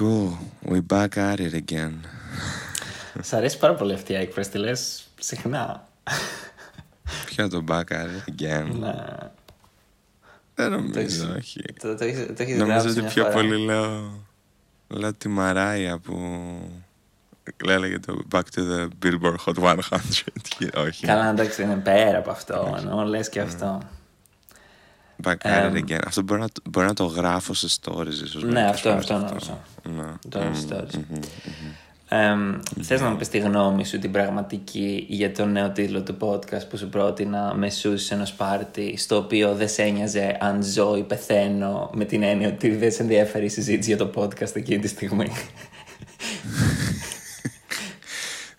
Cool. We back at it again. Σ' αρέσει πάρα πολύ αυτή η έκφραση, τη λες συχνά. Ποιο το back at it again; Ναι. Δεν Το νομίζω, έχεις- όχι. Το, το, έχεις- το έχεις Νομίζω γράψει ότι μια πιο φορά. πολύ λέω, λέω τη Μαράια που έλεγε το Back to the Billboard Hot 100. Και όχι. Καλά, εντάξει, είναι πέρα από αυτό. Εννοώ, λες και αυτό. Back at Εμ. it again. Αυτό μπορεί να, το- μπορεί να το γράφω σε stories ίσως. Ναι, μερικές αυτό, φορές αυτό νόμιζα. Ναι. Το Μμμ, stories. μμμ, μμμ. Εμ, θες να μου πεις τη γνώμη σου, την πραγματική, για το νέο τίτλο του podcast που σου πρότεινα «Μεσούς ενός πάρτι», στο οποίο δεν σε ένοιαζε αν ζω ή πεθαίνω, με την έννοια ότι δεν σε ενδιαφέρει η συζήτηση για το podcast εκείνη τη στιγμή.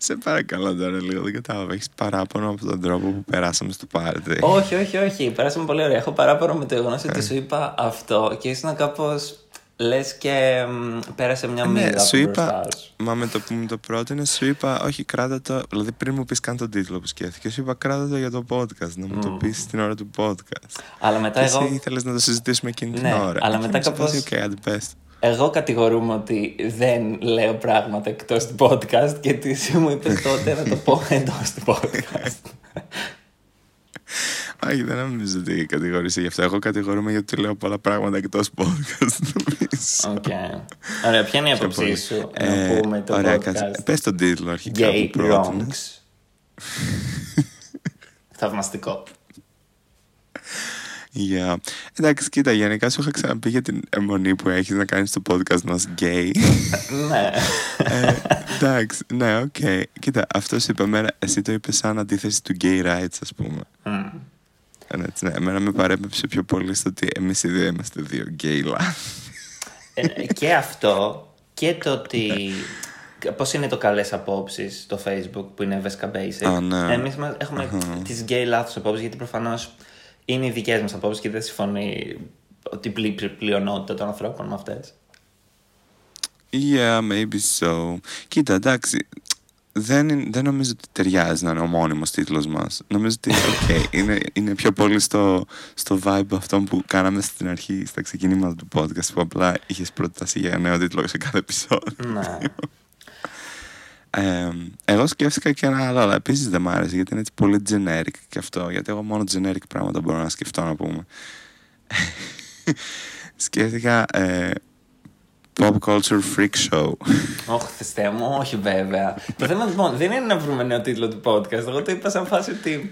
Σε παρακαλώ τώρα λίγο, δεν κατάλαβα. Έχεις παράπονο από τον τρόπο που περάσαμε στο πάρτι; όχι, όχι, όχι. Περάσαμε πολύ ωραία. Έχω παράπονο με το γεγονός Ε. ότι σου είπα αυτό και ήσουν κάπως. Λες και μ, πέρασε μια μύγα Ναι, σου από είπα, μπροστά σου. μα με το που μου το πρότεινες, σου είπα, όχι, κράτα το. Δηλαδή, πριν μου πεις καν τον τίτλο που σκέφτηκε, σου είπα, κράτα το για το podcast. Να μου το πεις την ώρα του podcast. Αλλά μετά Και εγώ, εσύ ήθελες να το συζητήσουμε εκείνη την Ναι, ώρα. αλλά Και μετά μου σε κάπως- φάση, «Οκ, άντε, πες το». εγώ κατηγορούμαι ότι δεν λέω πράγματα εκτός του podcast και τι εσύ μου είπες τότε να το πω εντός του podcast. Όχι, δεν νομίζω ότι κατηγορείσαι γι' αυτό. Εγώ κατηγορούμαι γιατί λέω πολλά πράγματα εκτός podcast. νομίζω. Οκ. Ωραία, ποια είναι η Πιο άποψή πολύ. σου Ε, να πούμε το ωραία, podcast; κάτσε. Πες τον τίτλο αρχικά Gay που πρότεινες. Wrongs. Θαυμαστικό. Yeah. Εντάξει, κοίτα, γενικά σου είχα ξαναπεί για την εμμονή που έχεις να κάνεις το podcast μας gay. ναι. ε, εντάξει, ναι, οκ. Κοίτα, αυτό σου είπε εμένα, εσύ το είπες σαν αντίθεση του gay rights, ας πούμε. Μμ. Ε, έτσι, ναι, εμένα με παρέπεμψε πιο πολύ στο ότι εμείς οι δύο είμαστε δύο gay λάθη. Ε, και αυτό και το ότι. Πώς είναι το καλές απόψεις στο Facebook που είναι Vesca Basic. Α, ναι. Εμείς έχουμε τις γκέι λάθος απόψεις γιατί προφανώς είναι οι δικές μας απόψεις και δεν συμφωνεί ότι η πλη- πλειονότητα των ανθρώπων με αυτές. Yeah, maybe so. Κοίτα, εντάξει, δεν, είναι- δεν νομίζω ότι ταιριάζει να είναι ο μόνιμος τίτλος μας. Νομίζω ότι, ok, είναι, είναι πιο πολύ στο, στο vibe αυτό που κάναμε στην αρχή, στα ξεκινήματα του podcast, που απλά είχες προτάσει για νέο τίτλο σε κάθε επεισόδιο. Ναι. Ε, εγώ σκέφτηκα και ένα άλλο, αλλά επίσης δεν μ' άρεσε, γιατί είναι έτσι πολύ generic και αυτό, γιατί εγώ μόνο generic πράγματα μπορώ να σκεφτώ να πούμε. σκέφτηκα ε, Pop Culture Freak Show. Όχι, θεστέ μου, όχι βέβαια. το θέμα λοιπόν δεν είναι να βρούμε νέο τίτλο του podcast. Εγώ το είπα σαν φάση ότι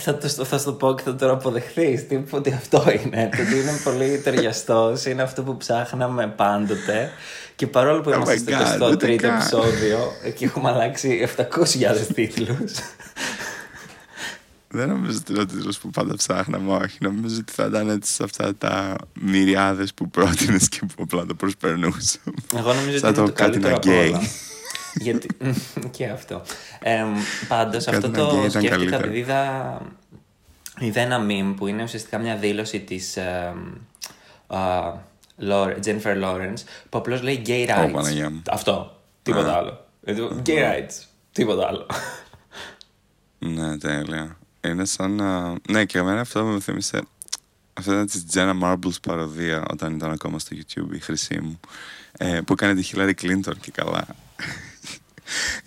θα το, θα στο πω και θα το αποδεχθείς. Τύπου ότι αυτό είναι. Το ότι είναι πολύ ταιριαστός. Είναι αυτό που ψάχναμε πάντοτε. Και παρόλο που Oh είμαστε my God, στο ούτε 23ο καν. επεισόδιο και έχουμε αλλάξει 700.000 τίτλους. Δεν νομίζω ότι είναι ο τίτλος που πάντα ψάχναμε, όχι. Νομίζω ότι θα ήταν έτσι σε αυτά τα μυριάδες που πρότεινες και που απλά το προσπερνούσαμε. Εγώ νομίζω ότι Σαν είναι το το κάτι καλύτερο να από γκέι. όλα. Γιατί... και αυτό. Ε, Πάντως Κάτι αυτό να το γκέι ήταν σκέφτηκα καλύτερο. επειδή είδα, είδα ένα meme που είναι ουσιαστικά μια δήλωση της Jennifer Lawrence που απλώς λέει gay rights. Παναγία μου. αυτό. Τίποτα άλλο. Δηλαδή, Gay rights. Τίποτα άλλο. Ναι, τέλεια. Είναι σαν να... Ναι, και εμένα αυτό μου θύμισε... Αυτό ήταν της Jenna Marbles παροδία όταν ήταν ακόμα στο YouTube, η χρυσή μου. Ε, που έκανε τη Hillary Clinton και καλά.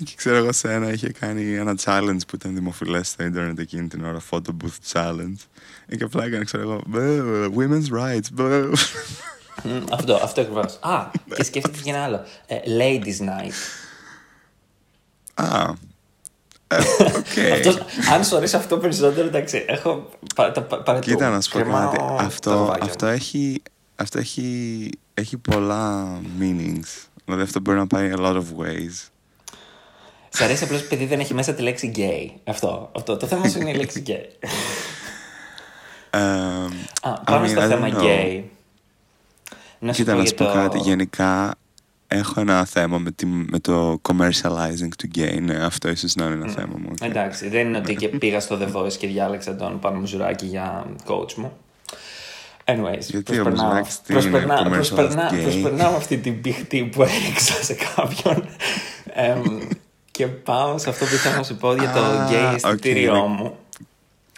Και ξέρω εγώ σε ένα είχε κάνει ένα challenge που ήταν δημοφιλές στο ίντερνετ εκείνη την ώρα, photo booth challenge. Ε, και απλά έκανε, ξέρω εγώ, «Μπε, women's rights, μπε». Μμ, αυτό, αυτό ακριβώς. Α, και σκέφτηκα και ένα άλλο. Ε, Ladies Night. Α, ε, οκ. Αυτός, αν σου αρέσει αυτό περισσότερο, εντάξει, έχω πα, τα, πα, παρετού. Κοίτα να σου πω Κρεμάω κάτι. τα Αυτό, βαγάκια αυτό, μου. έχει, αυτό έχει, έχει πολλά meanings. Δηλαδή αυτό μπορεί να πάει a lot of ways. Σ' αρέσει απλώς επειδή δεν έχει μέσα τη λέξη gay. Αυτό. αυτό. Το θέμα σου είναι η λέξη gay. Um, Α, πάμε I mean, στο I don't θέμα know. gay. Να σου Κοίτα πω να για σου πω το... κάτι. Γενικά έχω ένα θέμα με, τη, με το commercializing του gay. Ναι, αυτό ίσως να είναι ένα θέμα μου. οκ. Εντάξει, δεν είναι ότι και πήγα στο The Voice και διάλεξα τον Πάνο Μουζουράκη για coach μου. Anyways, Γιατί ο προσπερνάω, Μουζουράκης τι είναι, προσπερνάω, commercialized προσπερνάω, gay? προσπερνάω αυτή την πηχτή που έριξα σε κάποιον. Εμ, και πάω σε αυτό που ήθελα να σου πω για το Α, gay OK, αισθητήριό ναι. μου.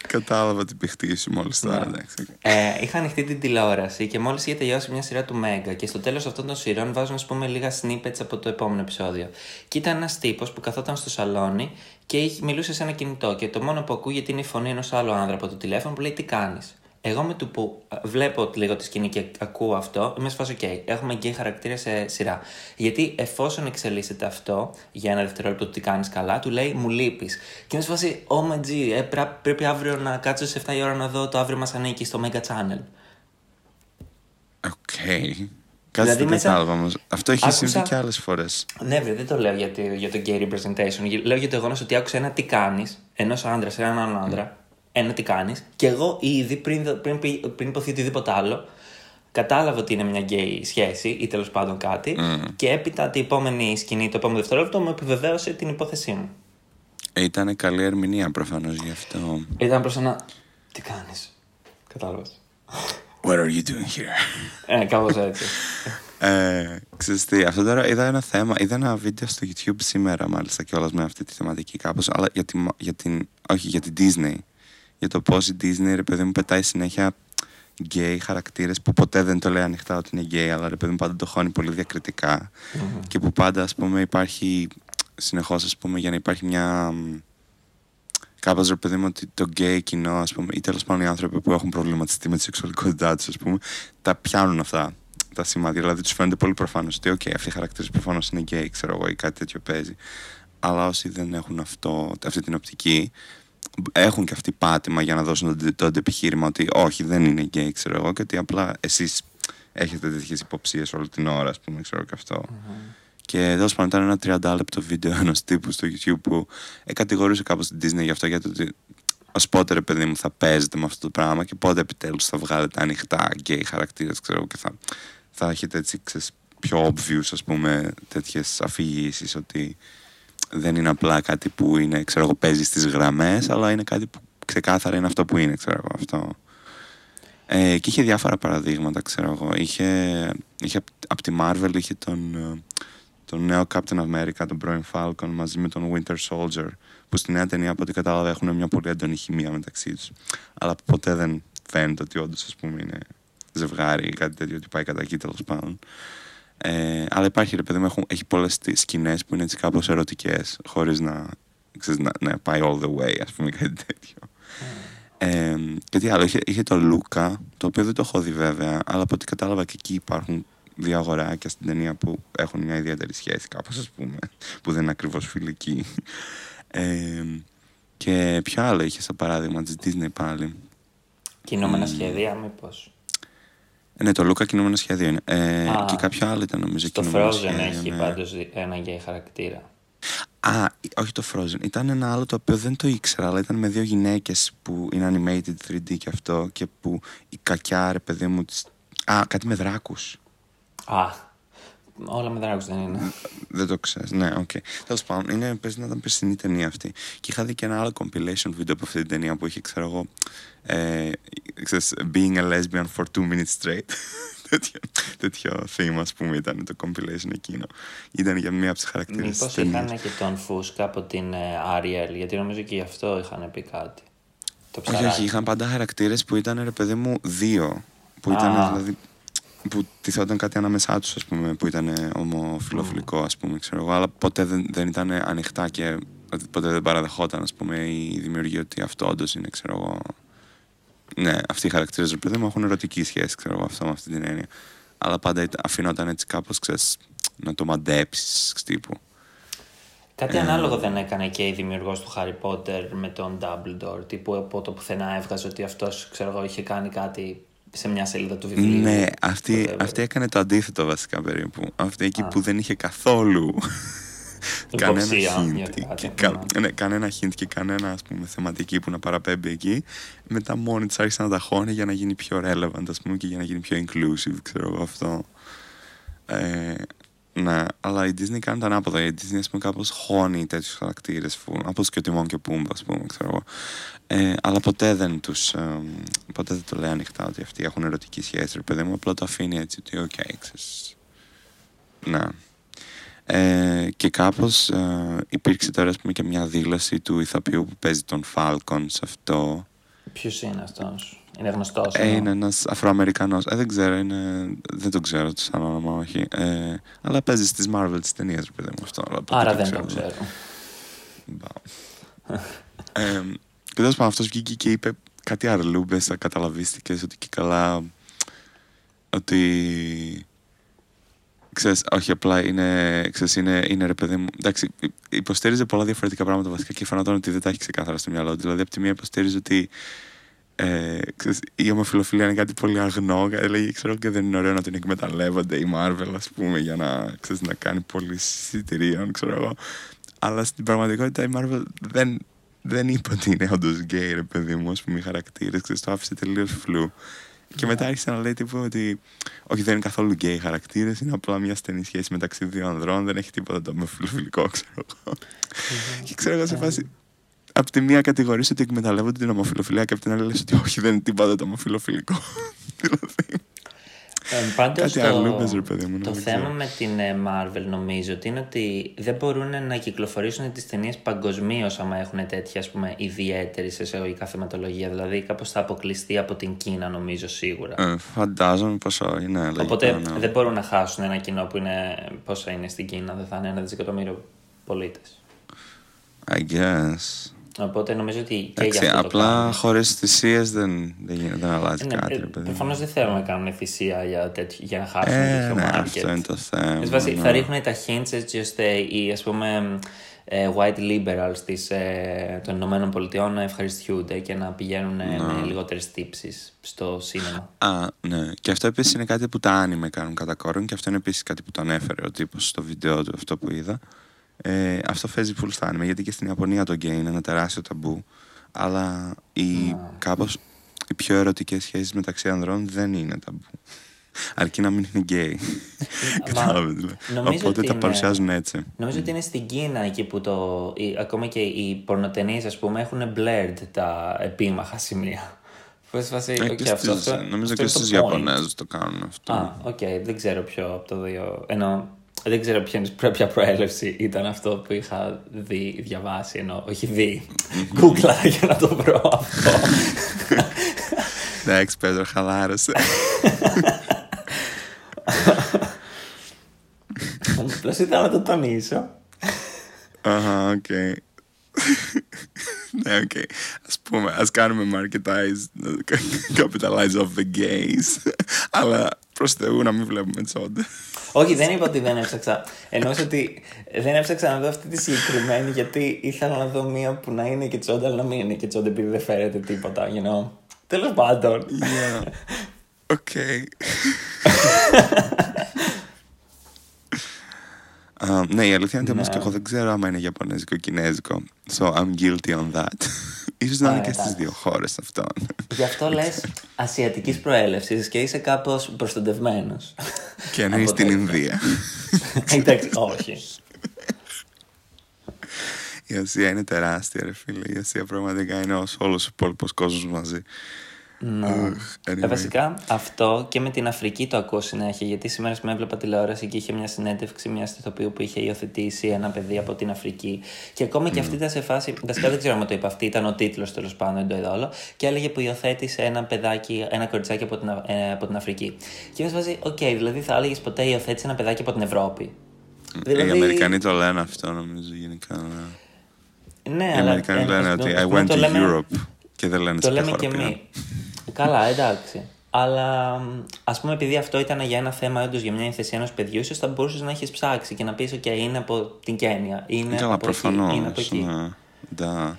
Κατάλαβα την παιχτή σου μόλι τώρα. Ναι. εντάξει. Ε, είχα ανοιχτή την τηλεόραση και μόλις είχε τελειώσει μια σειρά του Μέγκα. Και στο τέλος αυτών των σειρών βάζουν, ας πούμε, λίγα snippets από το επόμενο επεισόδιο. Και ήταν ένας τύπος που καθόταν στο σαλόνι και είχε- μιλούσε σε ένα κινητό. Και το μόνο που ακούγεται είναι η φωνή ενός άλλου άνδρα από το τηλέφωνο που λέει Τι κάνεις; Εγώ με το που α, βλέπω λίγο τη σκηνή και ακούω αυτό, είμαι σε φάση, OK, έχουμε γκέι χαρακτήρα σε σειρά. Γιατί εφόσον εξελίσσεται αυτό για ένα δευτερόλεπτο το τι κάνεις καλά, του λέει Μου λείπεις. Και είμαι σε φάση, Oh my G, ε, πρά- πρέπει αύριο να κάτσω σε 7 η ώρα να δω το αύριο μας ανήκει στο Mega Channel. OK. Κάτι Δηλαδή δεν μέσα- κατάλαβα όμως. Αυτό έχει Άκουσα- συμβεί και άλλες φορές. Ναι, βρε, δεν το λέω για το, για το gay representation. Γε- Λέω για το γεγονός ότι άκουσα ένα τι κάνεις, ενός άντρα σε έναν άλλον άντρα, ένα τι κάνεις, και εγώ ήδη πριν, δω- πριν, πει- πριν ειπωθεί οτιδήποτε άλλο, κατάλαβα ότι είναι μια gay σχέση ή τέλος πάντων κάτι, και έπειτα την επόμενη σκηνή, το επόμενο δευτερόλεπτο, μου επιβεβαίωσε την υπόθεσή μου. Ε, ήταν καλή ερμηνεία προφανώς γι' αυτό. Ήταν προς ένα. Τι κάνεις. Κατάλαβα. What are you doing here? Ε, κάπως έτσι. Ε, ξέρεις τι, αυτό τώρα είδα ένα θέμα, είδα ένα βίντεο στο YouTube σήμερα μάλιστα κιόλας με αυτή τη θεματική κάπως, αλλά για, τη, για την, όχι για την Disney. Για το πώς η Disney, ρε παιδί μου, πετάει συνέχεια γκέι χαρακτήρες που ποτέ δεν το λέει ανοιχτά ότι είναι γκέι, αλλά ρε παιδί μου πάντα το χώνει πολύ διακριτικά. Και που πάντα, ας πούμε, υπάρχει συνεχώς, ας πούμε, για να υπάρχει μια... μ, Κάπως ρε παιδί μου ότι το γκέι κοινό, ας πούμε, ή τέλος πάντων οι άνθρωποι που έχουν προβληματιστεί με της σεξουαλικότητάς τους, ας πούμε, τα πιάνουν αυτά τα σημάδια. Δηλαδή τους φαίνεται πολύ προφανώς ότι, OK, αυτοί οι χαρακτήρες προφανώς είναι γκέι, ξέρω εγώ, ή κάτι τέτοιο παίζει. Αλλά όσοι δεν έχουν αυτό, αυτή την οπτική, έχουν και αυτή πάτημα για να δώσουν το, το αντεπιχείρημα ότι όχι, δεν είναι γκέι, ξέρω εγώ, και ότι απλά εσείς έχετε τέτοιες υποψίες όλη την ώρα, ας πούμε, ξέρω και αυτό. Και τέλος πάντων ήταν ένα 30 λεπτό βίντεο ενός τύπου στο YouTube που ε, κατηγορούσε κάπως την Disney γι' αυτό, γιατί ότι ω πότε ρε παιδί μου θα παίζετε με αυτό το πράγμα και πότε επιτέλους θα βγάλετε ανοιχτά γκέι χαρακτήρες, ξέρω εγώ, και θα, θα έχετε έτσι ξέρεις, πιο obvious, ας πούμε, τέτοιες αφηγήσεις ότι δεν είναι απλά κάτι που είναι, ξέρω εγώ, παίζεις στις γραμμές, αλλά είναι κάτι που ξεκάθαρα είναι αυτό που είναι, ξέρω εγώ, αυτό. Ε, και είχε διάφορα παραδείγματα, ξέρω εγώ. Είχε, είχε από τη Marvel είχε τον, ε, τον νέο Captain America, τον πρώην Falcon, μαζί με τον Winter Soldier, που στη νέα ταινία, από ό,τι κατάλαβα, έχουν μια πολύ έντονη χημεία μεταξύ τους. Αλλά ποτέ δεν φαίνεται ότι όντως, ας πούμε, είναι ζευγάρι ή κάτι τέτοιο, ότι πάει κατά εκεί, τέλος πάντων. Ε, αλλά υπάρχει, ρε παιδί μου, έχουν- έχει πολλές σκηνές που είναι έτσι κάπως ερωτικές, χωρίς να, ξέρεις, να, να πάει all the way, ας πούμε, κάτι τέτοιο. Ε, και τι άλλο, είχε, είχε το Λούκα, το οποίο δεν το έχω δει βέβαια, αλλά από ό,τι κατάλαβα και εκεί υπάρχουν δύο αγοράκια στην ταινία που έχουν μια ιδιαίτερη σχέση κάπως ας πούμε, που δεν είναι ακριβώς φιλική. Ε, και ποιο άλλο είχε σαν παράδειγμα της Disney πάλι; Κινούμενα σχέδια, μήπως. Ε, ναι, το Λούκα κινούμενο σχέδιο είναι. Ε, Α. και κάποιο άλλο ήταν νομίζω Στο κινούμενο Frozen σχέδιο, έχει ναι. πάντως ένα γκέι χαρακτήρα. Α, όχι το Frozen. Ήταν ένα άλλο το οποίο δεν το ήξερα, αλλά ήταν με δύο γυναίκες που είναι animated 3D και αυτό και που η κακιά ρε παιδί μου. Της... Α, κάτι με δράκους. Α, όλα με δράκους δεν είναι. Δεν το ξέρεις. Ναι, οκ. Τέλος πάντων, είναι, παίζει να ήταν περσινή ταινία αυτή. Και είχα δει και ένα άλλο compilation βίντεο από αυτή την ταινία που είχε, ξέρω εγώ. Ε, ξέρεις, being a lesbian for two minutes straight. τέτοιο, τέτοιο theme, ας πούμε, ήταν το compilation εκείνο. Ήταν για μία από τι χαρακτήρε τη Μήπως ταινίας. είχαν και τον Φούσκα από την ε, Ariel, γιατί νομίζω και γι' αυτό είχαν πει κάτι. Το Όχι, όχι, ψαράκι. είχαν πάντα χαρακτήρες που ήταν ρε παιδί μου δύο. Που ήταν Α. δηλαδή. που τυθόταν κάτι ανάμεσά τους, ας πούμε, που ήταν ομοφιλοφιλικό, ας πούμε, ξέρω εγώ, αλλά ποτέ δεν, δεν ήταν ανοιχτά και ότι ποτέ δεν παραδεχόταν, ας πούμε, η δημιουργία ότι αυτό όντως είναι, ξέρω εγώ. Ναι, αυτοί οι χαρακτήρες, ρε παιδί μου, έχουν ερωτική σχέση, ξέρω εγώ, αυτό με αυτή την έννοια. Αλλά πάντα ήταν- αφήνονταν έτσι κάπως, ξέρεις, να το μαντέψεις, τύπου. Κάτι Ε. ανάλογο δεν έκανε και η δημιουργός του Harry Potter με τον Dumbledore. Τύπου από το πουθενά έβγαζε ότι αυτός ξέρω εγώ είχε κάνει κάτι σε μια σελίδα του βιβλίου. Ναι, αυτή, Whatever. αυτή έκανε το αντίθετο βασικά περίπου. Αυτή εκεί Α. που δεν είχε καθόλου κανένα Υποψία για hint, κάτι, και, κα- ναι. ναι, κανένα hint και κανένα ας πούμε, θεματική που να παραπέμπει εκεί. Μετά μόνη της άρχισε να τα χώνει για να γίνει πιο relevant ας πούμε, και για να γίνει πιο inclusive, ξέρω εγώ αυτό. Ε, ναι, αλλά η Disney κάνει το ανάποδο. Η Disney, ας πούμε, κάπως χώνει τέτοιους χαρακτήρες, φου- όπως και ο Τιμόν και ο Πούμπα, ας πούμε, ξέρω εγώ. Ε, αλλά ποτέ δεν τους, ε, ποτέ δεν το λέει ανοιχτά ότι αυτοί έχουν ερωτική σχέση, ρε παιδί μου, απλά το αφήνει έτσι ότι, οκ, ξέρεις. Ναι. Ε, και κάπως ε, υπήρξε τώρα, ας πούμε, και μια δήλωση του ηθοποιού που παίζει τον Falcon σε αυτό, Ποιος είναι αυτός, Είναι γνωστός. Ε, είναι ένας Αφροαμερικανός. Ε, δεν ξέρω, είναι... δεν το ξέρω το σαν όνομα, όχι. Ε, αλλά παίζει στις Marvel τι ταινίες, ρε παιδί μου αυτό. Αλλά Άρα δεν το ξέρω. ε, και τέλος πάντων αυτός βγήκε και είπε κάτι αρλούμπες, καταλαβίστηκε ότι και καλά. Ότι Ξέρεις, όχι απλά είναι, ξέρεις, είναι, είναι ρε παιδί μου. Εντάξει, υποστήριζε πολλά διαφορετικά πράγματα βασικά και φανόταν ότι δεν τα έχει ξεκάθαρα στο μυαλό του. Δηλαδή, από τη μία υποστήριζε ότι ε, ξέρεις, η ομοφυλοφιλία είναι κάτι πολύ αγνό. Λέει, ξέρω και δεν είναι ωραίο να την εκμεταλλεύονται η Marvel, ας πούμε, για να, ξέρεις, να κάνει πώληση εισιτηρίων, ξέρω εγώ. Αλλά στην πραγματικότητα η Marvel δεν, δεν είπε ότι είναι όντως γκέι, ρε παιδί μου, ας πούμε, οι χαρακτήρες. Το άφησε τελείως φλού. Και μετά άρχισε να λέει τύπου ότι όχι δεν είναι καθόλου γκέι χαρακτήρες, είναι απλά μια στενή σχέση μεταξύ δύο ανδρών, δεν έχει τίποτα το ομοφυλοφιλικό, ξέρω εγώ. Και ξέρω εγώ σε φάση. Από τη μία κατηγορήσει ότι εκμεταλλεύονται την ομοφιλοφιλία και από την άλλη λες ότι όχι δεν είναι τίποτα το ομοφιλοφιλικό. δηλαδή. Ε, πάντως το, παιδί το θέμα με την ε, Marvel νομίζω ότι είναι ότι δεν μπορούν να κυκλοφορήσουν τις ταινίες παγκοσμίως άμα έχουν τέτοια ας πούμε ιδιαίτερη σε εισαγωγικά θεματολογία. Δηλαδή κάπως θα αποκλειστεί από την Κίνα νομίζω σίγουρα. Ε, φαντάζομαι πως όχι, ναι. Οπότε ναι. δεν μπορούν να χάσουν ένα κοινό που είναι πόσα είναι στην Κίνα, δεν θα είναι ένα δισεκατομμύριο πολίτες. I guess. Οπότε νομίζω ότι και για αυτό Απλά χωρίς θυσίες δεν, δεν, δεν αλλάζει ε, ναι, κάτι. Ε, Προφανώς δεν θέλουν να κάνουν θυσία για, τέτοιο, για να χάσουν ε, τέτοιο ναι, market. Αυτό είναι το θέμα. Ναι. Θα ρίχνουν τα hints έτσι ώστε οι ας πούμε ε, white liberals της, ε, των Ηνωμένων Πολιτειών να ευχαριστιούνται και να πηγαίνουν ναι. με λιγότερες τύψεις στο σίνεμα. Α, ναι. Και αυτό επίσης είναι κάτι που τα άνιμε κάνουν κατά κόρον και αυτό είναι επίσης κάτι που το ανέφερε ο τύπος στο βίντεο του αυτό που είδα. Ε, αυτό παίζει full στα... γιατί και στην Ιαπωνία το γκέι είναι ένα τεράστιο ταμπού. Αλλά οι, mm. κάπως, οι πιο ερωτικές σχέσεις μεταξύ ανδρών δεν είναι ταμπού. Αρκεί να μην είναι γκέι. Κατάλαβες δηλαδή. Οπότε τα παρουσιάζουν έτσι. Νομίζω ότι είναι στην Κίνα εκεί που το. ακόμα και οι πορνοταινίες, ας πούμε, έχουν blurred τα επίμαχα σημεία. Ε, και αυτό, αυτό, νομίζω και στους Ιαπωνέζους το κάνουν αυτό. Α, οκ, okay, δεν ξέρω ποιο από τα δύο. Ενώ δεν ξέρω ποια προέλευση ήταν αυτό που είχα δει, διαβάσει, ενώ όχι δει. Κούκλα για να το βρω αυτό. Εντάξει, Πέτρο, χαλάρωσε. Απλώς ήθελα να το τονίσω. Αχα, οκ. Ναι, οκ. Ας πούμε, ας κάνουμε marketize, capitalize off the gays. Αλλά προς Θεού να μην βλέπουμε τσόντες. Όχι, δεν είπα ότι δεν έψαξα. Εννοούσα ότι δεν έψαξα να δω αυτή τη συγκεκριμένη γιατί ήθελα να δω μία που να είναι και τσόντα, αλλά να μην είναι και τσόντα επειδή δεν φαίνεται τίποτα, you know. Τέλος πάντων. Yeah. Οκ. ναι, η αλήθεια είναι ότι όμως και εγώ δεν ξέρω άμα είναι Ιαπωνέζικο ή Κινέζικο. So I'm guilty on that. Ίσως να είναι και στις δύο χώρες αυτό. Γι' αυτό λες ασιατικής προέλευσης και είσαι κάπως προστατευμένος. Και εννοείς στην Ινδία. Εντάξει, όχι. Η Ασία είναι τεράστια, ρε φίλε. Η Ασία πραγματικά είναι όσο όλος ο υπόλοιπος κόσμος μαζί. Ναι. anyway. Ε, βασικά αυτό και με την Αφρική το ακούω συνέχεια. Γιατί σήμερα με έβλεπα τηλεόραση και είχε μια συνέντευξη μια ηθοποιού που είχε υιοθετήσει ένα παιδί από την Αφρική. Και ακόμα και αυτή ήταν σε φάση. Βασικά δεν ξέρω αν το είπα αυτή, ήταν ο τίτλος τέλος πάντων, δεν το είδα όλο. Και έλεγε που υιοθέτησε ένα παιδάκι, ένα κοριτσάκι από την, ε, από την Αφρική. Και με φάση, οκ, okay, δηλαδή θα έλεγες ποτέ υιοθέτησε ένα παιδάκι από την Ευρώπη. Δηλαδή... Οι Αμερικανοί το λένε αυτό νομίζω γενικά. Ναι, Οι Αμερικανοί λένε ότι I went to Europe. Και δεν λένε Το λέμε και εμείς. Καλά, εντάξει. Αλλά ας πούμε, επειδή αυτό ήταν για ένα θέμα, όντως για μια υιοθεσία ενός παιδιού, ίσως θα μπορούσες να έχεις ψάξει και να πεις: OK, είναι από την Κένια. Είναι Καλά, από εκεί. Είναι από εκεί. Ναι. Da.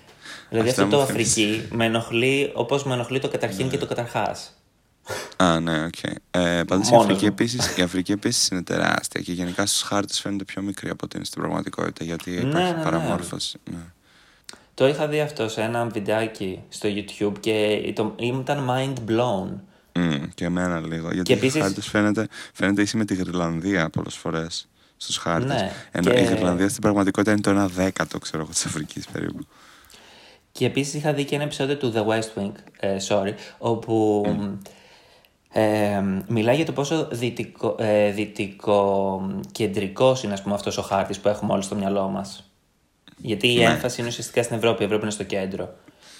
Δηλαδή αυτό το Αφρική με ενοχλεί όπως με ενοχλεί το καταρχήν ναι. και το καταρχάς. Α, ναι, οκ. Okay. Ε, Πάντως η Αφρική επίσης η Αφρική επίσης είναι τεράστια και γενικά στους χάρτες φαίνεται πιο μικρή από ότι είναι στην πραγματικότητα γιατί ναι, υπάρχει ναι, ναι. παραμόρφωση. Ναι. Το είχα δει αυτό σε ένα βιντεάκι στο YouTube και το, ήταν mind blown. Mm, και εμένα λίγο. Γιατί και επίσης... χάρτες φαίνεται, φαίνεται ίση με τη Γροιλανδία πολλές φορές στους χάρτες. Ναι, Ενώ και... η Γροιλανδία στην πραγματικότητα είναι το 1 δέκατο, ξέρω εγώ, της Αφρικής περίπου. Και επίσης είχα δει και ένα επεισόδιο του The West Wing, ε, sorry, όπου mm. ε, μιλάει για το πόσο δυτικό, ε, δυτικό κεντρικός είναι ας πούμε, αυτός ο χάρτης που έχουμε όλοι στο μυαλό μας. Γιατί η ναι. έμφαση είναι ουσιαστικά στην Ευρώπη. Η Ευρώπη είναι στο κέντρο.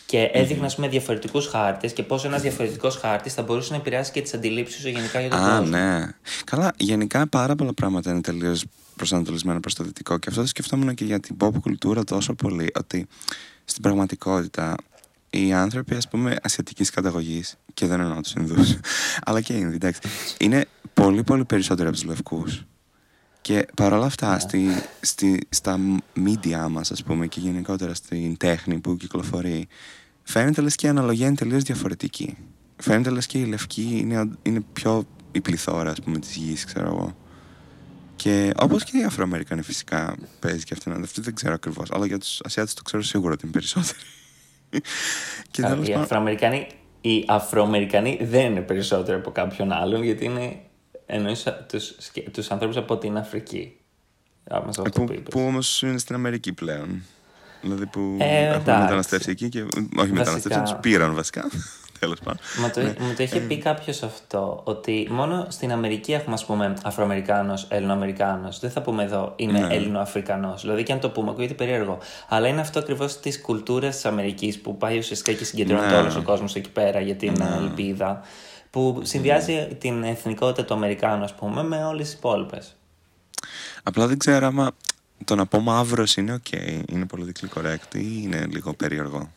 Και έδειχνε, ας πούμε, διαφορετικούς χάρτες και πώς ένας διαφορετικός χάρτης θα μπορούσε να επηρεάσει και τις αντιλήψεις σου γενικά για τον Α, κόσμο. ναι. Καλά, γενικά πάρα πολλά πράγματα είναι τελείως προσανατολισμένα προς το δυτικό και αυτό το σκεφτόμουν και για την pop κουλτούρα τόσο πολύ. Ότι στην πραγματικότητα οι άνθρωποι, ας πούμε, ασιατικής καταγωγής, και δεν εννοώ τους Ινδούς, αλλά και οι Ινδοί, εντάξει, είναι πολύ πολύ περισσότεροι από τους λευκούς. Και παρόλα αυτά, Ναι. στη, στη, στα media μας, ας πούμε, και γενικότερα στην τέχνη που κυκλοφορεί, φαίνεται λες και η αναλογία είναι τελείως διαφορετική. Φαίνεται λες και η λευκή είναι, είναι πιο η πληθώρα, ας πούμε, της γης, ξέρω εγώ. Και όπως και οι Αφροαμερικανοί φυσικά παίζει και αυτή, αυτή δεν ξέρω ακριβώς, αλλά για τους Ασιάτες το ξέρω σίγουρα ότι είναι περισσότεροι. και Α, τέλος οι, πάντων- Αφροαμερικανοί, οι Αφροαμερικανοί δεν είναι περισσότεροι από κάποιον άλλον, γιατί είναι εννοείς τους, σκε- τους ανθρώπους από την Αφρική. Άμα σε Ε, αυτό που, που είπες. που όμως είναι στην Αμερική πλέον. Δηλαδή που Ε, έχουν εντάξει. μεταναστεύσει εκεί και. Όχι μεταναστεύσει, τους πήραν βασικά. Τέλος πάντων. Μα το, μου το είχε πει κάποιος αυτό, ότι μόνο στην Αμερική έχουμε, ας πούμε, Αφροαμερικάνος, Έλληνο-Αμερικάνο. Δεν θα πούμε εδώ είναι Ναι. Έλληνο-Αφρικανό. Δηλαδή, και αν το πούμε, ακούγεται περίεργο. Αλλά είναι αυτό ακριβώς της κουλτούρας της Αμερικής που πάει ουσιαστικά και συγκεντρώνεται Ναι. όλος ο κόσμος εκεί πέρα για την ε, ελπίδα. Που συνδυάζει την εθνικότητα του Αμερικάνου, ας πούμε, με όλες τις υπόλοιπες. Απλά δεν ξέρω άμα το να πω μαύρος είναι οκ. Είναι politically correct ή είναι λίγο περίεργο.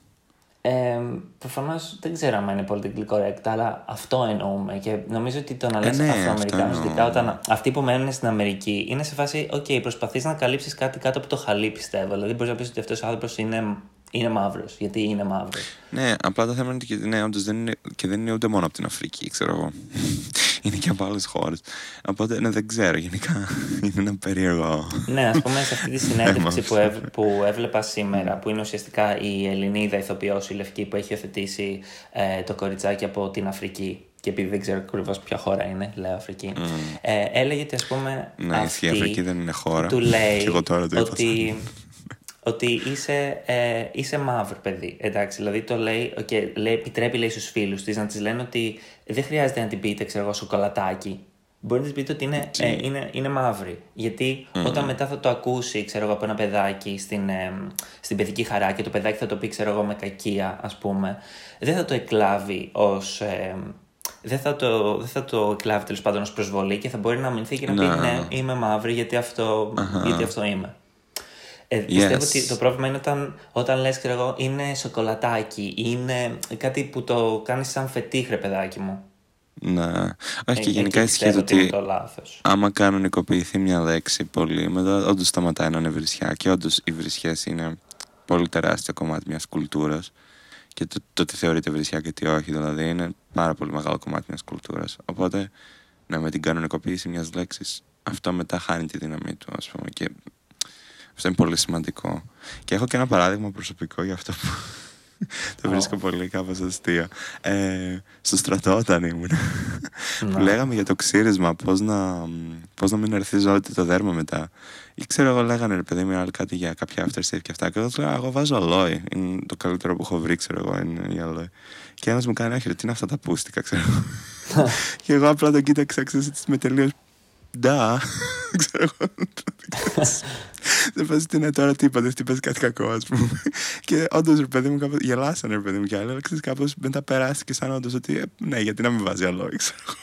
Ε, Προφανώς δεν ξέρω αν είναι politically correct, αλλά αυτό εννοούμε. Και νομίζω ότι το να λες Ε, ναι, αυτό Αφροαμερικάνου, εννοώ. ειδικά όταν αυτοί που μένουν στην Αμερική, είναι σε φάση, OK, προσπαθείς να καλύψεις κάτι κάτω από το χαλί, πιστεύω. Δηλαδή, μπορείς να πεις ότι αυτός ο άνθρωπος είναι, είναι μαύρος. Γιατί είναι μαύρος. Ναι, απλά το θέμα είναι ότι ναι, όντως δεν είναι, και δεν είναι ούτε μόνο από την Αφρική, ξέρω εγώ. είναι και από άλλες χώρες. Οπότε ναι, δεν ξέρω γενικά. είναι ένα περίεργο. ναι, ας πούμε σε αυτή τη συνέντευξη που, έβ- που έβλεπα σήμερα, που είναι ουσιαστικά η Ελληνίδα ηθοποιός, η Λευκή, που έχει υιοθετήσει ε, το κοριτσάκι από την Αφρική. Και επειδή δεν ξέρω ακριβώς ποια χώρα είναι, λέω Αφρική. Ε, έλεγε ότι ας πούμε. Ναι, αυτή η Αφρική δεν είναι χώρα. Του λέει Και εγώ τώρα το είπα. ότι, ότι είσαι, ε, είσαι μαύρο παιδί. Εντάξει, δηλαδή το λέει, και λέει, επιτρέπει λέει στους φίλους της να της λένε ότι δεν χρειάζεται να την πείτε, ξέρω εγώ, σοκολατάκι. Μπορεί να της πείτε ότι είναι, ε, είναι, είναι μαύρη. Γιατί όταν μετά θα το ακούσει, ξέρω εγώ, από ένα παιδάκι στην, ε, στην παιδική χαρά και το παιδάκι θα το πει, ξέρω εγώ, με κακία, ας πούμε, δεν θα το εκλάβει ως... ε, δεν θα, το, δεν θα το εκλάβει τέλος πάντων ως προσβολή και θα μπορεί να αμυνθεί και να πει Ναι. ναι, είμαι μαύρη γιατί αυτό, γιατί αυτό είμαι. Ε, Πιστεύω Yes. ότι το πρόβλημα είναι όταν, όταν λες, ξέρω εγώ, είναι σοκολατάκι, είναι κάτι που το κάνεις σαν φετίχ, ρε παιδάκι μου. Ναι. Όχι, και Ε, γενικά εκεί ισχύει πιστεύω ότι είναι το λάθος. άμα κανονικοποιηθεί μια λέξη πολύ, μετά όντως σταματάει να είναι βρισιά. Και όντως οι βρισιές είναι πολύ τεράστιο κομμάτι μιας κουλτούρας. Και το, το τι θεωρείται βρισιά και τι όχι, δηλαδή είναι πάρα πολύ μεγάλο κομμάτι μιας κουλτούρας. Οπότε, ναι, με την κανονικοποίηση μιας λέξης, αυτό μετά χάνει τη δύναμή του, ας πούμε. Και αυτό είναι πολύ σημαντικό. Και έχω και ένα παράδειγμα προσωπικό για αυτό που το Ω. βρίσκω πολύ κάπως αστείο. Ε, στο στρατό όταν ήμουν, που Ναι. λέγαμε για το ξύρισμα, πώς να, πώς να μην ερθίζεται το δέρμα μετά. Ή ξέρω εγώ λέγανε ρε παιδί μου άλλοι κάτι για κάποια after save και αυτά. Και εγώ τους λέω, «Α, εγώ βάζω αλόι. Είναι το καλύτερο που έχω βρει, ξέρω εγώ, είναι η αλόι. Και ένας μου κάνει, όχι ρε, τι είναι αυτά τα πούστικα, ξέρω εγώ. και εγώ απλά τον κοίταξα, ξέρεις, έτσι με τελείως Ντα, ξέρω εγώ. Δεν φάση τι είναι τώρα, τι είπατε, τι είπες κάτι κακό, ας πούμε. Και όντως, ρε παιδί μου, κάπως, γελάσανε, ρε παιδί μου, και άλλοι, αλλά ξέρεις, κάπως μετά περάστηκε σαν όντως ότι, ε, ναι, γιατί να μην βάζει αλόι, ξέρω εγώ.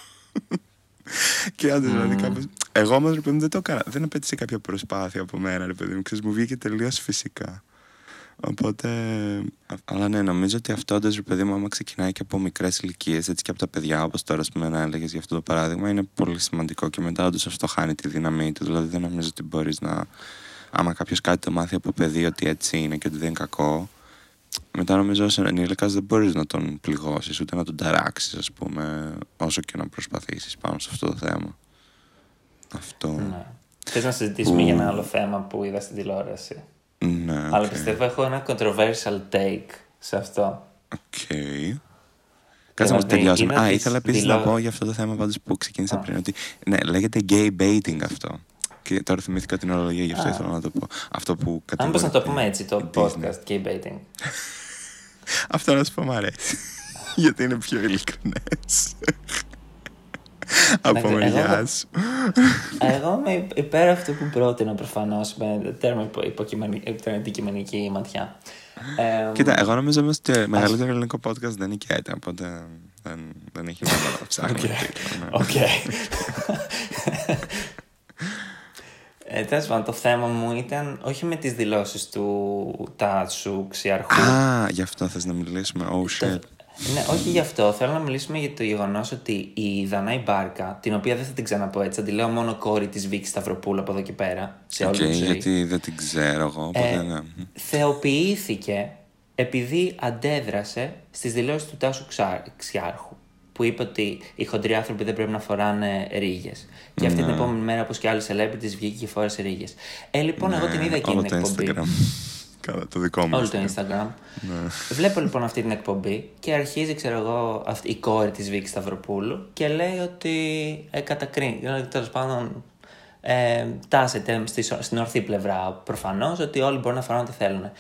Και όντως, δηλαδή, κάπως... Εγώ όμως, ρε παιδί μου, δεν το έκανα. Δεν απέτησε κάποια προσπάθεια από μένα, ρε παιδί μου, ξέρεις, μου βγήκε τελείως φυσικά. Οπότε. α- Αλλά ναι, νομίζω ότι αυτό όντως, ρε παιδί μου, άμα ξεκινάει και από μικρές ηλικίες, έτσι και από τα παιδιά, όπως τώρα, ας πούμε, να έλεγες για αυτό το παράδειγμα, είναι πολύ σημαντικό και μετά όντως αυτό χάνει τη δύναμή του. Δηλαδή, δεν νομίζω ότι μπορείς να. Άμα κάποιος κάτι το μάθει από παιδί ότι έτσι είναι και ότι δεν είναι κακό, μετά νομίζω ως ενήλικας δεν μπορείς να τον πληγώσεις ούτε να τον ταράξεις, ας πούμε, όσο και να προσπαθήσεις πάνω σε αυτό το θέμα. Αυτό. Ναι. Θες να συζητήσουμε για ένα άλλο θέμα που είδα στην τηλεόραση; Ναι, Αλλά οκ. πιστεύω έχω ένα controversial take σε αυτό. Οκ. Κάτσε να Δηλαδή, τελειώσουμε. είναι Α, ότι ήθελα επίσης δηλώ- να πω για αυτό το θέμα πάντως που ξεκίνησα Α. πριν. Ότι, ναι, λέγεται gay baiting αυτό. Και τώρα θυμήθηκα την ορολογία, γι' αυτό Α. ήθελα να το πω. Αυτό που Αν πώς να το κατηγορεί πούμε έτσι, το η Disney. podcast gay baiting. Αυτό να σου πω μ' αρέσει. Γιατί είναι πιο ειλικρινές. Από εγώ- μεριά σου. Εγώ είμαι υπέρ αυτού που πρότεινα προφανώς με τέρμα υπο- υποκειμενη- ε, αντικειμενική ματιά. Ε, Κοίτα, εγώ νομίζω όμως ότι το μεγαλύτερο ελληνικό podcast δεν είναι και έτσι, οπότε δεν, δεν έχει νόημα να ψάχνουμε τίτλο, ναι. Οκ. Ε, τέλος πάντων, το θέμα μου ήταν όχι με τις δηλώσεις του Τάσου Ξιάρχου. Α, γι' αυτό θες να μιλήσουμε. Oh shit. Ναι, όχι γι' αυτό. Θέλω να μιλήσουμε για το γεγονός ότι η Δανάη Μπάρκα, την οποία δεν θα την ξαναπώ έτσι, θα τη λέω μόνο κόρη της Βίκης Σταυροπούλου από εδώ και πέρα, σε όλη Οκ, τη ζωή. γιατί δεν την ξέρω εγώ, οπότε Ε, ναι. θεοποιήθηκε επειδή αντέδρασε στις δηλώσεις του Τάσου Ξά- Ξιάρχου που είπε ότι οι χοντροί άνθρωποι δεν πρέπει να φοράνε ρίγες. Και αυτή Ναι. την επόμενη μέρα, όπως και άλλοι celebrities, βγήκε και φόρεσε ρίγες. Ε, λοιπόν, εγώ την είδα εκείνη Όλο την το εκπομπή. Instagram. Καλά, το δικό μου. Όλο το Instagram. Instagram. Βλέπω λοιπόν αυτή την εκπομπή και αρχίζει, ξέρω εγώ, αυτή, η κόρη της Βίκης Σταυροπούλου και λέει ότι ε, κατακρίνει. Τέλος πάντων, ε, τάσεται στη, σο- στην ορθή πλευρά προφανώς ότι όλοι μπορούν να φοράνε ό,τι θέλουν.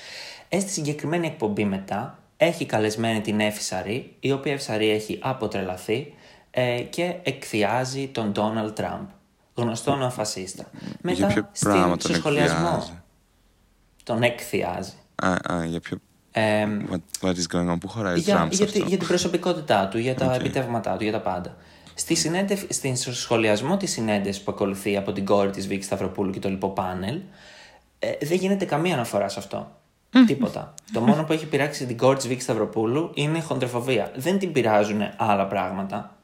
Ε, στη συγκεκριμένη εκπομπή μετά έχει καλεσμένη την Εύη Σαρή, η οποία Εύη Σαρή έχει αποτρελαθεί ε, και εκθιάζει τον Ντόναλτ Τραμπ, γνωστό νεοφασίστα. Για ποιο στην- πράγμα στο τον σχολιασμό εκθιάζει; Τον εκθιάζει. Α, α, για ποιο... Ε, What, what is going on, πού χωράει ο για, Τραμπ σε για, αυτό; τη- για την προσωπικότητά του, για τα επιτεύγματά του, για τα πάντα. Στη συνέντευ- στην στο σχολιασμό της συνέντευξης που ακολουθεί από την κόρη της Βίκης Σταυροπούλου και το λοιπό πάνελ, ε, δεν γίνεται καμία αναφορά σε αυτό. Τίποτα. Το μόνο που έχει πειράξει την κόρη της Βίκης Σταυροπούλου είναι η χοντροφοβία. Δεν την πειράζουν άλλα πράγματα.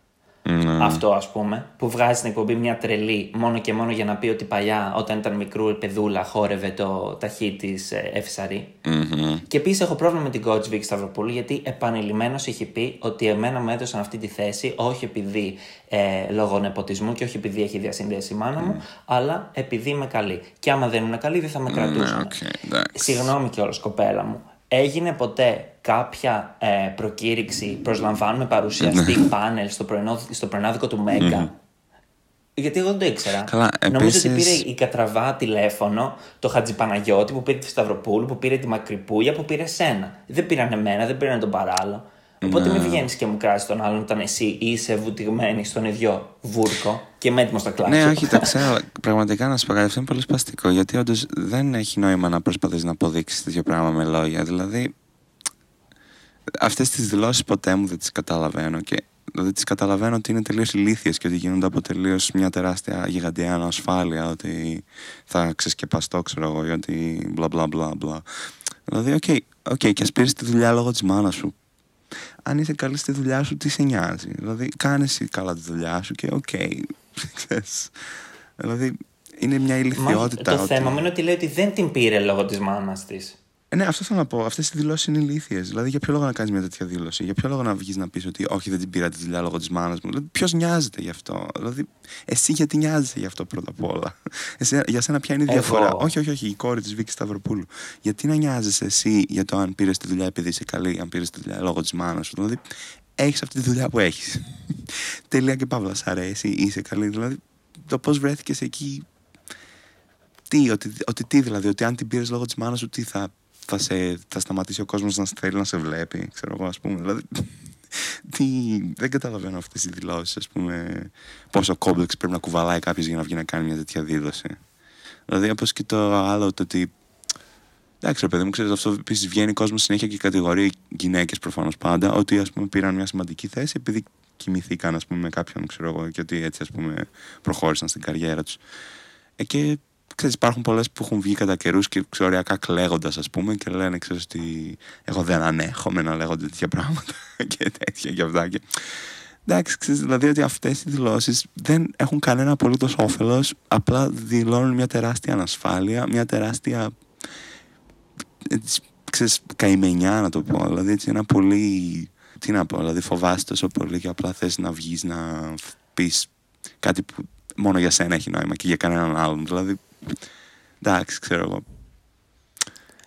Ναι. Αυτό ας πούμε, που βγάζει στην εκπομπή μια τρελή μόνο και μόνο για να πει ότι παλιά όταν ήταν μικρούλι παιδούλα χόρευε το ταχύ της Έφης Σαρρή. Μμμ. Και επίσης έχω πρόβλημα με την κόρη της Βίκης Σταυροπούλου γιατί επανειλημμένως έχει πει ότι εμένα μου έδωσαν αυτή τη θέση όχι επειδή ε, λόγω νεποτισμού και όχι επειδή έχει διασυνδέσεις η μάνα μου, αλλά επειδή είμαι καλή. Και άμα δεν ήμουν καλή δεν θα με κρατούσαν. Ναι, οκ, εντάξει. Συγγνώμη κιόλας, κοπέλα μου. Έγινε ποτέ κάποια ε, προκήρυξη, προσλαμβάνουμε παρουσιαστή Ναι. πάνελ στο, πρωινό, στο πρωινάδικο του Μέγκα. Γιατί εγώ δεν το ήξερα. Καλά, Νομίζω ότι επίσης- πήρε η Κατραβά τηλέφωνο, το Χατζηπαναγιώτη που πήρε τη Σταυροπούλου, που πήρε τη Μακρυπούλια, που πήρε σένα. Δεν πήραν εμένα, δεν πήραν τον παράλληλο. Οπότε Ναι. μην βγαίνεις και μου κράζεις τον άλλον όταν εσύ είσαι βουτυγμένη στον ίδιο βούρκο και είμαι έτοιμος στα κλάσια. Ναι, όχι, το ξέρω. αλλά Πραγματικά να σου πω κάτι, αυτό είναι πολύ σπαστικό. Γιατί όντως δεν έχει νόημα να προσπαθείς να αποδείξεις τέτοιο πράγμα με λόγια. Δηλαδή, αυτές τις δηλώσεις ποτέ μου δεν τις καταλαβαίνω. Και δηλαδή τις καταλαβαίνω ότι είναι τελείως ηλίθιες και ότι γίνονται από τελείως μια τεράστια γιγάντια ανασφάλεια. Ότι θα ξεσκεπαστώ, ξέρω εγώ, ή ότι μπλα μπλα μπλα μπλα. Δηλαδή, ok, ok, και ας πήρες τη δουλειά λόγω της μάνας σου. Αν είσαι καλή στη δουλειά σου, τι σε νοιάζει; Δηλαδή, κάνε εσύ καλά τη δουλειά σου και οκ. ξέρεις. δηλαδή, είναι μια Μα ηλιθιότητα. το θέμα μου είναι ότι λέει ότι δεν την πήρε λόγω της μάνας της. Ε, ναι, αυτό θέλω να πω. Αυτές οι δηλώσεις είναι ηλίθιες. Δηλαδή, για ποιο λόγο να κάνεις μια τέτοια δήλωση, για ποιο λόγο να βγεις να πεις ότι Όχι, δεν την πήρα τη δουλειά λόγω της μάνας μου. Δηλαδή, ποιος νοιάζεται γι' αυτό; Δηλαδή, εσύ γιατί νοιάζεσαι γι' αυτό πρώτα απ' όλα; Εσύ, για σένα ποια είναι η Εγώ. διαφορά; Όχι, όχι, όχι, η κόρη της Βίκης Σταυροπούλου. Γιατί να νοιάζεσαι εσύ για το αν πήρες τη δουλειά επειδή είσαι καλή, αν πήρες τη δουλειά λόγω της μάνας σου; Δηλαδή, έχεις αυτή τη δουλειά που έχεις. Τελεία και παύλα, σ' αρέσει, είσαι καλή. Δηλαδή, το πώς βρέθηκες εκεί τι, ότι, ότι τι δηλαδή, ότι αν την πήρες λόγω της μάνας σου, τι θα, θα, σε, θα σταματήσει ο κόσμος να σε θέλει να σε βλέπει, ξέρω εγώ, ας πούμε. Δηλαδή, τι, δεν καταλαβαίνω αυτές οι δηλώσεις, ας πούμε, πόσο κόμπλεξ πρέπει να κουβαλάει κάποιος για να βγει να κάνει μια τέτοια δήλωση. Δηλαδή, όπως και το άλλο, το ότι. Εντάξει, ρε παιδί μου, ξέρεις αυτό. Επίσης, βγαίνει κόσμος συνέχεια και κατηγορεί γυναίκες προφανώς πάντα ότι ας πούμε, πήραν μια σημαντική θέση επειδή κοιμηθήκαν ας πούμε, με κάποιον, ξέρω εγώ, και ότι έτσι ας πούμε, προχώρησαν στην καριέρα τους. Ε, και ξέρεις, υπάρχουν πολλές που έχουν βγει κατά καιρούς και ξοριακά κλαίγοντας, ας πούμε, και λένε, ξέρεις, ότι εγώ δεν ανέχομαι να λέγονται τέτοια πράγματα και τέτοια και αυτά. Και... Εντάξει, ξέρεις, δηλαδή ότι αυτές οι δηλώσεις δεν έχουν κανένα απολύτως όφελος, απλά δηλώνουν μια τεράστια ανασφάλεια, μια τεράστια. Έτσι, ξέρεις, καημενιά να το πω. Δηλαδή έτσι ένα πολύ. Τι να πω, δηλαδή φοβάσαι τόσο πολύ και απλά θες να βγεις να πεις κάτι που μόνο για σένα έχει νόημα και για κανέναν άλλον. Δηλαδή, εντάξει, ξέρω εγώ.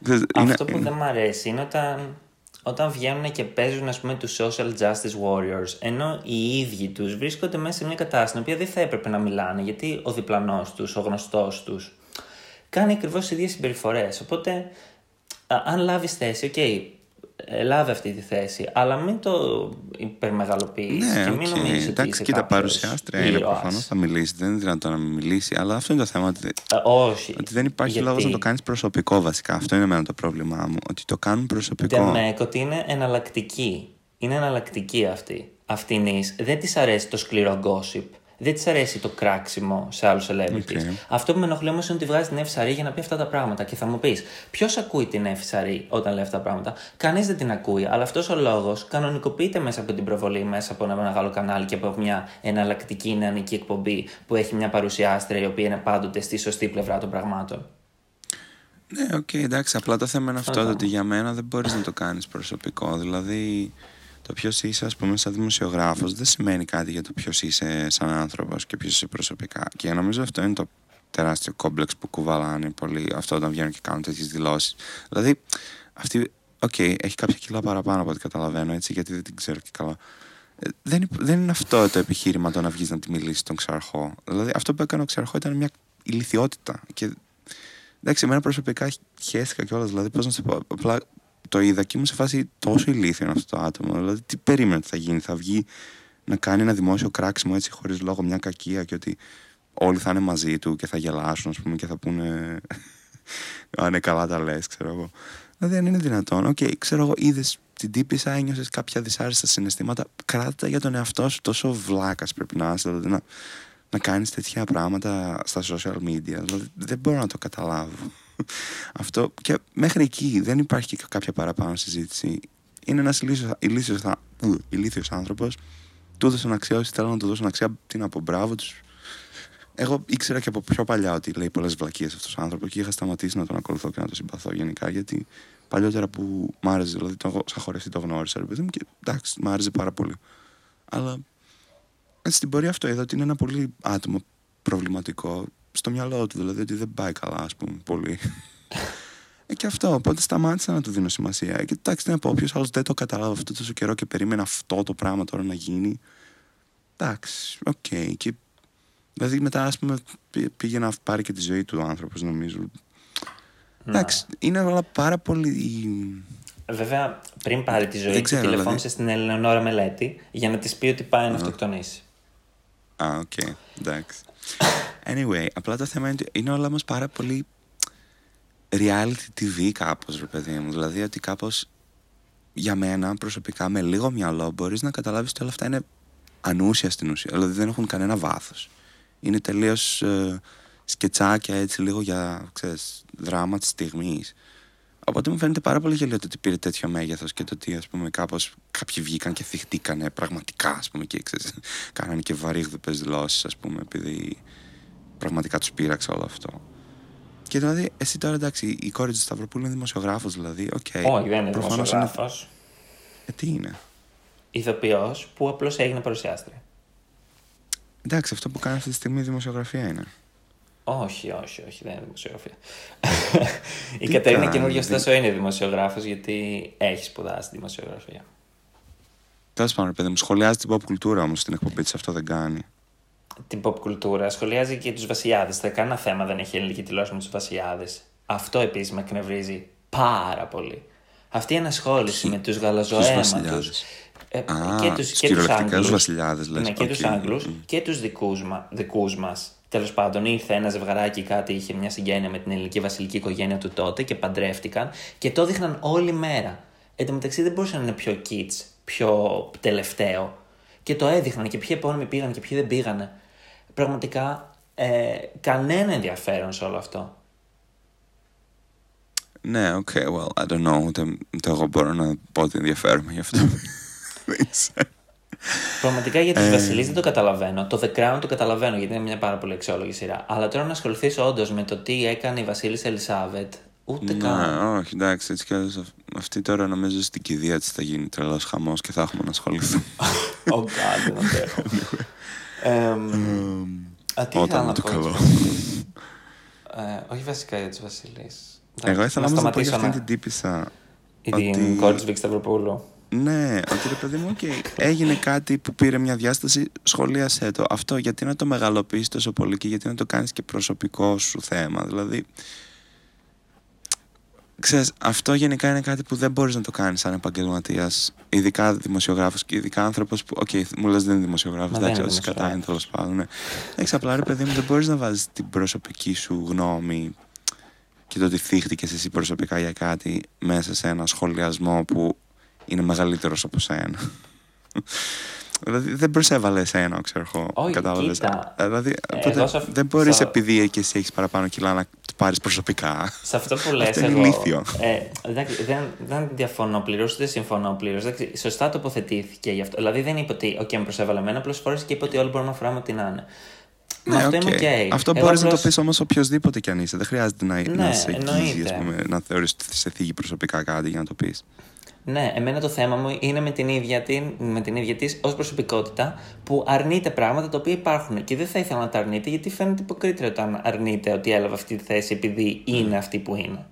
Ξέρεις, είναι- Αυτό που δεν μ' αρέσει είναι όταν, όταν βγαίνουν και παίζουν ας πούμε τους social justice warriors ενώ οι ίδιοι τους βρίσκονται μέσα σε μια κατάσταση στην οποία δεν θα έπρεπε να μιλάνε γιατί ο διπλανός τους, ο γνωστός τους κάνει ακριβώς τις ίδιες συμπεριφορές οπότε α, αν λάβεις θέση, οκ, ε, λάβε αυτή τη θέση. Αλλά μην το υπερμεγαλοποιήσεις Ναι, και μην οκ. νομίζεις ότι Εντάξει, είσαι κοίτα, κάποιος παρουσιάστρια είναι ήρωας. προφανώς θα μιλήσει. Δεν είναι δυνατόν να μην μιλήσει. Αλλά αυτό είναι το θέμα. Ότι, Ε, όχι. ότι δεν υπάρχει Γιατί; λόγος να το κάνεις προσωπικό βασικά. Αυτό είναι εμένα το πρόβλημά μου. Ότι το κάνουν προσωπικό. Ντεμέκ ότι είναι εναλλακτική. Είναι εναλλακτική αυτή. Αυτήν δεν της αρέσει το σκληρό gossip. Δεν της αρέσει το κράξιμο σε άλλους celebrities. Ok. Αυτό που με ενοχλεί όμως είναι ότι βγάζει την Εύη για να πει αυτά τα πράγματα. Και θα μου πεις, ποιος ακούει την Εύη όταν λέει αυτά τα πράγματα; Κανείς δεν την ακούει. Αλλά αυτός ο λόγος κανονικοποιείται μέσα από την προβολή, μέσα από ένα μεγάλο κανάλι και από μια εναλλακτική νεανική εκπομπή που έχει μια παρουσιάστρια η οποία είναι πάντοτε στη σωστή πλευρά των πραγμάτων. Ναι, οκ, εντάξει. Απλά το θέμα είναι αυτό. Αυτό. Ότι για μένα δεν μπορείς να το κάνεις προσωπικό. Δηλαδή, το ποιος είσαι, ας πούμε, σαν δημοσιογράφος δεν σημαίνει κάτι για το ποιος είσαι σαν άνθρωπος και ποιος είσαι προσωπικά. Και νομίζω αυτό είναι το τεράστιο κόμπλεξ που κουβαλάνε πολύ αυτοί όταν βγαίνουν και κάνουν τέτοιες δηλώσεις. Δηλαδή, αυτή, οκ, έχει κάποια κιλά παραπάνω από ό,τι καταλαβαίνω έτσι, γιατί δεν την ξέρω και καλά. Ε, Δεν, υπ- δεν είναι αυτό το επιχείρημα το να βγεις να τη μιλήσεις τον Ξιαρχό. Δηλαδή, αυτό που έκανε ο Ξιαρχό ήταν μια ηλιθιότητα. Και Εντάξει, εμένα προσωπικά χέστηκα κιόλας. Δηλαδή, πώς να σε πω. Απλά το είδα και ήμουν σε φάση τόσο ηλίθιο είναι αυτό το άτομο. Δηλαδή, τι περίμενε ότι θα γίνει. Θα βγει να κάνει ένα δημόσιο κράξιμο έτσι χωρίς λόγο, μια κακία και ότι όλοι θα είναι μαζί του και θα γελάσουν, ας πούμε, και θα πούνε. Α ναι, καλά τα λες, ξέρω εγώ. Δηλαδή, αν είναι δυνατόν. Οκ, ξέρω εγώ, είδες την τύπισσα, ένιωσες κάποια δυσάρεστα συναισθήματα. Κράτα για τον εαυτό σου. Τόσο βλάκας πρέπει να είσαι. Δηλαδή, να, να κάνεις τέτοια πράγματα στα social media. Δηλαδή, δεν μπορώ να το καταλάβω. Αυτό και μέχρι εκεί δεν υπάρχει και κάποια παραπάνω συζήτηση. Είναι ένας ηλίθιος, ηλίθιος, θα- ου, ηλίθιος άνθρωπος. Του έδωσαν αξία όσοι θέλουν να του δώσουν αξία. Τι να πω, μπράβο τους. Εγώ ήξερα και από πιο παλιά ότι λέει πολλές βλακίες αυτός ο άνθρωπος και είχα σταματήσει να τον ακολουθώ και να τον συμπαθώ γενικά γιατί παλιότερα που μ' άρεσε, δηλαδή το, σαν χορευτή το γνώρισα, ρε παιδί μου και εντάξει, μ' άρεσε πάρα πολύ. Αλλά έτσι, στην πορεία αυτό είδα ότι είναι ένα πολύ άτομο προβληματικό στο μυαλό του, δηλαδή ότι δεν πάει καλά, ας πούμε, πολύ. ε, και αυτό, οπότε σταμάτησα να του δίνω σημασία. Ε, Και εντάξει, να πω, όποιος άλλος δεν το κατάλαβε αυτό τόσο καιρό και περίμενε αυτό το πράγμα τώρα να γίνει. Εντάξει, οκ. Και δηλαδή μετά, ας πούμε, πή- πήγε να πάρει και τη ζωή του ο άνθρωπος, νομίζω. Εντάξει, είναι όλα πάρα πολύ. Βέβαια, πριν πάρει τη ζωή Δεν του, ξέρω, τηλεφώνησε στην Ελεονόρα Μελέτη για να της πει ότι πάει να αυτοκτονήσει. Α, οκ, εντάξει. Anyway, απλά το θέμα είναι ότι είναι όλα όμως πάρα πολύ reality TV κάπως, ρε παιδί μου. Δηλαδή ότι κάπως για μένα προσωπικά με λίγο μυαλό μπορείς να καταλάβεις ότι όλα αυτά είναι ανούσια στην ουσία. Δηλαδή δεν έχουν κανένα βάθος. Είναι τελείως ε, σκετσάκια έτσι λίγο για, ξέρεις, δράμα της στιγμής. Οπότε μου φαίνεται πάρα πολύ γελοίο το ότι πήρε τέτοιο μέγεθος και το ότι ας πούμε κάπως κάποιοι βγήκαν και θιχτήκανε πραγματικά ας πούμε και ξέρεις, κάνανε και βαρύγδουπες δηλώσεις ας πούμε επειδή πραγματικά τους πείραξε όλο αυτό. Και δηλαδή, εσύ τώρα εντάξει, η κόρη της Σταυροπούλου είναι δημοσιογράφος, δηλαδή, οκ. Όχι, δεν είναι προφανώς δημοσιογράφος. Ε, τι είναι; Ηθοποιός που απλώς έγινε παρουσιάστρια. Εντάξει, αυτό που κάνει αυτή τη στιγμή δημοσιογραφία είναι. Όχι, όχι, όχι, δεν είναι δημοσιογραφία. η Κατερίνα κάνει, Καινούργιου, δεν- ωστόσο, είναι δημοσιογράφος γιατί έχει σπουδάσει δημοσιογραφία. Τέλος πάντων, ρε παιδί μου, σχολιάζει την pop κουλτούρα όμως στην εκπομπή της, αυτό δεν κάνει. Την pop κουλτούρα σχολιάζει και τους βασιλιάδες. Θα κανένα θέμα δεν έχει ελληνική τηλεόραση με τους βασιλιάδες. Αυτό επίσης με εκνευρίζει πάρα πολύ. Αυτή η ενασχόληση με τους γαλαζοαίματους. βασιλιάδες; Ε, Α, και τους, τους και τους κυριολεκτικούς Άγγλους. βασιλιάδες, λες. Ναι, και Οκ, τους Άγγλους μμ. και τους δικούς, μας, δικούς μας. Τέλος πάντων, ήρθε ένα ζευγαράκι κάτι, είχε μια συγγένεια με την ελληνική βασιλική οικογένεια του τότε και παντρεύτηκαν και το έδειχναν όλη μέρα. Εν τω μεταξύ δεν μπορούσε να είναι πιο κιτς, πιο τελευταίο. Και το έδειχναν και ποιοι επώνυμοι πήγαν και ποιοι δεν πήγανε. Πραγματικά ε, κανένα ενδιαφέρον σε όλο αυτό. Ναι, ok, well, I don't know. Ούτε, ούτε εγώ μπορώ να πω ότι ενδιαφέρομαι γι' αυτό. Δεν ξέρω. Πραγματικά για του Ε. Βασιλεί δεν το καταλαβαίνω. Το The Crown το καταλαβαίνω γιατί είναι μια πάρα πολύ αξιόλογη σειρά. Αλλά τώρα να ασχοληθείς όντως με το τι έκανε η Βασίλισσα Ελισάβετ, ούτε καν. Ναι, όχι, εντάξει, έτσι κι αλλιώς αυ- αυτή τώρα νομίζω στην κηδεία της θα γίνει τρελός χαμός και θα έχουμε να ασχοληθούμε. Oh God, δεν αντέχω. Εμ, Α, τι ήθελα Όταν να είναι το πω καλό. για τους Βασιλείς. Ε, όχι βασικά για τους Βασιλείς. Εγώ ήθελα όμως να πω για αυτήν την τύπησα. Η ότι- την κόρη της Βίκης Σταυροπούλου. Ναι, ότι ρε παιδί μου, οκ, έγινε κάτι που πήρε μια διάσταση, σχολίασέ το. Αυτό γιατί να το μεγαλοποιείς τόσο πολύ και γιατί να το κάνεις και προσωπικό σου θέμα. Δηλαδή, ξέρεις, αυτό γενικά είναι κάτι που δεν μπορείς να το κάνεις σαν επαγγελματίας, ειδικά δημοσιογράφος και ειδικά άνθρωπος που, οκ, μου λες δεν είναι δημοσιογράφος, Μα δεν εντάξει, είναι όσοι κατά είναι τέλος πάντων, ναι. Εντάξει, απλά ρε παιδί μου, δεν μπορείς να βάζεις την προσωπική σου γνώμη και το ότι θύχτηκες εσύ προσωπικά για κάτι μέσα σε ένα σχολιασμό που είναι μεγαλύτερος από σένα. Δηλαδή δεν προσέβαλε εσένα, ξέρω εγώ. Όχι, κατάλαβες. κοίτα. Δηλαδή, Ε, οπότε εδώ σε αυ- δεν μπορείς σε- επειδή και εσύ έχεις παραπάνω κιλά να το πάρεις προσωπικά. Σε αυτό που λες Αυτό είναι εγώ. ηλίθιο. Ε, εντάξει, δεν, δεν διαφωνώ πλήρως, δεν συμφωνώ πλήρως. Σωστά τοποθετήθηκε γι' αυτό. Δηλαδή δεν είπε ότι, OK, με προσέβαλε εμένα, απλώ φορές και είπε ότι όλοι μπορούμε να φοράμε ό,τι να είναι. Με αυτό οκ. είμαι OK. Αυτό Εγώ μπορείς να το απλώς- πεις όμως οποιοδήποτε κι αν είσαι. Δεν χρειάζεται να, Ναι, να σε αγγίζει, εννοείται. ας πούμε, να θεωρείς ότι σε θίγει προσωπικά κάτι για να το πεις. Ναι, εμένα το θέμα μου είναι με την ίδια, την, με την ίδια της ως προσωπικότητα που αρνείται πράγματα τα οποία υπάρχουν και δεν θα ήθελα να τα αρνείται γιατί φαίνεται υποκρίτρια όταν αρνείται ότι έλαβε αυτή τη θέση επειδή είναι αυτή που είναι.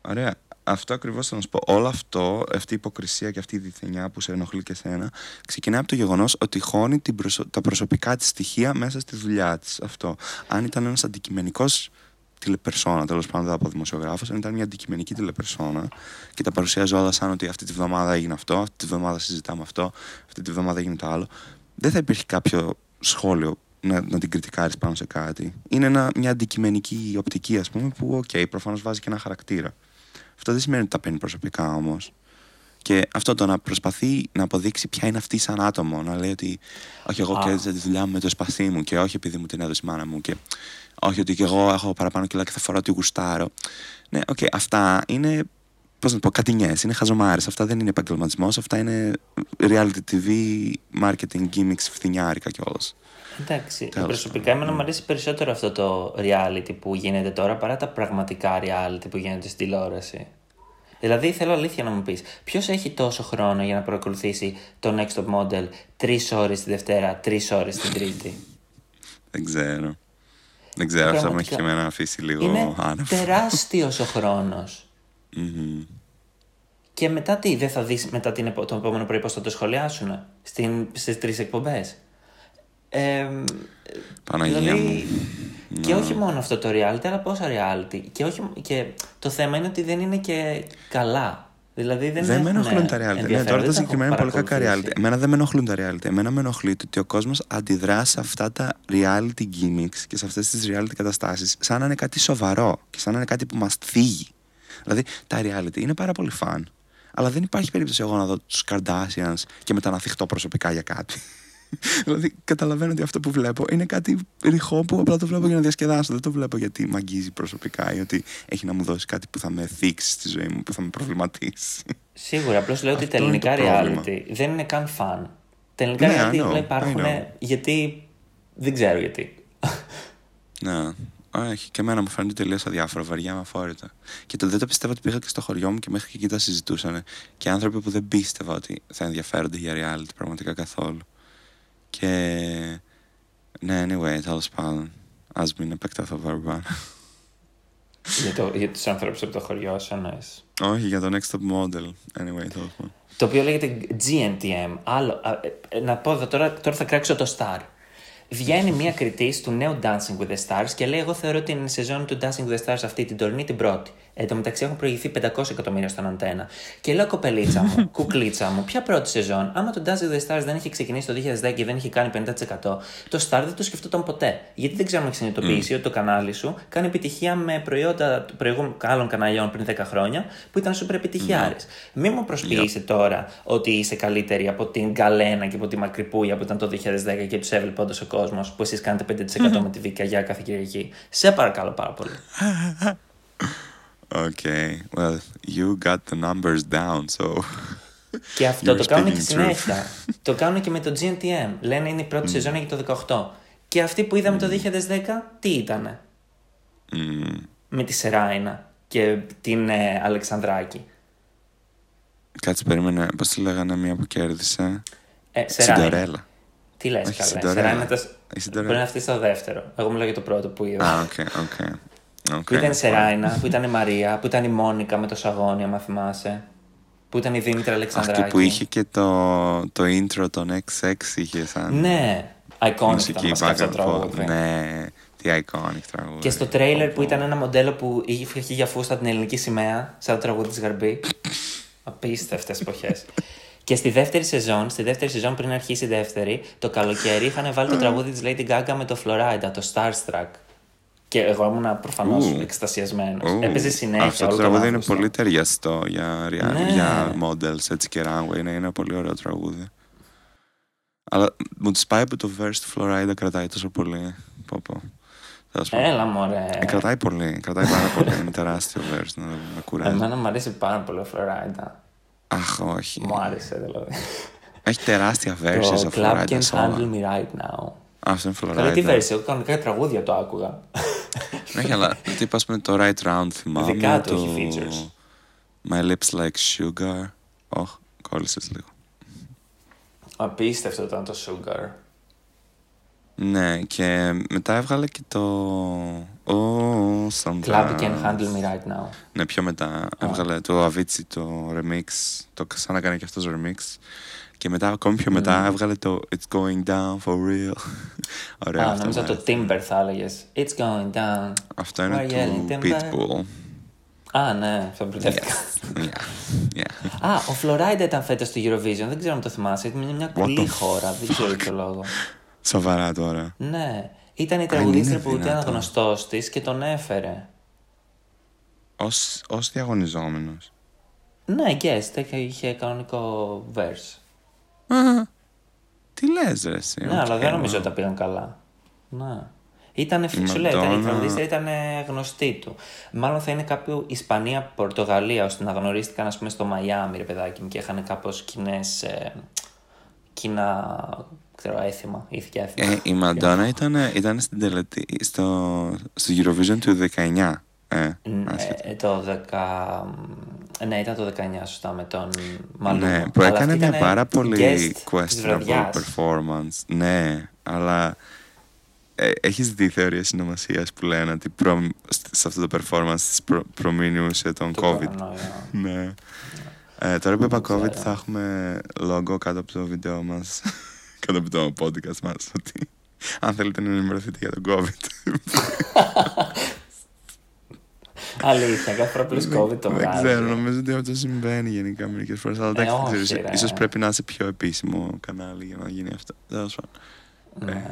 Ωραία. Αυτό ακριβώς θα να σου πω. Όλο αυτό, αυτή η υποκρισία και αυτή η φθηνιά που σε ενοχλεί και σένα, ξεκινάει από το γεγονός ότι χώνει την προσω- τα προσωπικά της στοιχεία μέσα στη δουλειά της. Αυτό. Αν ήταν ένας αντικειμενικός τηλεπερσόνα, τέλος πάντων, δεν θα πω δημοσιογράφος, αν ήταν μια αντικειμενική τηλεπερσόνα και τα παρουσιάζει όλα σαν ότι αυτή τη βδομάδα έγινε αυτό, αυτή τη βδομάδα συζητάμε αυτό, αυτή τη βδομάδα έγινε το άλλο, δεν θα υπήρχε κάποιο σχόλιο να, να την κριτικάρεις πάνω σε κάτι. Είναι ένα, μια αντικειμενική οπτική, ας πούμε, που, OK, okay, προφανώς βάζει και ένα χαρακτήρα. Αυτό δεν σημαίνει ότι τα παίρνει προσωπικά όμως. Και αυτό το να προσπαθεί να αποδείξει ποια είναι αυτή σαν άτομο, να λέει ότι Όχι, εγώ Α. κέρδισα τη δουλειά μου με το σπαθί μου και όχι επειδή μου την έδωσε η μάνα μου και όχι ότι και εγώ έχω παραπάνω κιλά και θα φοράω ό,τι γουστάρω. Ναι, οκ, αυτά είναι. Πώς να το πω, φτηνιές, είναι χαζομάρες. Αυτά δεν είναι επαγγελματισμός, αυτά είναι reality TV, marketing gimmicks, φθηνιάρικα κιόλας. Εντάξει, Τέλος προσωπικά εμένα μου αρέσει περισσότερο αυτό το reality που γίνεται τώρα παρά τα πραγματικά reality που γίνονται στην τηλεόραση. Δηλαδή θέλω αλήθεια να μου πεις, ποιος έχει τόσο χρόνο για να παρακολουθήσει το Next Top Model τρεις ώρες τη Δευτέρα, τρεις ώρες την Τρίτη; Δεν ξέρω. Δεν ξέρω, αυτό με έχει Πραγματικά. και εμένα αφήσει λίγο Είναι άνευ. τεράστιος ο χρόνος. Μμμ. Και μετά τι, δεν θα δεις μετά την, επο- το επόμενο πρωί πώς θα το σχολιάσουν στην, στις τρεις εκπομπές; Ε, Παναγία δηλαδή, μου. Και Ναι. όχι μόνο αυτό το reality, αλλά πόσα reality. Και, όχι, και το θέμα είναι ότι δεν είναι και καλά. Δηλαδή δεν, Δεν με έχουν ενοχλούν τα reality. Ναι, ενδιαφέρον, τώρα δεν το τα έχω συγκεκριμένο είναι πολύ κακά παρακολουθήσει. reality. Εμένα δεν με ενοχλούν τα reality. Εμένα με ενοχλεί το ότι ο κόσμος αντιδρά σε αυτά τα reality gimmicks και σε αυτές τις reality καταστάσεις σαν να είναι κάτι σοβαρό και σαν να είναι κάτι που μας θίγει. Δηλαδή τα reality είναι πάρα πολύ φαν. Αλλά δεν υπάρχει περίπτωση εγώ να δω τους Kardashians και μετά να θυχτώ προσωπικά για κάτι. Δηλαδή καταλαβαίνω ότι αυτό που βλέπω είναι κάτι ρηχό που απλά το βλέπω για να διασκεδάσω. Δεν το βλέπω γιατί με αγγίζει προσωπικά ή ότι έχει να μου δώσει κάτι που θα με θίξει στη ζωή μου, που θα με προβληματίσει. Σίγουρα, απλώς λέω ότι τα Αυτό είναι το ελληνικά πρόβλημα. reality δεν είναι καν φαν. Τα ελληνικά Ναι, reality I know, απλά υπάρχουν I know. γιατί. Δεν ξέρω γιατί. Ναι. Όχι, και εμένα μου φαίνεται τελείως αδιάφορο, βαριά με αφόρητα. Και το δεν το πιστεύω ότι πήγα και στο χωριό μου και μέχρι και εκεί τα συζητούσαν. Και άνθρωποι που δεν πίστευα ότι θα ενδιαφέρονται για reality πραγματικά καθόλου. Και. Ναι, anyway, τέλο πάντων. Α μην επεκταθώ παραπάνω. για, το, για τους ανθρώπου από το χωριό σου εννοείς. Όχι, για το next top model. Anyway, τέλο πάντων. Το οποίο λέγεται GNTM. Άλλο, α, ε, να πω εδώ τώρα, τώρα θα κράξω το Star. Βγαίνει μια κριτής του νέου Dancing with the Stars και λέει: Εγώ θεωρώ την σεζόν του Dancing with the Stars αυτή την τωρινή την πρώτη. Εν τω μεταξύ έχουν προηγηθεί 500 εκατομμύρια στον αντένα. Και λέω: Κοπελίτσα μου, κουκλίτσα μου, ποια πρώτη σεζόν; Άμα το Dancing with the Stars δεν είχε ξεκινήσει το 2010 και δεν είχε κάνει 50%, το Star δεν το σκεφτόταν ποτέ. Γιατί δεν ξέρω αν έχει συνειδητοποιήσει ότι το κανάλι σου κάνει επιτυχία με προϊόντα προηγούμενων άλλων καναλιών πριν 10 χρόνια που ήταν super επιτυχιάρε. Μην μου προσποιήσει τώρα ότι είσαι καλύτερη από την Γκαλένα και από τη Μακρυπούια που ήταν το 2010 και τους έβλεπε όντω ο κόσμος που εσείς κάνετε 5% με τη Βικαγιά κάθε Κυριακή. Σε παρακαλώ πάρα πολύ. Okay, well, you got the numbers down, so. Και αυτό You're το κάνουν και speaking συνέχεια. το κάνουν και με το GNTM. Λένε είναι η πρώτη σεζόν για το 18. Και αυτή που είδαμε το 2010, τι ήτανε; Μμ, Με τη Σεράινα και την ε, Αλεξανδράκη. κάτσε, περίμενε. Πώς τη λέγανε μία που κέρδισε; Ε, Σεράινα. Συντορέλα. Τι λες Όχι, καλά. Συντορέλα. Σεράινα το... Η Μπορεί Συντορέλα. να αυτή στο δεύτερο. Εγώ μιλάω για το πρώτο που είδα. Α, OK, OK. OK, Που ήταν η fine. Σεράινα, που ήταν η Μαρία, που ήταν η Μόνικα με το σαγόνι, άμα θυμάσαι. Που ήταν η Δήμητρα Αλεξανδράκη. Αυτή που είχε και το, το intro των XX είχε σαν Ναι, iconic ήταν μουσική βασικά αυτό το back and forth. τραγούδι. Ναι, Τι iconic τραγούδι. Και στο τρέιλερ που ήταν ένα μοντέλο που είχε είχε για φούστα την ελληνική σημαία, σαν το τραγούδι της Γαρμπή. Απίστευτες εποχές. Και στη δεύτερη σεζόν, στη δεύτερη σεζόν πριν αρχίσει η δεύτερη, το καλοκαίρι είχαν βάλει το τραγούδι της Lady Gaga με το Florida, το Starstruck. Και εγώ ήμουν προφανώς Ου. εκστασιασμένος. Ου, Έπαιζε συνέχεια. Αυτό το όλο τραγούδι είναι Αύγουστο. πολύ ταιριαστό για, rea- Ναι. για models έτσι και runway. Είναι ένα πολύ ωραίο τραγούδι. Αλλά μου της πάει που το verse του Florida κρατάει τόσο πολύ. Πω, πω. Τέλος πάντων. Έλα μωρέ. Ε, κρατάει πολύ, κρατάει πάρα πολύ. Είναι τεράστιο verse να με κουράζει. Εμένα μου αρέσει πάρα πολύ ο Florida. Αχ, όχι. Μου άρεσε δηλαδή. Έχει τεράστια verses το ο Club Florida Can solo. Handle Me Right Now. Αυτό είναι Καλή τι Florida. verse, εγώ κανονικά τραγούδια το άκουγα. Όχι, αλλά τι πας με το Right Round θυμάμαι. Ειδικά του το έχει features. My lips like sugar. Ωχ, κόλλησες λίγο. Απίστευτο ήταν το Sugar. Ναι, και μετά έβγαλε και το. Oh, sometimes. Club Can Handle Me Right Now. Ναι, πιο μετά έβγαλε το Avicii το remix. Το σαν να κάνει και αυτός remix. Και μετά, ακόμη πιο μετά, έβγαλε το It's going down for real. Ωραίο Α, αυτό. νόμιζα μου το άρεσε. Timber θα έλεγες. It's going down. Αυτό είναι We're yelling του timber. Pitbull. Α, ναι, αυτό μπερδεύτηκα. Yeah, yeah. Α, ο Florida ήταν φέτος στο Eurovision. Δεν ξέρω αν το θυμάσαι. Ήταν μια What κουλή the χώρα. Δεν ξέρω για ποιο λόγο. Σοβαρά τώρα. Ναι. Ήταν η είναι τραγουδίστρια που ήταν δυνατόν. γνωστός της και τον έφερε. Ως, ως διαγωνιζόμενος. Ναι, guest. είχε- Είχε κανονικό verse. Α, τι λες ρε εσύ. Ναι, αλλά οκ, δεν νομίζω wow. ότι τα πήγαν καλά. Ναι. Ήταν, Η σου λέω, ήταν, η Madonna- τραγουδίστρια ήταν ε, γνωστή του. Μάλλον θα είναι κάποιο Ισπανία-Πορτογαλία, ώστε να γνωρίστηκαν, ας πούμε, στο Μαϊάμι, ρε παιδάκι μου, και είχαν κάπως κοινές. Ε, κοινά, ξέρω, έθιμα, ήθη έθιμα. Ε, η Μαντόνα ήταν, ήταν στην τελετή, στο, στο Eurovision του 19. Ε, Ναι, άσχετα. ε, το 10... Ναι, ήταν το 19, σωστά, με τον Μαλούμα. ναι, που Αλλά έκανε αυτή μια ήταν πάρα πολύ guest της questionable βραδιάς. performance. Ναι, αλλά ε, έχεις δει θεωρίες συνωμασίας που λένε ότι προ, σε αυτό το performance της προ, προμηνούσε τον Το COVID; κορονοϊό. Ναι. Ε, τώρα που είπα Δεν COVID ξέρω. θα έχουμε λόγο κάτω από το βίντεο μας, κάτω από το podcast μας, ότι αν θέλετε να ενημερωθείτε για τον COVID. Αλήθεια, κάθε φορά που λες COVID το Δεν βγάζει. ξέρω, νομίζω ότι αυτό συμβαίνει γενικά μερικές φορές, αλλά εντάξει, όχι, ξέρεις, ρε. ίσως πρέπει να είσαι πιο επίσημο κανάλι για να γίνει αυτό. Τέλος πάντων. Ναι.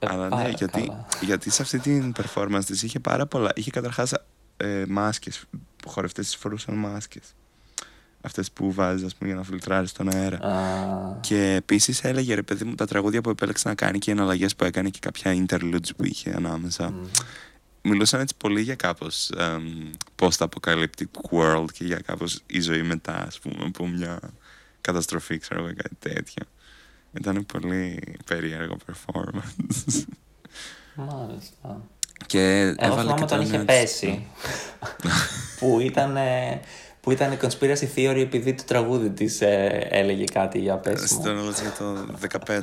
Ε, Ε, αλλά πάρα ναι, γιατί, καλά. γιατί σε αυτή την performance της είχε πάρα πολλά. Είχε καταρχάς ε, μάσκες, που χορευτές τις φορούσαν μάσκες. Αυτές που βάζεις, ας πούμε, για να φιλτράρεις τον αέρα. Α, Και επίσης έλεγε ρε παιδί μου τα τραγούδια που επέλεξε να κάνει και οι εναλλαγές που έκανε και κάποια interludes που είχε ανάμεσα. μ. Μιλούσαν έτσι πολύ για κάπως post-apocalyptic world και για κάπως η ζωή μετά, ας πούμε, από μια καταστροφή, ξέρω εγώ, κάτι τέτοιο. Ήταν πολύ περίεργο performance. Μάλιστα. και Εγώ έβαλε θυμάμαι και όταν τον είχε έτσι- πέσει. που ήταν. ε, Που ήταν conspiracy theory επειδή το τραγούδι της έλεγε κάτι για πέσιμο. Στον όλο για το 15.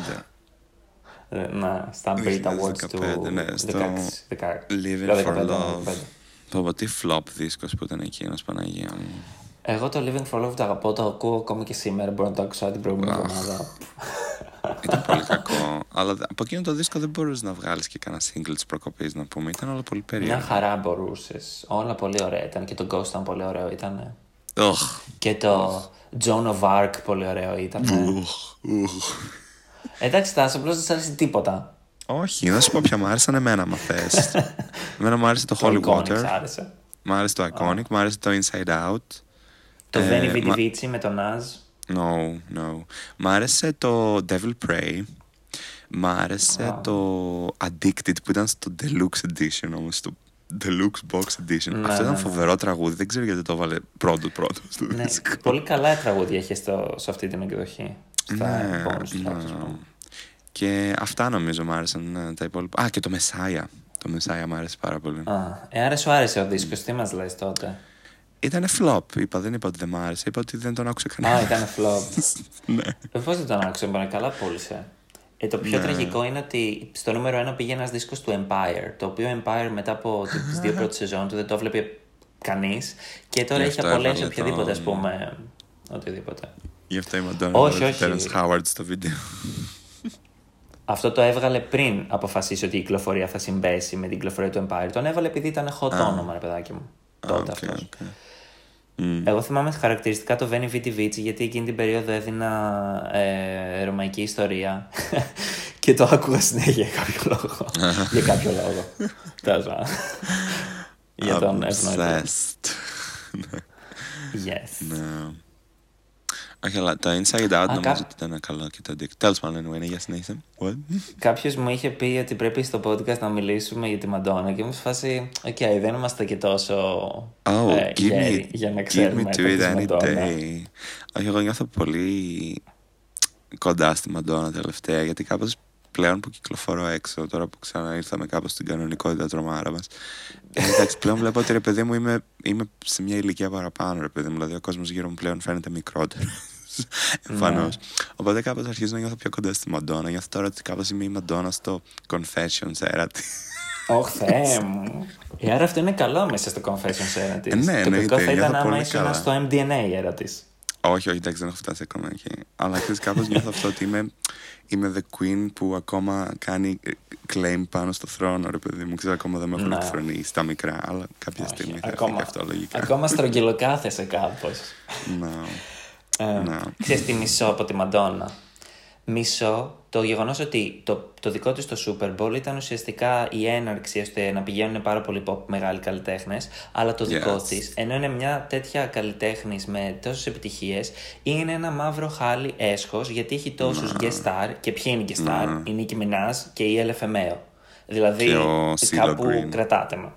Ε, Να, στα Brit Awards του 2015, ναι, στο 16, 16, Living 15, for 15. Love. Πω πω, τι flop δίσκος που ήταν εκείνος Παναγία μου. Εγώ το Living for Love το αγαπώ, το ακούω ακόμα και σήμερα. Μπορώ να το άκουσα την προηγούμενη Αχ. εβδομάδα. Ήταν πολύ κακό. Αλλά από εκείνο το δίσκο δεν μπορούσες να βγάλεις και κανένα single της προκοπής να πούμε. Ήταν όλα πολύ Μια περίεργα. χαρά μπορούσες. Όλα πολύ ωραία ήταν. Και το Ghost ήταν πολύ ωραίο. Ήταν. Οχ. Και το Joan of Arc πολύ ωραίο ήταν. Ουχ, ουχ. Εντάξει, Τάσο, απλώς δεν σ' άρεσε τίποτα. Όχι, να σου πω ποια μου άρεσαν εμένα, μα θε. εμένα μου άρεσε το Holy Το Iconic σ' Water. άρεσε. Μου άρεσε το Iconic. Μου άρεσε το Inside Out. Το Ε, Veni Vidi μα- Vici με τον Naz. No, no. Μ' άρεσε το Devil Pray. Μ' άρεσε Α. το Addicted που ήταν στο Deluxe Edition όμως, στο Deluxe Box Edition. Ναι, Αυτό ναι, ήταν ναι. φοβερό τραγούδι, δεν ξέρω γιατί το έβαλε πρώτο πρώτο στο Ναι, δίσκο. πολύ καλά τραγούδια έχει στο, σε αυτή την εκδοχή. Στα Ναι, bonus tracks, ναι. ας πούμε. Και αυτά νομίζω μου άρεσαν ναι, τα υπόλοιπα. Α, και το Messiah. Το Messiah μου άρεσε πάρα πολύ. Α, ε, άρα σου άρεσε ο δίσκος, τι μας λες τότε; Ήτανε flop, είπα, δεν είπα ότι δεν μ' άρεσε, είπα ότι δεν τον άκουσε Α, κανένα. ήταν flop. ναι. Ε, Πώς δεν τον άκουσα, μπορεί καλά πούλησε. Ε, το πιο Ναι. τραγικό είναι ότι στο νούμερο ένα πήγε ένας δίσκος του Empire, το οποίο Empire μετά από τις δύο πρώτες σεζόν του δεν το βλέπει κανείς και τώρα Γι' έχει αυτό απολέσει έβαλε οποιαδήποτε, τον- ας πούμε, οτιδήποτε. Γι' αυτό η Μαντόνα Όχι, έβαλε όχι. τον Terence Howard στο βίντεο. Αυτό το έβγαλε πριν αποφασίσει ότι η κυκλοφορία θα συμπέσει με την κυκλοφορία του Empire. Τον έβαλε επειδή ήταν hot όνομα, ρε παιδάκι μου. Τότε οκ, αυτός. οκ. Μμ. Εγώ θυμάμαι χαρακτηριστικά το Veni Vidi Vici γιατί εκείνη την περίοδο έδινα ε, ρωμαϊκή ιστορία και το άκουγα συνέχεια για κάποιο λόγο. για κάποιο λόγο. Τέλος πάντων. για τον ευνόητο. Obsessed. Yes. Ναι. Όχι, αλλά το Inside Out νομίζω κα- ότι ήταν καλό και το Dick. Τέλος πάντων, anyway, ναι, για συνέχισε. What? Κάποιος μου είχε πει ότι πρέπει στο podcast να μιλήσουμε για τη Μαντόνα και μου σε φάση, οκ, δεν είμαστε και τόσο Oh, ε, give me, γέροι για να give me ξέρουμε to τα it της any Μαντόνα. day. Όχι, εγώ νιώθω πολύ κοντά στη Μαντόνα τελευταία, γιατί κάπως πλέον που κυκλοφορώ έξω, τώρα που ξαναήρθαμε κάπως στην κανονικότητα τρομάρα μας, ε, εντάξει, πλέον βλέπω ότι ρε παιδί μου είμαι, είμαι σε μια ηλικία παραπάνω, ρε παιδί μου, δηλαδή ο κόσμος γύρω μου πλέον φαίνεται μικρότερο. Εμφανώς. Ναι. Οπότε κάπως αρχίζω να νιώθω πιο κοντά στη Μαντόνα. Νιώθω τώρα ότι κάπως είμαι η Μαντόνα στο Confessions era τη. Ωχ, Θεέ μου. Ε, άρα αυτό είναι καλό μέσα στο Confessions era τη. Ε, ναι, το εννοείται, κακό θα ήταν νιώθω άμα πολύ ήσουν καλά. στο MDNA era τη. όχι, όχι, εντάξει, δεν έχω φτάσει ακόμα εκεί. Αλλά ξέρεις, κάπως νιώθω αυτό ότι είμαι, είμαι the queen που ακόμα κάνει ε, claim πάνω στο θρόνο, ρε παιδί μου. Ξέρω, ακόμα δεν με έχουν Ναι. εκθρονήσει στα μικρά, αλλά κάποια Όχι, στιγμή θα έρθει ακόμα, και αυτό λογικά. ακόμα στρογγυλοκάθεσαι κάπως. Ναι. Ε, Ναι. Ξέρεις τι μισώ από τη Μαντόνα; Μισώ το γεγονός ότι το, το δικό της το Super Bowl ήταν ουσιαστικά η έναρξη ώστε να πηγαίνουν πάρα πολλοί pop μεγάλοι καλλιτέχνες, αλλά το δικό Yes. της, ενώ είναι μια τέτοια καλλιτέχνης με τόσες επιτυχίες, είναι ένα μαύρο χάλι έσχος γιατί έχει τόσους Ναι. guest star. Και ποιοι είναι οι guest star, η Nicki Minaj και η LFMAO. Δηλαδή, Και ο CeeLo κάπου Green. κρατάτε με.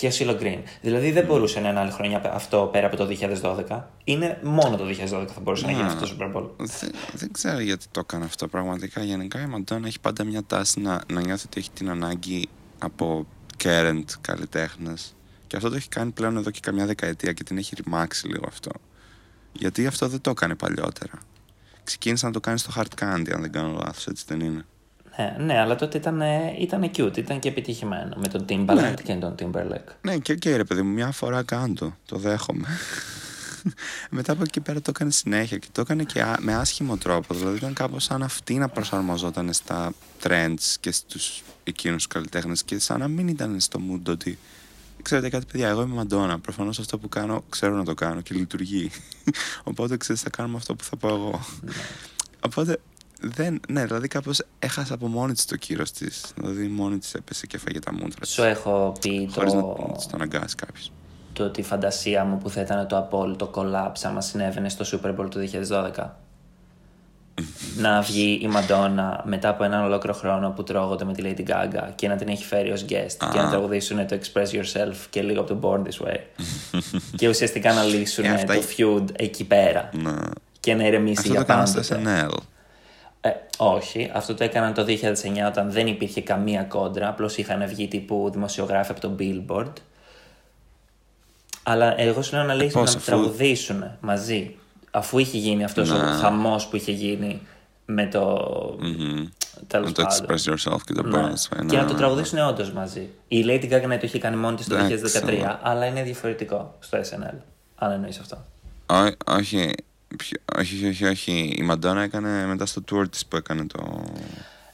Και ο Σίλο Green. Δηλαδή δεν μπορούσε να είναι άλλη χρονιά αυτό πέρα από το 2012. Είναι μόνο το 2012 θα μπορούσε να γίνει Ναι. αυτό το Super Bowl. Δεν, δεν ξέρω γιατί το έκανε αυτό πραγματικά. Γενικά η Μαντόνα έχει πάντα μια τάση να, να νιώθει ότι έχει την ανάγκη από current καλλιτέχνες. Και αυτό το έχει κάνει πλέον εδώ και καμιά δεκαετία και την έχει ρημάξει λίγο αυτό. Γιατί αυτό δεν το έκανε παλιότερα. Ξεκίνησε να το κάνει στο Hard Candy, αν δεν κάνω λάθος, έτσι δεν είναι; Ναι, ναι, αλλά τότε ήταν, ήταν cute, ήταν και επιτυχημένο με τον Timbaland και τον Timberlake. Ναι, και οκ, ρε παιδί μου, μια φορά κάντο. Το δέχομαι. Μετά από εκεί πέρα το έκανε συνέχεια και το έκανε και α- με άσχημο τρόπο. Δηλαδή ήταν κάπως σαν αυτή να προσαρμοζόταν στα trends και στους εκείνους καλλιτέχνες και σαν να μην ήταν στο mood ότι Ξέρετε κάτι, παιδιά, εγώ είμαι Μαντόνα. Προφανώς αυτό που κάνω ξέρω να το κάνω και λειτουργεί. Οπότε ξέρετε, θα κάνουμε αυτό που θα πω εγώ. Οπότε δεν. Ναι, δηλαδή κάπως έχασα από μόνη της το κύρος της. Δηλαδή μόνη της έπεσε και έφαγε τα μούτρα της. Σου έχω πει Χωρίς να το, της το αναγκάσει κάποιος. το ότι η φαντασία μου που θα ήταν το απόλυτο collapse άμα συνέβαινε στο Super Bowl του 2012. να βγει η Μαντόνα μετά από έναν ολόκληρο χρόνο που τρώγονται με τη Lady Gaga και να την έχει φέρει ως guest και να τραγουδήσουν το Express Yourself και λίγο από το Born This Way. και ουσιαστικά να λύσουν Ε, αυτά το feud εκεί πέρα Να. και να ηρεμήσει Αυτό για το έκανα στο πάντοτε. SNL. Ε, όχι, αυτό το έκαναν το 2009 όταν δεν υπήρχε καμία κόντρα. Απλώς είχαν βγει τύπου δημοσιογράφοι από το Billboard. Αλλά εγώ σου λέω να λύσουν πώς, να αφού- τραγουδήσουν μαζί. Αφού είχε γίνει αυτός ο Να. χαμός που είχε γίνει με το. Μμμ. Τέλος Με το πάντων. Express Yourself και το Ναι. Burn This Way. Και Ναι, να το ναι, τραγουδήσουν όντως μαζί. Η Lady Gaga ναι, το είχε κάνει μόνη της το Εντάξει, 2013, αλλά- αλλά είναι διαφορετικό στο SNL. Αν εννοείς αυτό. Ω- όχι, ποιο- όχι, όχι, όχι, όχι. Η Μαντόνα έκανε μετά στο tour της που έκανε το...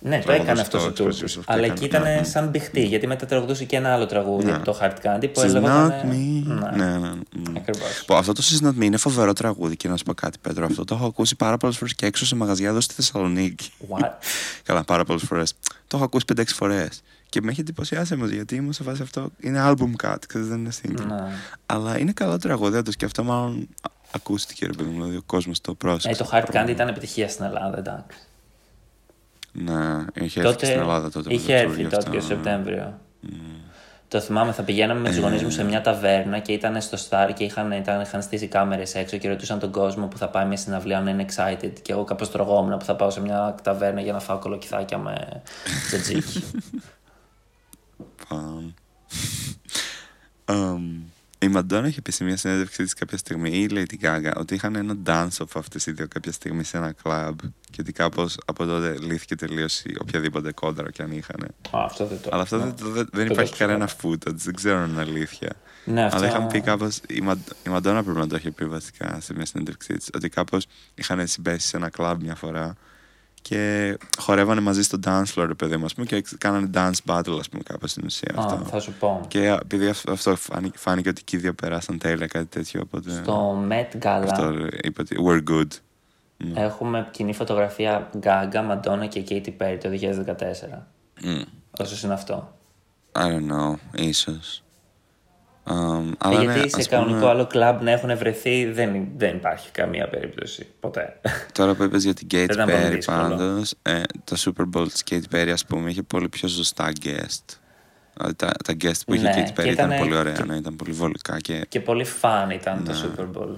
Ναι, το τραγούδι έκανε αυτό στο στο tour Express της. Yourself που Αλλά έκανε. εκεί ήταν Ναι, ναι. σαν μπιχτή, γιατί μετά τραγουδούσε και ένα άλλο τραγούδι Ναι. από το Hard Candy που She's έλεγε. not me. Ναι, ναι. ναι. Ακριβώς. Πω, αυτό το She's not me είναι φοβερό τραγούδι και να σου πω κάτι, Πέτρο. Αυτό το έχω ακούσει πάρα πολλές φορές και έξω σε μαγαζιά εδώ στη Θεσσαλονίκη. What? Καλά, πάρα πολλές φορές. Το έχω ακούσει 5-6 φορές. Και με έχει εντυπωσιάσει όμως γιατί ήμουν σε φάση αυτό. Είναι album cut, ξέρεις, δεν είναι single. Ναι. Αλλά είναι καλό τραγούδι, το και αυτό μάλλον α- ακούστηκε, ρε παιδί μου. Δηλαδή ο κόσμος το Ε, πρόσεξε. το Hard Candy ήταν επιτυχία στην Ελλάδα, εντάξει. Ναι, είχε έρθει και στην Ελλάδα τότε. με είχε το tour έρθει γι' τότε αυτό, και το ναι. Σεπτέμβριο. Το θυμάμαι, θα πηγαίναμε με τους γονείς μου σε μια ταβέρνα και ήταν στο Star και είχαν, ήταν, είχαν στήσει κάμερες έξω και ρωτούσαν τον κόσμο που θα πάει μια συναυλία να είναι excited. Και εγώ κάπως τρογόμουν που θα πάω σε μια ταβέρνα για να φάω κολοκυθάκια με τζατζίκι. Παμ. Εμ, η Μαντόνα είχε πει σε μια συνέντευξή της κάποια στιγμή, ή η Lady Gaga, ότι είχαν ένα dance-off αυτές οι δύο κάποια στιγμή σε ένα κλαμπ. Και ότι κάπως από τότε λύθηκε τελείως οποιαδήποτε κόντρα κι αν είχαν. Α, αυτό δεν το. Αλλά αυτό ναι. δεν, δεν, δεν Το υπάρχει ξέρω. κανένα footage, δεν ξέρω αν είναι αλήθεια. Ναι, αυτό... Αλλά είχαν πει κάπω. Η, Μαν- η Μαντόνα πρέπει να το έχει πει βασικά σε μια συνέντευξή της. Ότι κάπως είχαν συμπέσει σε ένα κλαμπ μια φορά και χορεύανε μαζί στο dance floor, ρε παιδί μου, ας πούμε, και κάνανε dance battle, ας πούμε, κάπως στην ουσία. Α, αυτό. θα σου πω. Και επειδή αυτό, αυτό φάνηκε, φάνηκε ότι και οι δύο περάσαν τέλεια, κάτι τέτοιο, οπότε... Στο Met Gala Αυτό είπε ότι we're good. Ναι. έχουμε κοινή φωτογραφία Gaga, Madonna και Katy Perry το 2014. Mm. Όσο είναι αυτό. I don't know, ίσως. Um, Ε, αλλά γιατί ναι, σε ας κανονικό πούμε, άλλο κλαμπ να έχουν βρεθεί δεν, δεν υπάρχει καμία περίπτωση. Ποτέ. Τώρα που είπες για την Katy Δεν ήταν πολύ Perry δύσκολο. πάντως, ε, το Super Bowl της Katy Perry ας πούμε είχε πολύ πιο ζωστά guest. Δηλαδή τα, τα guest που είχε Ναι, η Katy Perry και ήταν ήτανε- πολύ ωραία, και- ναι, ήταν πολύ βολικά και, και πολύ φαν ήταν το Ναι. Super Bowl.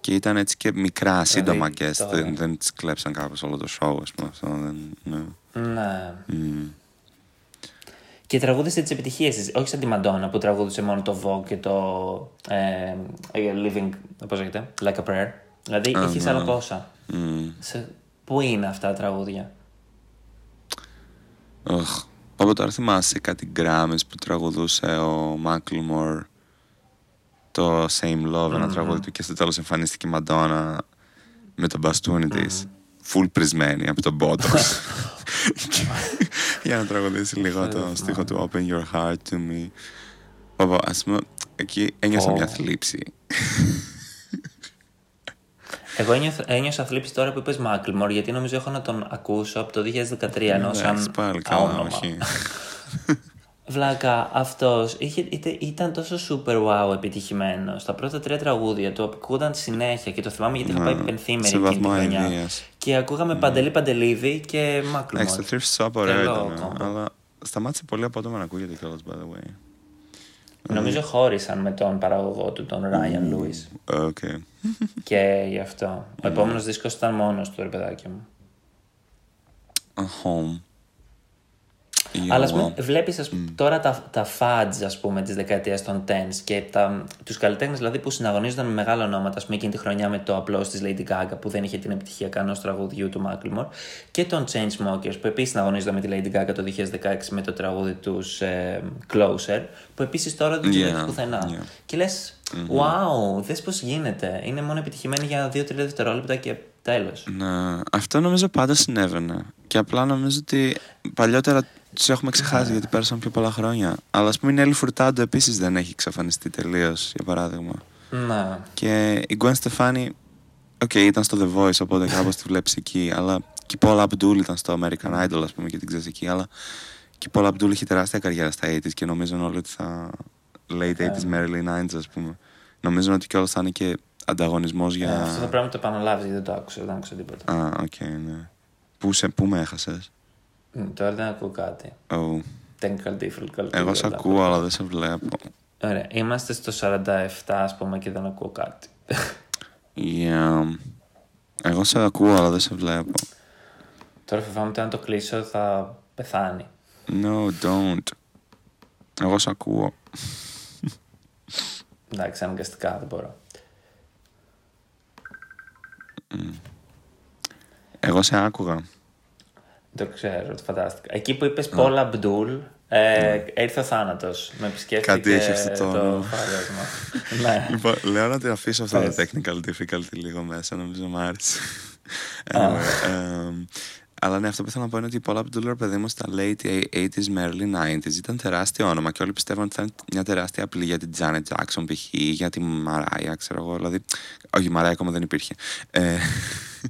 και ήταν έτσι και μικρά, σύντομα guest, τώρα. δεν, δεν τις κλέψαν κάπως όλο το show ας πούμε. Αυτό, δεν, ναι. Ναι. Μμ. Και τραγούδισε τι επιτυχίε της. Όχι σαν τη Μαντόνα που τραγούδισε μόνο το Vogue και το ε, ε, Living. Πώς λέγεται, Like a Prayer. Δηλαδή Α, έχει ναι. άλλα πόσα. Μμ. Σε... Πού είναι αυτά τα τραγούδια; Οχ. Από τώρα θυμάσαι κάτι γκράμμες που τραγουδούσε ο Macklemore το Same Love, ένα τραγούδι του και στο τέλος εμφανίστηκε η Μαντόνα με το μπαστούνι της full πρισμένη από τον Botox. Για να τραγουδήσει λίγο το στίχο του Open Your Heart to Me. Παπα, ας πούμε, εκεί ένιωσα Ω. μια θλίψη. Εγώ ένιωθα- ένιωσα θλίψη τώρα που είπες Macklemore γιατί νομίζω έχω να τον ακούσω από το 2013 ενώ Εντάξει, σαν πάλι καλά, όνομα. όχι Βλάκα, αυτός ήταν τόσο super wow επιτυχημένος. Τα πρώτα τρία τραγούδια του ακούγονταν συνέχεια και το θυμάμαι γιατί είχα Ναι, πάει πενθήμερη σε εκείνη τη βαθμό χρονιά. αηδίας. Και ακούγαμε Παντελή Παντελίδη και Εντάξει, το Macklemore. thrift shop ωραίο Τρελό ήταν, κόμπο. αλλά σταμάτησε πολύ απότομα να ακούγεται κιόλας, by the way. Νομίζω χώρισαν με τον παραγωγό του, τον Ryan Lewis. Οκ. και γι' αυτό. Ο επόμενος δίσκος ήταν μόνος του, ρε παιδάκι μου. A home. Αλλά ας Yeah, πούμε, well. βλέπει τώρα τα, τα fads ας πούμε, της δεκαετίας των 10 και τους καλλιτέχνες δηλαδή, που συναγωνίζονταν με μεγάλα ονόματα, ας πούμε, εκείνη τη χρονιά με το απλό της Lady Gaga που δεν είχε την επιτυχία καν ω τραγουδιού του Macklemore και των Chainsmokers που επίσης συναγωνίζονταν με τη Lady Gaga το 2016 με το τραγούδι τους ε, Closer που επίσης τώρα δεν του Yeah, έχει πουθενά. yeah. Και λες, wow, δες πώς γίνεται. Είναι μόνο επιτυχημένοι για 2-3 δευτερόλεπτα και τέλος. Ναι, αυτό νομίζω πάντα συνέβαινε. Και απλά νομίζω ότι παλιότερα τους έχουμε ξεχάσει γιατί πέρασαν πιο πολλά χρόνια. Αλλά ας πούμε η Νέλη Φουρτάντο επίσης δεν έχει εξαφανιστεί τελείως, για παράδειγμα. Ναι. Και η Gwen Stefani, οκ, ήταν στο The Voice, οπότε κάπως τη βλέπεις εκεί. Αλλά και η Paula Abdul ήταν στο American Idol, ας πούμε, και την ξέρεις εκεί. Αλλά και η Paula Abdul είχε τεράστια καριέρα στα 80s και νομίζουν όλοι ότι θα. late 80s με early 90s, ας πούμε. Νομίζουν ότι κιόλας θα είναι και ανταγωνισμός για. Ε, αυτό θα πρέπει να το επαναλάβεις γιατί δεν το άκουσα, δεν άκουσα τίποτα. Α, οκ, ναι. Πού, σε, πού με έχασες; Μ, Τώρα δεν ακούω κάτι. Oh. Technical difficulty. Εγώ σε όλα. ακούω, αλλά δεν σε βλέπω. Ωραία. Είμαστε στο 47, ας πούμε, και δεν ακούω κάτι. Yeah. Εγώ σε ακούω, αλλά δεν σε βλέπω. Τώρα φοβάμαι ότι αν το κλείσω θα πεθάνει. No, don't. Εγώ σε ακούω. Εντάξει, αναγκαστικά δεν μπορώ. Εγώ σε άκουγα. Το ξέρω, το φαντάστηκα. Εκεί που είπες Paul Abdul, ε, ήρθε ο θάνατος. Με επισκέφθηκε Κάτι έχει αυτό το το όνομα. φάλεσμα. ναι. Λοιπόν, λέω να την αφήσω αυτό το Πες. technical difficulty λίγο μέσα, νομίζω μου άρεσε. Anyway, εμ, αλλά ναι, αυτό που ήθελα να πω είναι ότι η Paula Abdul, ρε παιδί μου, στα late 80s με early 90s ήταν τεράστιο όνομα και όλοι πιστεύαν ότι θα είναι μια τεράστια απειλή για την Janet Jackson π.χ. ή για τη Mariah, ξέρω εγώ. Δηλαδή, όχι, η Mariah ακόμα δεν υπήρχε. Ε,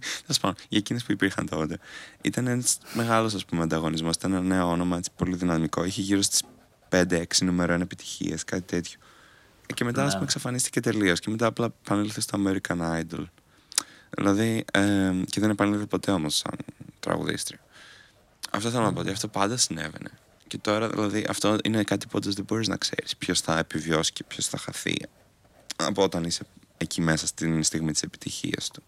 Τέλος πάντων, για εκείνες που υπήρχαν τότε. Ήταν ένας μεγάλος ανταγωνισμός. Ήταν ένα νέο όνομα, έτσι, πολύ δυναμικό. Είχε γύρω στις 5-6 νούμερο 1 επιτυχίες, κάτι τέτοιο. Ε, Και μετά, ας Ναι. πούμε, εξαφανίστηκε τελείως. Και μετά απλά επανήλθε στο American Idol. Δηλαδή, ε, και δεν επανήλθε ποτέ όμως σαν τραγουδίστρια. Αυτό θέλω να πω ότι αυτό πάντα συνέβαινε. Και τώρα, δηλαδή, αυτό είναι κάτι που όντως δεν μπορείς να ξέρεις ποιος θα επιβιώσει και ποιος θα χαθεί. Από όταν είσαι εκεί μέσα στην στιγμή της επιτυχίας του.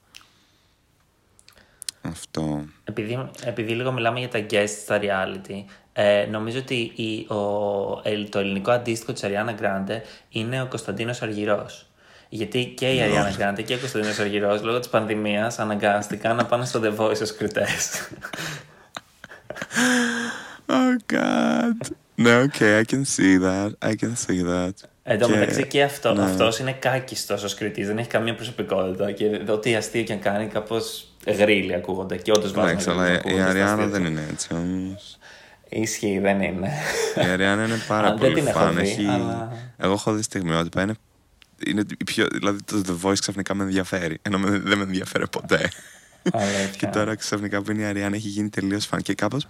Αυτό. Επειδή, επειδή λίγο μιλάμε για τα guests στα reality, ε, νομίζω ότι η, ο, ε, το ελληνικό αντίστοιχο της Αριάννα Γκράντε είναι ο Κωνσταντίνος Αργυρός. Γιατί και η Αριάννα Γκράντε και ο Κωνσταντίνος Αργυρός λόγω της πανδημίας αναγκάστηκαν να πάνε στο The Voice ως κριτές. Oh God. Ναι, OK, I can see that. I can see that. Εν τω Και- μεταξύ και αυτό, ναι. αυτός είναι κάκιστος ως κριτής, δεν έχει καμία προσωπικότητα και ό,τι αστείο και αν κάνει κάπως γρήλοι ακούγονται και όντως βάζουν Εντάξει, αλλά γρήλοι η ακούγονται στα Αριάννα αστεία δεν του. είναι έτσι όμως. Ισχύει, δεν είναι. Η Αριάννα είναι πάρα Α, δεν πολύ την έχω φαν. δει, Έχει... αλλά- Εγώ έχω δει στιγμιότυπα. Είναι... είναι η πιο... Δηλαδή το The Voice ξαφνικά με ενδιαφέρει. Ενώ με- δεν με ενδιαφέρει ποτέ. και Αλήθεια. τώρα ξαφνικά που είναι η Αριάννα έχει γίνει τελείως φαν. Και κάπως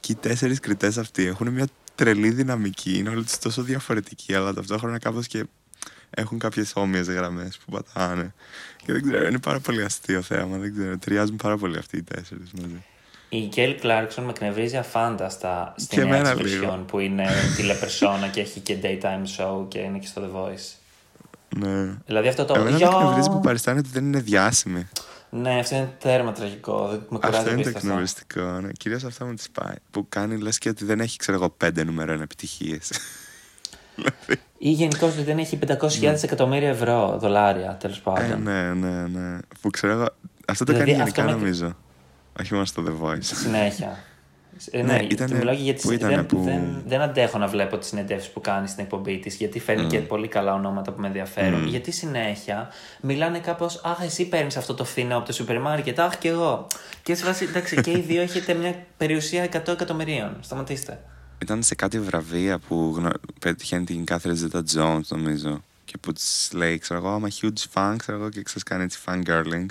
και οι τέσσερις κριτές αυτοί έχουν μια τρελή δυναμική. Είναι όλοι τους τόσο διαφορετικοί, αλλά ταυτόχρονα κάπως και έχουν κάποιες όμοιες γραμμές που πατάνε. Και δεν ξέρω, είναι πάρα πολύ αστείο θέαμα. Δεν ξέρω, ταιριάζουν πάρα πολύ αυτοί οι τέσσερις μαζί. Η Γκέλ Κλάρκσον με εκνευρίζει αφάνταστα Και στην νέα εμένα της λίγο. version που είναι τηλεπερσόνα και έχει και daytime show και είναι και στο The Voice. Ναι. Δηλαδή αυτό το. Εμένα με «Γεια!» εκνευρίζει που παριστάνει ότι δεν είναι διάσημη. Ναι, αυτό είναι τέρμα τραγικό. Δεν- Με κουράζει Αυτό είναι το απίστευτα. εκνευριστικό. Ναι. Κυρίως αυτό μου τη πάει. Που κάνει λες και ότι δεν έχει, ξέρω εγώ, πέντε νούμερο ένα επιτυχίες. Ή γενικώς ότι δεν έχει 500.000 εκατομμύρια ευρώ, δολάρια τέλος ε, πάντων. ναι, ναι, ναι. Που ξέρω εγώ. Αυτό το Δηλαδή, κάνει αυτό γενικά με- νομίζω. Όχι μόνο στο The Voice. Συνέχεια. Ε, Ναι, ναι, ήτανε- μιλάω και για τις- πού ήτανε δεν, που- δεν, δεν αντέχω να βλέπω τις συνεντεύξεις που κάνει στην εκπομπή της, γιατί φέρνει και πολύ καλά ονόματα που με ενδιαφέρουν. Γιατί συνέχεια μιλάνε κάπως, Αχ, εσύ παίρνεις αυτό το φθηνό από το σούπερ μάρκετ, Αχ, και εγώ. Και σε βάση, εντάξει, και οι δύο έχετε μια περιουσία 100 εκατομμυρίων. Σταματήστε. Ήταν σε κάτι βραβεία που γνω... πετυχαίνει την Catherine Zeta Jones, νομίζω. Και που της λέει, ξέρω εγώ, I'm a huge fan, ξέρω εγώ, και ξέρεις, κάνει έτσι fangirling.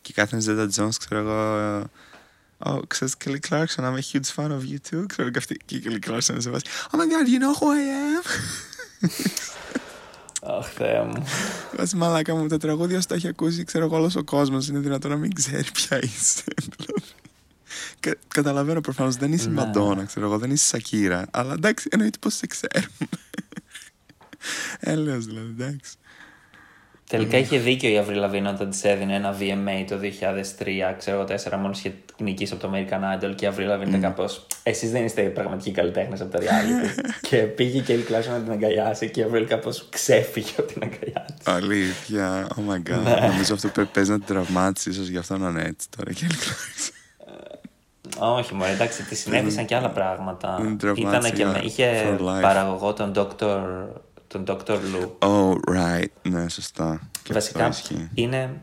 Και η Catherine Zeta Jones, ξέρω εγώ, ε, Oh, ξέρεις, Kelly Clarkson, I'm a huge fan of you too. Ξέρω και αυτή, και η Kelly Clarkson είναι σε βάση, Oh my god, you know who I am; Αχ, Θεέ μου. Βάση μαλάκα μου, τα τραγούδια σου τα έχει ακούσει, ξέρω εγώ, όλος ο κόσμος. Είναι δυνατόν να μην ξέρει ποια είσαι. δηλαδή. Κα- καταλαβαίνω προφανώς δεν είσαι Ναι. Μαντόνα, ξέρω εγώ, δεν είσαι Σακύρα. Αλλά εντάξει, εννοείται πως σε ξέρουμε. Έλεος δηλαδή, εντάξει. Τελικά είχε δίκιο η Αvril Lavigne όταν της έδινε ένα VMA το 2003, ξέρω εγώ, τέσσερα μόνο είχε νικήσει από το American Idol και η Avril Lavigne ήταν κάπως. Εσείς δεν είστε οι πραγματικοί καλλιτέχνες από τα reality. και πήγε και η Kelly Clarkson να την αγκαλιάσει και η Avril κάπως ξέφυγε από την αγκαλιά τη. Αλήθεια, oh my god. Ναι. Νομίζω αυτό παι- παίζει να την τραυμάτισες, ίσως γι' αυτό να είναι έτσι τώρα. Και Όχι, μωρέ, εντάξει, τη συνέβησαν και άλλα πράγματα. Δεν τραυμάτισε Ήτανε και για- με, είχε for life. παραγωγό τον Dr. τον Dr. Lou. Oh, right. Ναι, σωστά. Και Βασικά αυτό ισχύει. είναι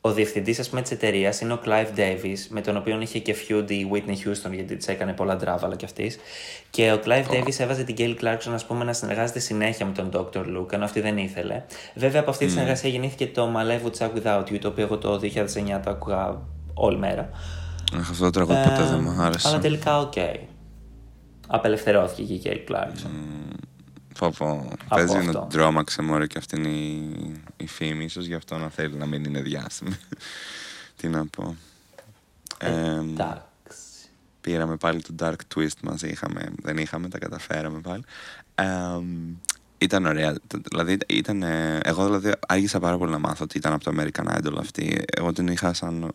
ο διευθυντής της εταιρείας είναι ο Clive Davis, με τον οποίο είχε και feud η Whitney Houston, γιατί της έκανε πολλά ντράβαλα κι αυτής. Και ο Clive Davis έβαζε την Kelly Clarkson ας πούμε, να συνεργάζεται συνέχεια με τον Dr. Luke, ενώ αυτή δεν ήθελε. Βέβαια από αυτή τη συνεργασία γεννήθηκε το My Life Would Suck Without You, το οποίο εγώ το 2009 το άκουγα όλη μέρα. Αχ, αυτό το τραγούδι ποτέ Ε, δεν μου άρεσε. Αλλά τελικά οκ. Απελευθερώθηκε και η Kelly Clarkson. Πω, πω. Παίζει αυτό. να τρόμαξε μωρέ και αυτή είναι η, η φήμη. Ίσως γι' αυτό να θέλει να μην είναι διάσημη. Τι να πω. Ε, Εντάξει. πήραμε πάλι το Dark Twist μας. Είχαμε, δεν είχαμε, τα καταφέραμε πάλι. Ε, ήταν ωραία. Το- Δηλαδή, ήταν, ε, εγώ δηλαδή άργησα πάρα πολύ να μάθω ότι ήταν από το American Idol αυτή. Εγώ την είχα σαν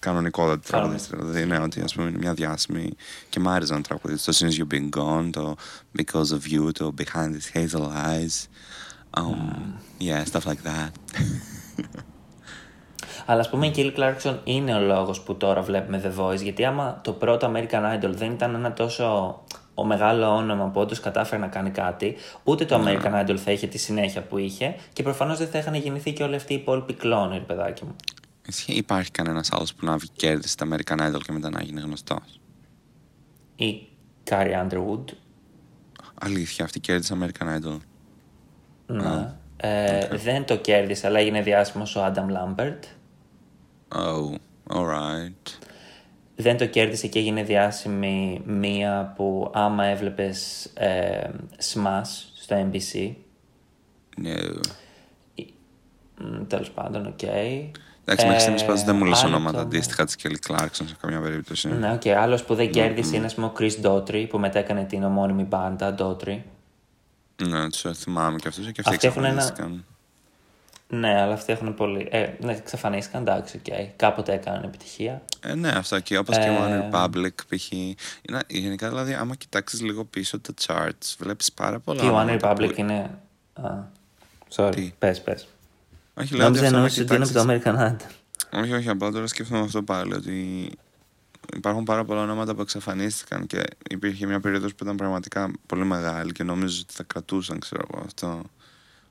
κανονικότατη τραγουδίστρια. Δηλαδή, ναι, ότι ας πούμε είναι μια διάσημη και μ' άρεσε να τραγουδίσει. Το Since You've Been Gone, το Because of You, το Behind These Hazel Eyes. Um, yeah, stuff like that. Αλλά ας πούμε η Kelly Clarkson είναι ο λόγος που τώρα βλέπουμε The Voice. Γιατί άμα το πρώτο American Idol δεν ήταν ένα τόσο ο μεγάλο όνομα που όντως κατάφερε να κάνει κάτι, ούτε το American Idol θα είχε τη συνέχεια που είχε και προφανώς δεν θα είχαν γεννηθεί και όλοι αυτοί οι υπόλοιποι κλόνοι, ρε παιδάκι μου. Ισχύει, Υπάρχει κανένας άλλος που να βγει κέρδισε τα American Idol και μετά να γίνει γνωστός; Η Carrie Underwood. Αλήθεια, αυτή κέρδισε American Idol. Ναι. Ε, Δεν το κέρδισε, αλλά έγινε διάσημος ο Adam Lambert. Oh, alright. Δεν το κέρδισε και έγινε διάσημη μία που άμα έβλεπες ε, Smash στο NBC. No. Μ, Τέλος πάντων, οκ. Εντάξει, μέχρι Ε, στιγμής πάντως δεν μου λες άλλο ονόματα το- αντίστοιχα της Kelly Clarkson σε καμία περίπτωση. Ναι, οκ. Άλλος που δεν κέρδισε είναι, ας πούμε, ο Chris Daughtry, που μετά έκανε την ομώνυμη μπάντα, Daughtry. Ναι, τους θυμάμαι και αυτούς και αυτοί Αυτοί έχουν ένα- εξαφανίστηκαν. Ναι, αλλά αυτοί έχουν πολύ... Ε, ναι, εξαφανίστηκαν, εντάξει, οκ. Κάποτε έκαναν επιτυχία. Ε, ναι, αυτά και όπως και ο Ε, One Republic π.χ. Είναι- Γενικά, δηλαδή, άμα κοιτάξεις λίγο πίσω τα charts, βλέπεις πάρα πολλά. Και η One ονόματα Republic που- είναι... Α, sorry, Τι; πες, πες. Όχι, λέω ότι Νόμιζα αυτό να εννοούσες ότι είναι από κοιτάξεις- το American Idol. Όχι, όχι, απλά τώρα σκέφτομαι αυτό πάλι. Ότι υπάρχουν πάρα πολλά ονόματα που εξαφανίστηκαν και υπήρχε μια περίοδος που ήταν πραγματικά πολύ μεγάλη και νόμιζα ότι θα κρατούσαν, ξέρω εγώ, αυτό.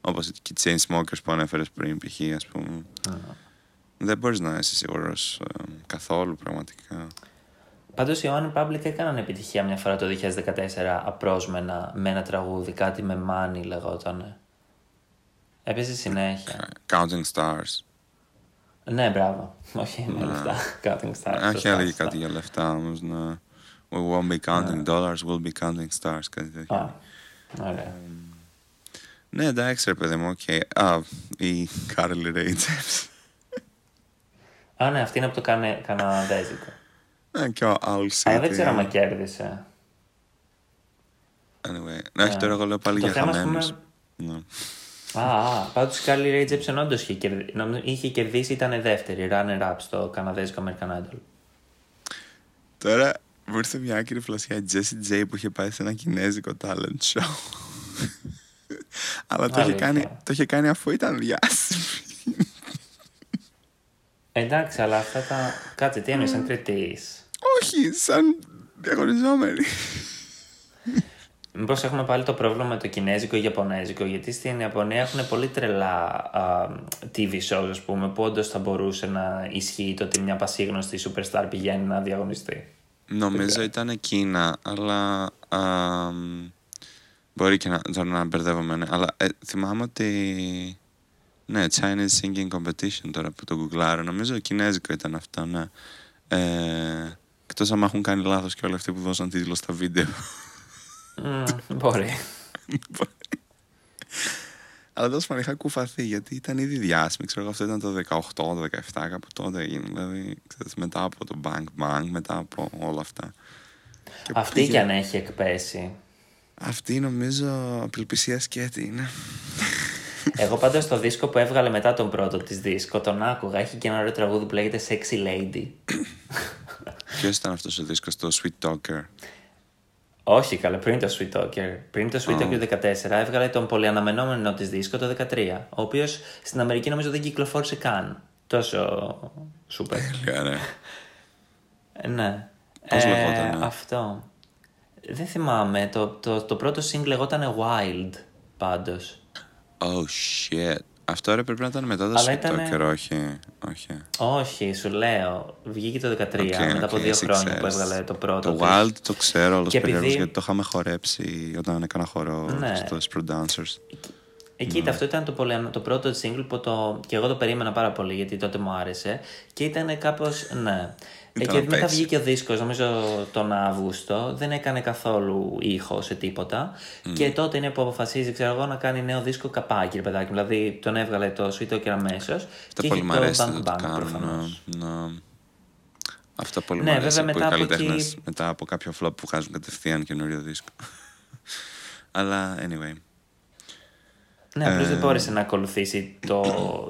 Όπως και οι chain smokers που ανέφερες πριν, π.χ. ας πούμε. Δεν μπορείς να είσαι σίγουρος ε, καθόλου πραγματικά. Πάντως οι One Republic έκαναν επιτυχία μια φορά το 2014 απρόσμενα με ένα τραγούδι, κάτι με Money λεγότανε. Έπαιζε συνέχεια. Counting Stars. Ναι, μπράβο. Όχι με λεφτά. Counting stars. Όχι, έλεγε κάτι για λεφτά όμως. Ναι. We won't be counting dollars, we'll be counting stars. Κάτι τέτοιο. Α, ωραία. Ναι, εντάξει, ρε παιδί μου, οκ. Α, η Carly Rae Jepsen. Α, ναι, αυτή είναι από το Κανε... Καναδέζικο. Ναι, και ο Owl City. Α, δεν ξέρω αν κέρδισε. Anyway, ναι, όχι, Ναι. τώρα εγώ λέω πάλι Το για θέμα, ας χαμένους. πούμε- Ναι. Α, α πάντως η Carly Rae Jepsen όντως είχε, κερδί... νομίζω- είχε κερδίσει, ήταν δεύτερη, runner-up στο Καναδέζικο American Idol. Τώρα μου ήρθε μια άκρη φλασιά η Jessie J που είχε πάει σε ένα κινέζικο talent show. Αλλά το είχε, Αλήθεια. κάνει, το είχε κάνει αφού ήταν διάσημη. Εντάξει, αλλά αυτά τα. Κάτσε, τι εννοείς, σαν κριτής; Όχι, σαν διαγωνιζόμενη. Μήπως έχουμε πάλι το πρόβλημα με το κινέζικο ή ιαπωνέζικο, γιατί στην Ιαπωνία έχουν πολύ τρελά α, TV shows, ας πούμε, που όντως θα μπορούσε να ισχύει το ότι μια πασίγνωστη superstar πηγαίνει να διαγωνιστεί. Νομίζω ήταν Κίνα, αλλά. α, μπορεί και να, τώρα να μπερδεύομαι, ναι. Αλλά ε, θυμάμαι ότι. Ναι, Chinese Singing Competition τώρα που το γκουγκλάρω. Νομίζω κινέζικο ήταν αυτό, ναι. Ε, Εκτός αν έχουν κάνει λάθος και όλοι αυτοί που δώσαν τίτλο στα βίντεο. Μμ, μπορεί. Αλλά τόσο πάντων είχα κουφαθεί γιατί ήταν ήδη διάσημη. Ξέρω εγώ αυτό ήταν το 18, το 17, κάπου τότε έγινε. Δηλαδή, ξέρεις, μετά από το Bang Bang, μετά από όλα αυτά. Και Αυτή πήγε- κι αν έχει εκπέσει. Αυτή νομίζω απελπισία σκέτη είναι. Εγώ πάντως το δίσκο που έβγαλε μετά τον πρώτο της δίσκο, τον άκουγα, έχει και ένα ωραίο τραγούδι που λέγεται Sexy Lady. Ποιος ήταν αυτός ο δίσκος, το Sweet Talker. Όχι, καλά, πριν το Sweet Talker. Πριν το Sweet Α. Talker 14 έβγαλε τον πολυαναμενόμενο της δίσκο το 13. Ο οποίος στην Αμερική νομίζω δεν κυκλοφόρησε καν. Τόσο σούπερ. Τέλεια, ναι. Ε, ναι. Πώς λεγότανε; Αυτό. Δεν θυμάμαι. Το, το, το πρώτο single λεγόταν Wild πάντως. Oh shit. Αυτό ρε πρέπει να ήταν μετά το Αλλά Sweet ήτανε- Talker, όχι. Όχι. Όχι, σου λέω. Βγήκε το 13 Οκ, μετά από οκ, δύο εσύ χρόνια που ξέρεις. έβγαλε το πρώτο. Το της. Wild το ξέρω όλος Και περίεργος επειδή- γιατί το είχαμε χορέψει όταν έκανα χορό Ναι. στο Spru Dancers. Ε, κοίτα, αυτό ήταν το, πολυανα- το πρώτο single που το... και εγώ το περίμενα πάρα πολύ γιατί τότε μου άρεσε και ήταν κάπως, ναι. Ε, Ήταν και να μετά πέσει. βγήκε ο δίσκος, νομίζω τον Αύγουστο, δεν έκανε καθόλου ήχο σε τίποτα και τότε είναι που αποφασίζει, ξέρω εγώ, να κάνει νέο δίσκο καπάκι, ρε παιδάκι μου. Δηλαδή τον έβγαλε το Sweet Talker αμέσως Αυτό και πολύ είχε μου το αρέσει Bang ότι το Bang κάνουν. προφανώς. ναι, ναι. Αυτό πολύ Ναι, μου αρέσει βέβαια, που οι μετά από καλλιτέχνες εκεί- μετά από κάποιο flop που βγάζουν κατευθείαν καινούριο δίσκο. Αλλά anyway. Ναι, απλώς Ε, δεν μπόρεσε να ακολουθήσει το,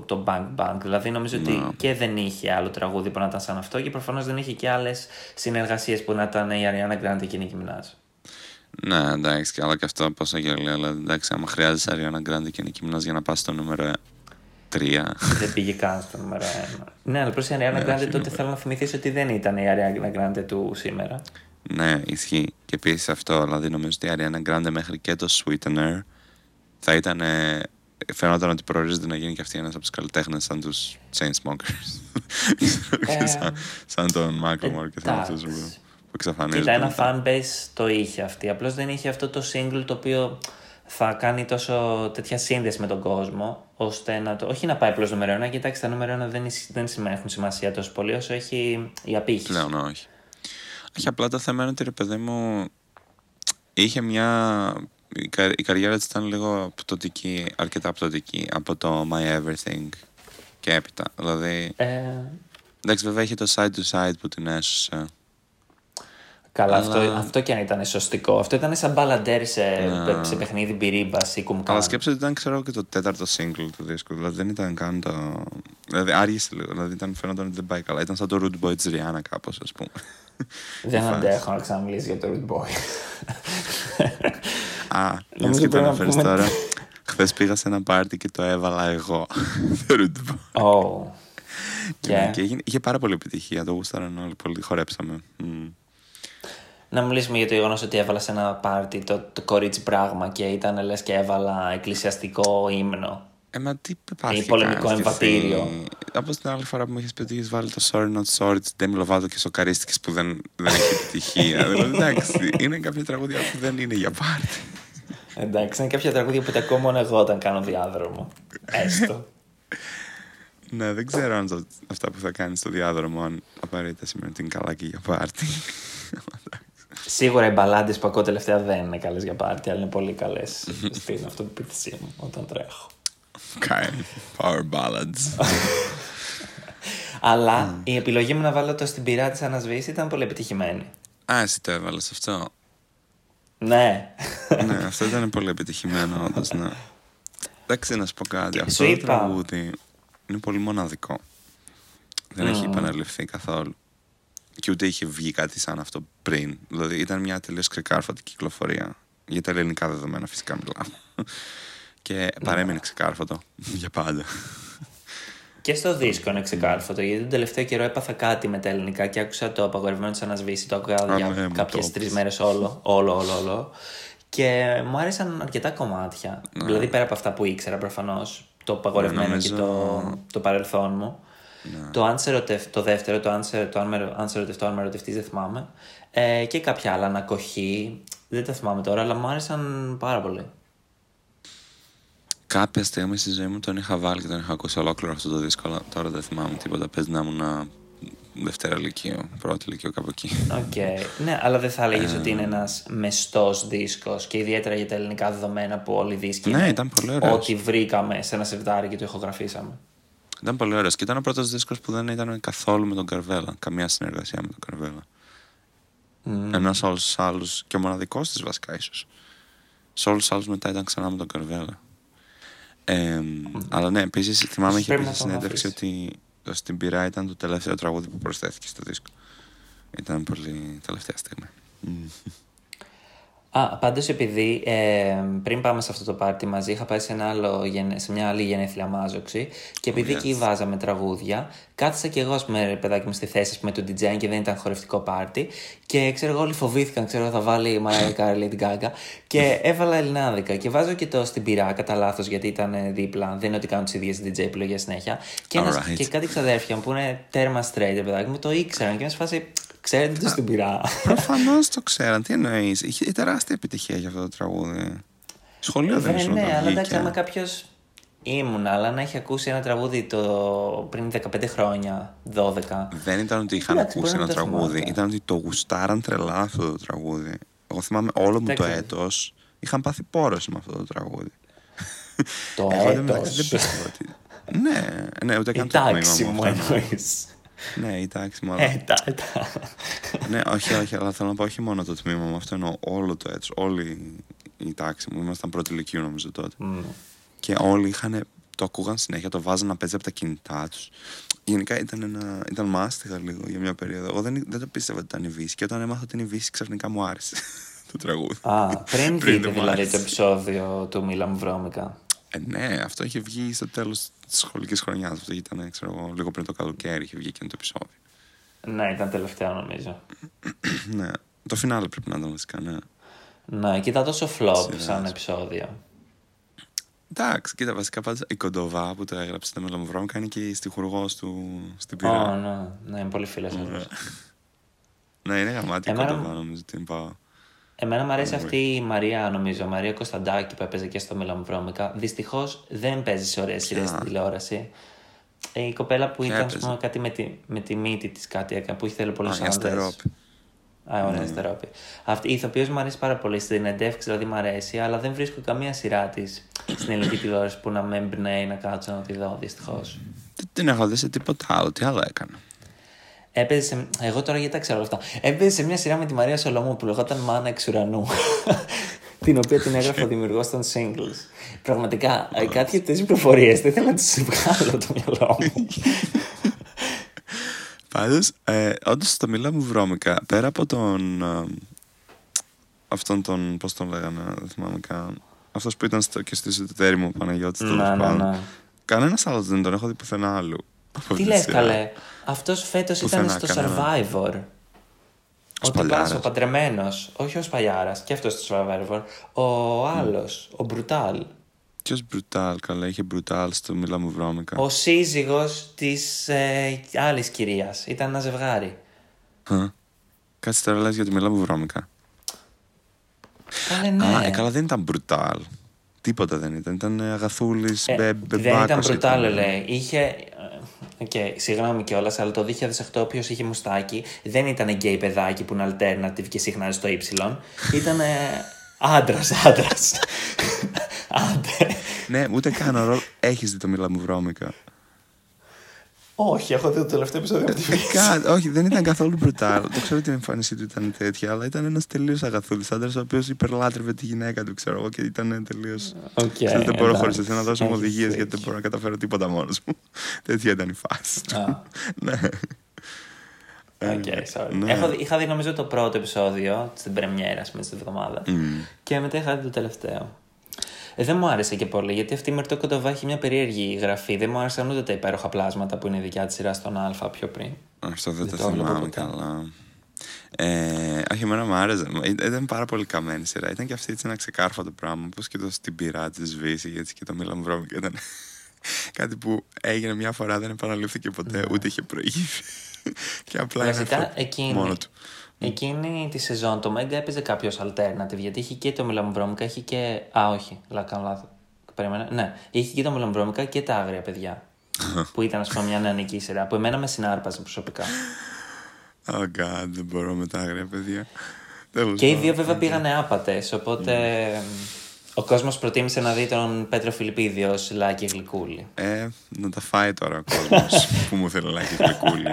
το Bang Bang. Δηλαδή νομίζω Ναι. ότι και δεν είχε άλλο τραγούδι που να ήταν σαν αυτό και προφανώς δεν είχε και άλλες συνεργασίες που να ήταν η Ariana Grande και η Nicki Minaj. Ναι, εντάξει, και αλλά και αυτό πόσο γελίο. Αλλά εντάξει, άμα χρειάζεσαι Ariana Grande και Nicki Minaj για να πας στο νούμερο 3. δεν πήγε καν στο νούμερο 1. Ναι, αλλά προς η Ariana Ναι, Grande όχι, τότε νούμερο. θέλω να θυμηθείς ότι δεν ήταν η Ariana Grande του σήμερα. ναι, ισχύει. Και επίσης αυτό, δηλαδή νομίζω ότι η Ariana Grande μέχρι και το Sweetener θα ήταν. Φαίνονταν ότι προορίζεται να γίνει και αυτή ένας από τους καλλιτέχνες σαν τους Chainsmokers. Ε, σαν, σαν τον Macklemore και σαν αυτού εντάξει. που, που εξαφανίζονται. Κοίτα, ένα μετά. fanbase το είχε αυτή. Απλώς δεν είχε αυτό το single το οποίο θα κάνει τόσο τέτοια σύνδεση με τον κόσμο, ώστε να το. Όχι να πάει απλώς νούμερο 1, κοιτάξτε, τα νούμερο 1 δεν, ισ- δεν σημα- έχουν σημασία τόσο πολύ όσο έχει η απήχηση. Πλέον όχι. Όχι, απλά το θέμα είναι ότι ρε παιδί μου είχε μια. Η, κα- η καριέρα της ήταν λίγο πτωτική, αρκετά πτωτική από το My Everything και έπειτα. Δηλαδή, Ε, εντάξει, βέβαια είχε το side to side που την έσωσε. καλά, Αλλά- αυτό, αυτό και αν ήταν σωστικό. Αυτό ήταν σαν μπαλαντέρ σε, Ναι. σε παιχνίδι μπυρίμπας ή κουμκάν. Αλλά σκέψτε ότι ήταν, ξέρω, και το τέταρτο single του δίσκου. Δηλαδή δεν ήταν καν το. Δηλαδή άργησε λίγο. Δηλαδή ήταν, φαίνονταν ότι δεν πάει καλά. Ήταν σαν το Root Boy της Rihanna, κάπως, ας πούμε. Δεν Η φάση. αντέχω να ξαναμιλήσει για το Root Boy. Α, μια Νομίζω και το πρέπει να αναφέρει πούμε- τώρα. Χθες πήγα σε ένα πάρτι και το έβαλα εγώ. Το Root Boy. oh. Και; Ναι, και έγινε- είχε πάρα πολύ επιτυχία. Το γούσταραν όλοι. Πολύ χορέψαμε. Μμ. Να μιλήσουμε για το γεγονός ότι έβαλα σε ένα πάρτι το, το κορίτσι πράγμα και ήταν λες και έβαλα εκκλησιαστικό ύμνο. Ε, μα τι πάθηκα. Ή πολεμικό στη εμβατήριο. θή. Όπως την άλλη φορά που μου είχες πει ότι είχες βάλει το Sorry Not Sorry της Demi Lovato και σοκαρίστηκες που δεν, δεν έχει επιτυχία. δηλαδή, εντάξει, είναι κάποια τραγούδια που δεν είναι για πάρτι. Εντάξει, είναι κάποια τραγούδια που τα ακούω μόνο εγώ όταν κάνω διάδρομο. Έστω. ναι, δεν ξέρω αν το- αυτά που θα κάνεις στο διάδρομο αν απαραίτητα σημαίνει ότι είναι καλά και για πάρτι. Σίγουρα οι μπαλάντες που ακούω τελευταία δεν είναι καλές για πάρτι, αλλά είναι πολύ καλές στην αυτοπεποίθησή μου όταν τρέχω. Okay. Power ballads. Αλλά η επιλογή μου να βάλω το στην πειρά της ανασβήση ήταν πολύ επιτυχημένη. Α, εσύ το έβαλες αυτό. Ναι. ναι, αυτό ήταν πολύ επιτυχημένο, όντως, ναι. Εντάξει, να σου πω κάτι. Και Αυτό σου το είπα- τραγούδι είναι πολύ μοναδικό. Δεν έχει επαναληφθεί καθόλου. Και ούτε είχε βγει κάτι σαν αυτό πριν. Δηλαδή ήταν μια τελείως ξεκάρφατη κυκλοφορία. Για τα ελληνικά δεδομένα φυσικά μιλάω. Και παρέμεινε ξεκάρφατο για πάντα. Και στο δίσκο είναι ξεκάρφωτο, γιατί τον τελευταίο καιρό έπαθα κάτι με τα ελληνικά και άκουσα το απαγορευμένο τη ανασβήση. Το άκουγα Α, για ναι, μου κάποιες το τρεις είπες. μέρες όλο, όλο, όλο, όλο. Και μου άρεσαν αρκετά κομμάτια. Δηλαδή πέρα από αυτά που ήξερα προφανώς, το απαγορευμένο Ναι, και νομίζω- το, το παρελθόν μου. Το, αν σε ρωτευ- το δεύτερο, το αν σε, το αν με, αν σε ρωτευτώ, αν με ρωτευτείς, δεν θυμάμαι. Ε, και κάποια άλλα, ανακοχή. Δεν τα θυμάμαι τώρα, αλλά μου άρεσαν πάρα πολύ. Κάποια στιγμή στη ζωή μου τον είχα βάλει και τον είχα ακούσει ολόκληρο αυτό το δίσκο, αλλά τώρα δεν θυμάμαι τίποτα. Παίζει να ήμουν Δευτέρα Λυκείου, πρώτη Λυκείου, κάπου εκεί. Οκ. Ναι, αλλά δεν θα έλεγες ότι Ε. είναι ένας μεστός δίσκος και ιδιαίτερα για τα ελληνικά δεδομένα που όλοι οι δίσκοι. Ναι, είναι ήταν πολύ ωραίος. Ό,τι βρήκαμε σε ένα σερτάρι και το ηχογραφήσαμε. Ήταν πολύ ωραίος και ήταν ο πρώτος δίσκος που δεν ήταν καθόλου με τον Καρβέλα. Καμία συνεργασία με τον Καρβέλα. Μμμ. Ενώ σε όλου του άλλου, και ο μοναδικός της βασικά ίσως. Σε όλου του άλλου μετά ήταν ξανά με τον Καρβέλα. Ε, αλλά ναι, επίσης θυμάμαι είχε Πρέπει πει να στη τον συνέντευξη αφήσεις. ότι το Στην Πυρά ήταν το τελευταίο τραγούδι που προσθέθηκε στο δίσκο. Ήταν πολύ τελευταία στιγμή. Α, πάντως επειδή ε, πριν πάμε σε αυτό το πάρτι μαζί είχα πάει σε, ένα άλλο, γενε- σε μια άλλη γενέθλια μάζοξη και επειδή yes. εκεί βάζαμε τραγούδια κάθισα και εγώ ας πούμε ρε παιδάκι μου στη θέση ας πούμε, του DJ και δεν ήταν χορευτικό πάρτι και ξέρω εγώ όλοι φοβήθηκαν ξέρω εγώ θα βάλει η Mariah Carey Lady Gaga και έβαλα ελληνάδικα και βάζω και το στην πειρά κατά λάθος γιατί ήταν ε, δίπλα δεν είναι ότι κάνω τις ίδιες DJ επιλογές συνέχεια και, ένας, Alright. και κάτι ξαδέρφια μου που είναι τέρμα straight ρε παιδάκι μου το ήξεραν και με σφάση ξέρετε το στην πειρά Προφανώς το ξέραν. Τι εννοείς. Είχε τεράστια επιτυχία για αυτό το τραγούδι. Σχολείο δεν Βρε, ήσουν ναι, όταν αλλά εντάξει, βγήκε. άμα κάποιος ήμουν, αλλά να έχει ακούσει ένα τραγούδι το... πριν 15 χρόνια, 12. Δεν ήταν ότι είχαν Εντάξει, ακούσει μπορεί ένα να το τραγούδι, θυμάται. ήταν ότι το γουστάραν τρελά αυτό το τραγούδι. Εγώ θυμάμαι όλο μου το Εντάξει. έτος είχαν πάθει πόρωση με αυτό το τραγούδι. Το Εγώ εν τω μεταξύ έτος. δεν πίστευα ότι. Ναι, ναι, ούτε Η καν το τμήμα τάξη μου. μου αυτό. εννοείς. Ναι, η τάξη μου. αλλά- Ε, τα, τα. ναι, όχι, όχι, αλλά θέλω να πω όχι μόνο το τμήμα μου, αυτό εννοώ όλο το έτος, όλη η τάξη μου. Ήμασταν πρώτη ηλικίου νομίζω τότε. Μμ. Και όλοι είχαν, το ακούγαν συνέχεια, το βάζαν να παίζει από τα κινητά τους. Γενικά ήταν, ένα, ήταν μάστιγα λίγο για μια περίοδο. Εγώ δεν, δεν το πίστευα ότι ήταν η Βύση. Και όταν έμαθα ότι είναι η Βύση, ξαφνικά μου άρεσε το τραγούδι. Α, πριν Πριν δείτε δεν μου δηλαδή άρεσε. το επεισόδιο του Μίλα μου βρώμικα. Ε, ναι, αυτό είχε βγει στο τέλος της σχολικής χρονιάς. Αυτό ήταν, ξέρω εγώ, λίγο πριν το καλοκαίρι είχε βγει εκείνο το επεισόδιο. Ναι, ήταν τελευταίο νομίζω. ναι, το φινάλε πρέπει να ήταν βασικά, ναι. Ναι, και ήταν τόσο flop Σειράς. σαν επεισόδιο. Εντάξει, κοίτα, βασικά πάντα η Κοντοβά που το έγραψε το Μελομβρώμικα είναι και η στιχουργός του στην Ω, πυρά. ναι, ναι, είναι πολύ φίλε Ναι. Ναι, είναι γαμάτι η Εμένα- Κοντοβά, νομίζω την πάω. Εμένα μου αρέσει Anyway. αυτή η Μαρία, νομίζω, η Μαρία Κωνσταντάκη που έπαιζε και στο Μιλαμβρώμικα. Δυστυχώς δεν παίζεις σε ωραίε σειρές στην τηλεόραση. Ε, Η κοπέλα που Ποια ήταν, ας έπαιζε; πούμε, κάτι με τη, με τη μύτη της, κάτι έκανε που είχε θέλει πολλούς Α, η Αστερόπη. Α, ωραία, Αστερόπη. Αυτή η ηθοποιός μου αρέσει πάρα πολύ. Στην εντεύξη δηλαδή μου αρέσει, αλλά δεν βρίσκω καμία σειρά της στην ελληνική τηλεόραση που να με εμπνέει να κάτσω να τη δω, δυστυχώς. Δεν την έχω δει σε τίποτα άλλο. Τι άλλο έκανα. Έπαιζε σε... Εγώ τώρα γιατί τα ξέρω όλα αυτά. Έπαιζε σε μια σειρά με τη Μαρία Σολομού που λεγόταν Μάνα εξ ουρανού. την οποία την έγραφε ο δημιουργός των singles. Πραγματικά, ε, κάτι για τέτοιε πληροφορίε δεν ήθελα να τις βγάλω το μυαλό μου. Πάντως, ε, όντως το μιλά μου βρώμικα. Πέρα από τον. ε, αυτόν τον. Πώς τον λέγανε, δεν θυμάμαι καν. Αυτός που ήταν στο, και στη εσωτερική μου, ο Παναγιώτης. ναι, ναι, ναι. Κανένας άλλος δεν τον έχω δει πουθενά άλλου. Από Τι τη λες, σειρά. καλέ; Αυτός φέτος ήταν Πουθενά, στο κανένα. Survivor. Ο Σπαλιάρας. τυπάς, ο παντρεμένος. Όχι ο Σπαλιάρας. Και αυτός στο Survivor. Ο άλλος, ο Μπρουτάλ. Ποιος Μπρουτάλ, καλά, είχε Μπρουτάλ στο Μίλα μου βρώμικα. Ο σύζυγος της ε, άλλης κυρίας. Ήταν ένα ζευγάρι. Χα. Κάτσε τώρα λες για το Μίλα μου βρώμικα. Καλέ, ναι. Α, ε, καλά δεν ήταν Μπρουτάλ. Τίποτα δεν ήταν. Ήταν αγαθούλης, Ε, μπε, δεν μπεμπάκος ήταν μπρουτάλ, ήταν. λέει. Είχε. Ε, Οκ, συγγνώμη κιόλας, αλλά το 2008 όποιος είχε μουστάκι δεν ήταν γκέι παιδάκι που είναι alternative και συχνάζει στο Y. Ήταν άντρας, άντρας. Άντε. Ναι, ούτε καν ο ρόλος. Έχεις δει το Μίλα μου βρώμικα. Όχι, έχω δει το τελευταίο επεισόδιο από τη Κα- όχι, δεν ήταν καθόλου μπρουτάλ. το ξέρω ότι η εμφάνισή του ήταν τέτοια, αλλά ήταν ένας τελείως αγαθούλης άντρας, ο οποίος υπερλάτρευε τη γυναίκα του, ξέρω εγώ, και ήταν τελείως. Οκ, δεν μπορώ εντάξει. χωρίς εσένα να δώσω μου Έχεις οδηγίες δίκιο. γιατί δεν μπορώ να καταφέρω τίποτα μόνος μου. Τέτοια ήταν η φάση. του. Α. ναι. Οκ, sorry. ναι. Έχω, δει- είχα δει νομίζω το πρώτο επεισόδιο στην πρεμιέρα μέσα στη εβδομάδας. Μμ. Και μετά είχα δει το τελευταίο. Ε, δεν μου άρεσε και πολύ γιατί αυτή η Μυρτώ Κοντοβά έχει μια περίεργη γραφή. Δεν μου άρεσαν ούτε τα υπέροχα πλάσματα που είναι δικιά της σειρά στον Α πιο πριν. Αυτό δεν Δεν το το έβλεπα θυμάμαι ποτέ. καλά. Ε, όχι, εμένα μου άρεσε. Ή- Ήταν πάρα πολύ καμένη η σειρά. Ήταν και αυτή έτσι ένα ξεκάρφατο πράγμα. Όπως και το στην πυρά της σβήσει, έτσι και το Μίλα μου Βρώμικα ήταν κάτι που έγινε μια φορά, δεν επαναλήφθηκε ποτέ, ούτε είχε προηγηθεί. και απλά είναι Βασικά αυτό εκείνη, μόνο του. Εκείνη τη σεζόν το Μέγκα έπαιζε κάποιος alternative γιατί είχε και το Μιλαμβρώμικα, είχε και. Α, όχι, λα, κάνω λάθος. Περίμενα. Ναι, είχε και το Μιλαμβρώμικα και τα άγρια παιδιά. που ήταν, ας πούμε, μια νεανική σειρά που εμένα με συνάρπαζε προσωπικά. Oh god, δεν μπορώ με τα άγρια παιδιά. Τέλος και οι πάντων. δύο βέβαια πήγανε άπατες, οπότε. Ο κόσμος προτίμησε να δει τον Πέτρο Φιλιππίδη ως Λάκη Γλυκούλη. Ε, να τα φάει τώρα ο κόσμος που μου θέλει να έχει γλυκούλι,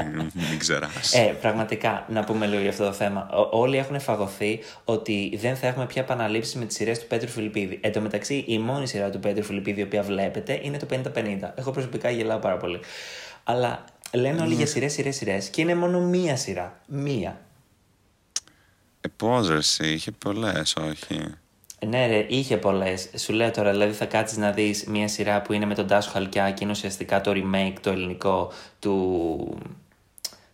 μην ξεράσει. Ε, πραγματικά, να πούμε λίγο για αυτό το θέμα. Ο- όλοι έχουν φαγωθεί ότι δεν θα έχουμε πια επαναλήψει με τις σειρές του Πέτρου Φιλιππίδη. Εν τω μεταξύ, η μόνη σειρά του Πέτρου Φιλιππίδη, η οποία βλέπετε, είναι το 50-50. Εγώ προσωπικά γελάω πάρα πολύ. Αλλά λένε όλοι για σειρές, σειρές, σειρές και είναι μόνο μία σειρά. Μία. Ε, πώς ρε εσύ, είχε πολλές, όχι. Ναι, ρε, είχε πολλές. Σου λέω τώρα, δηλαδή θα κάτσεις να δεις μία σειρά που είναι με τον Τάσο Χαλκιά και είναι ουσιαστικά το remake το ελληνικό του.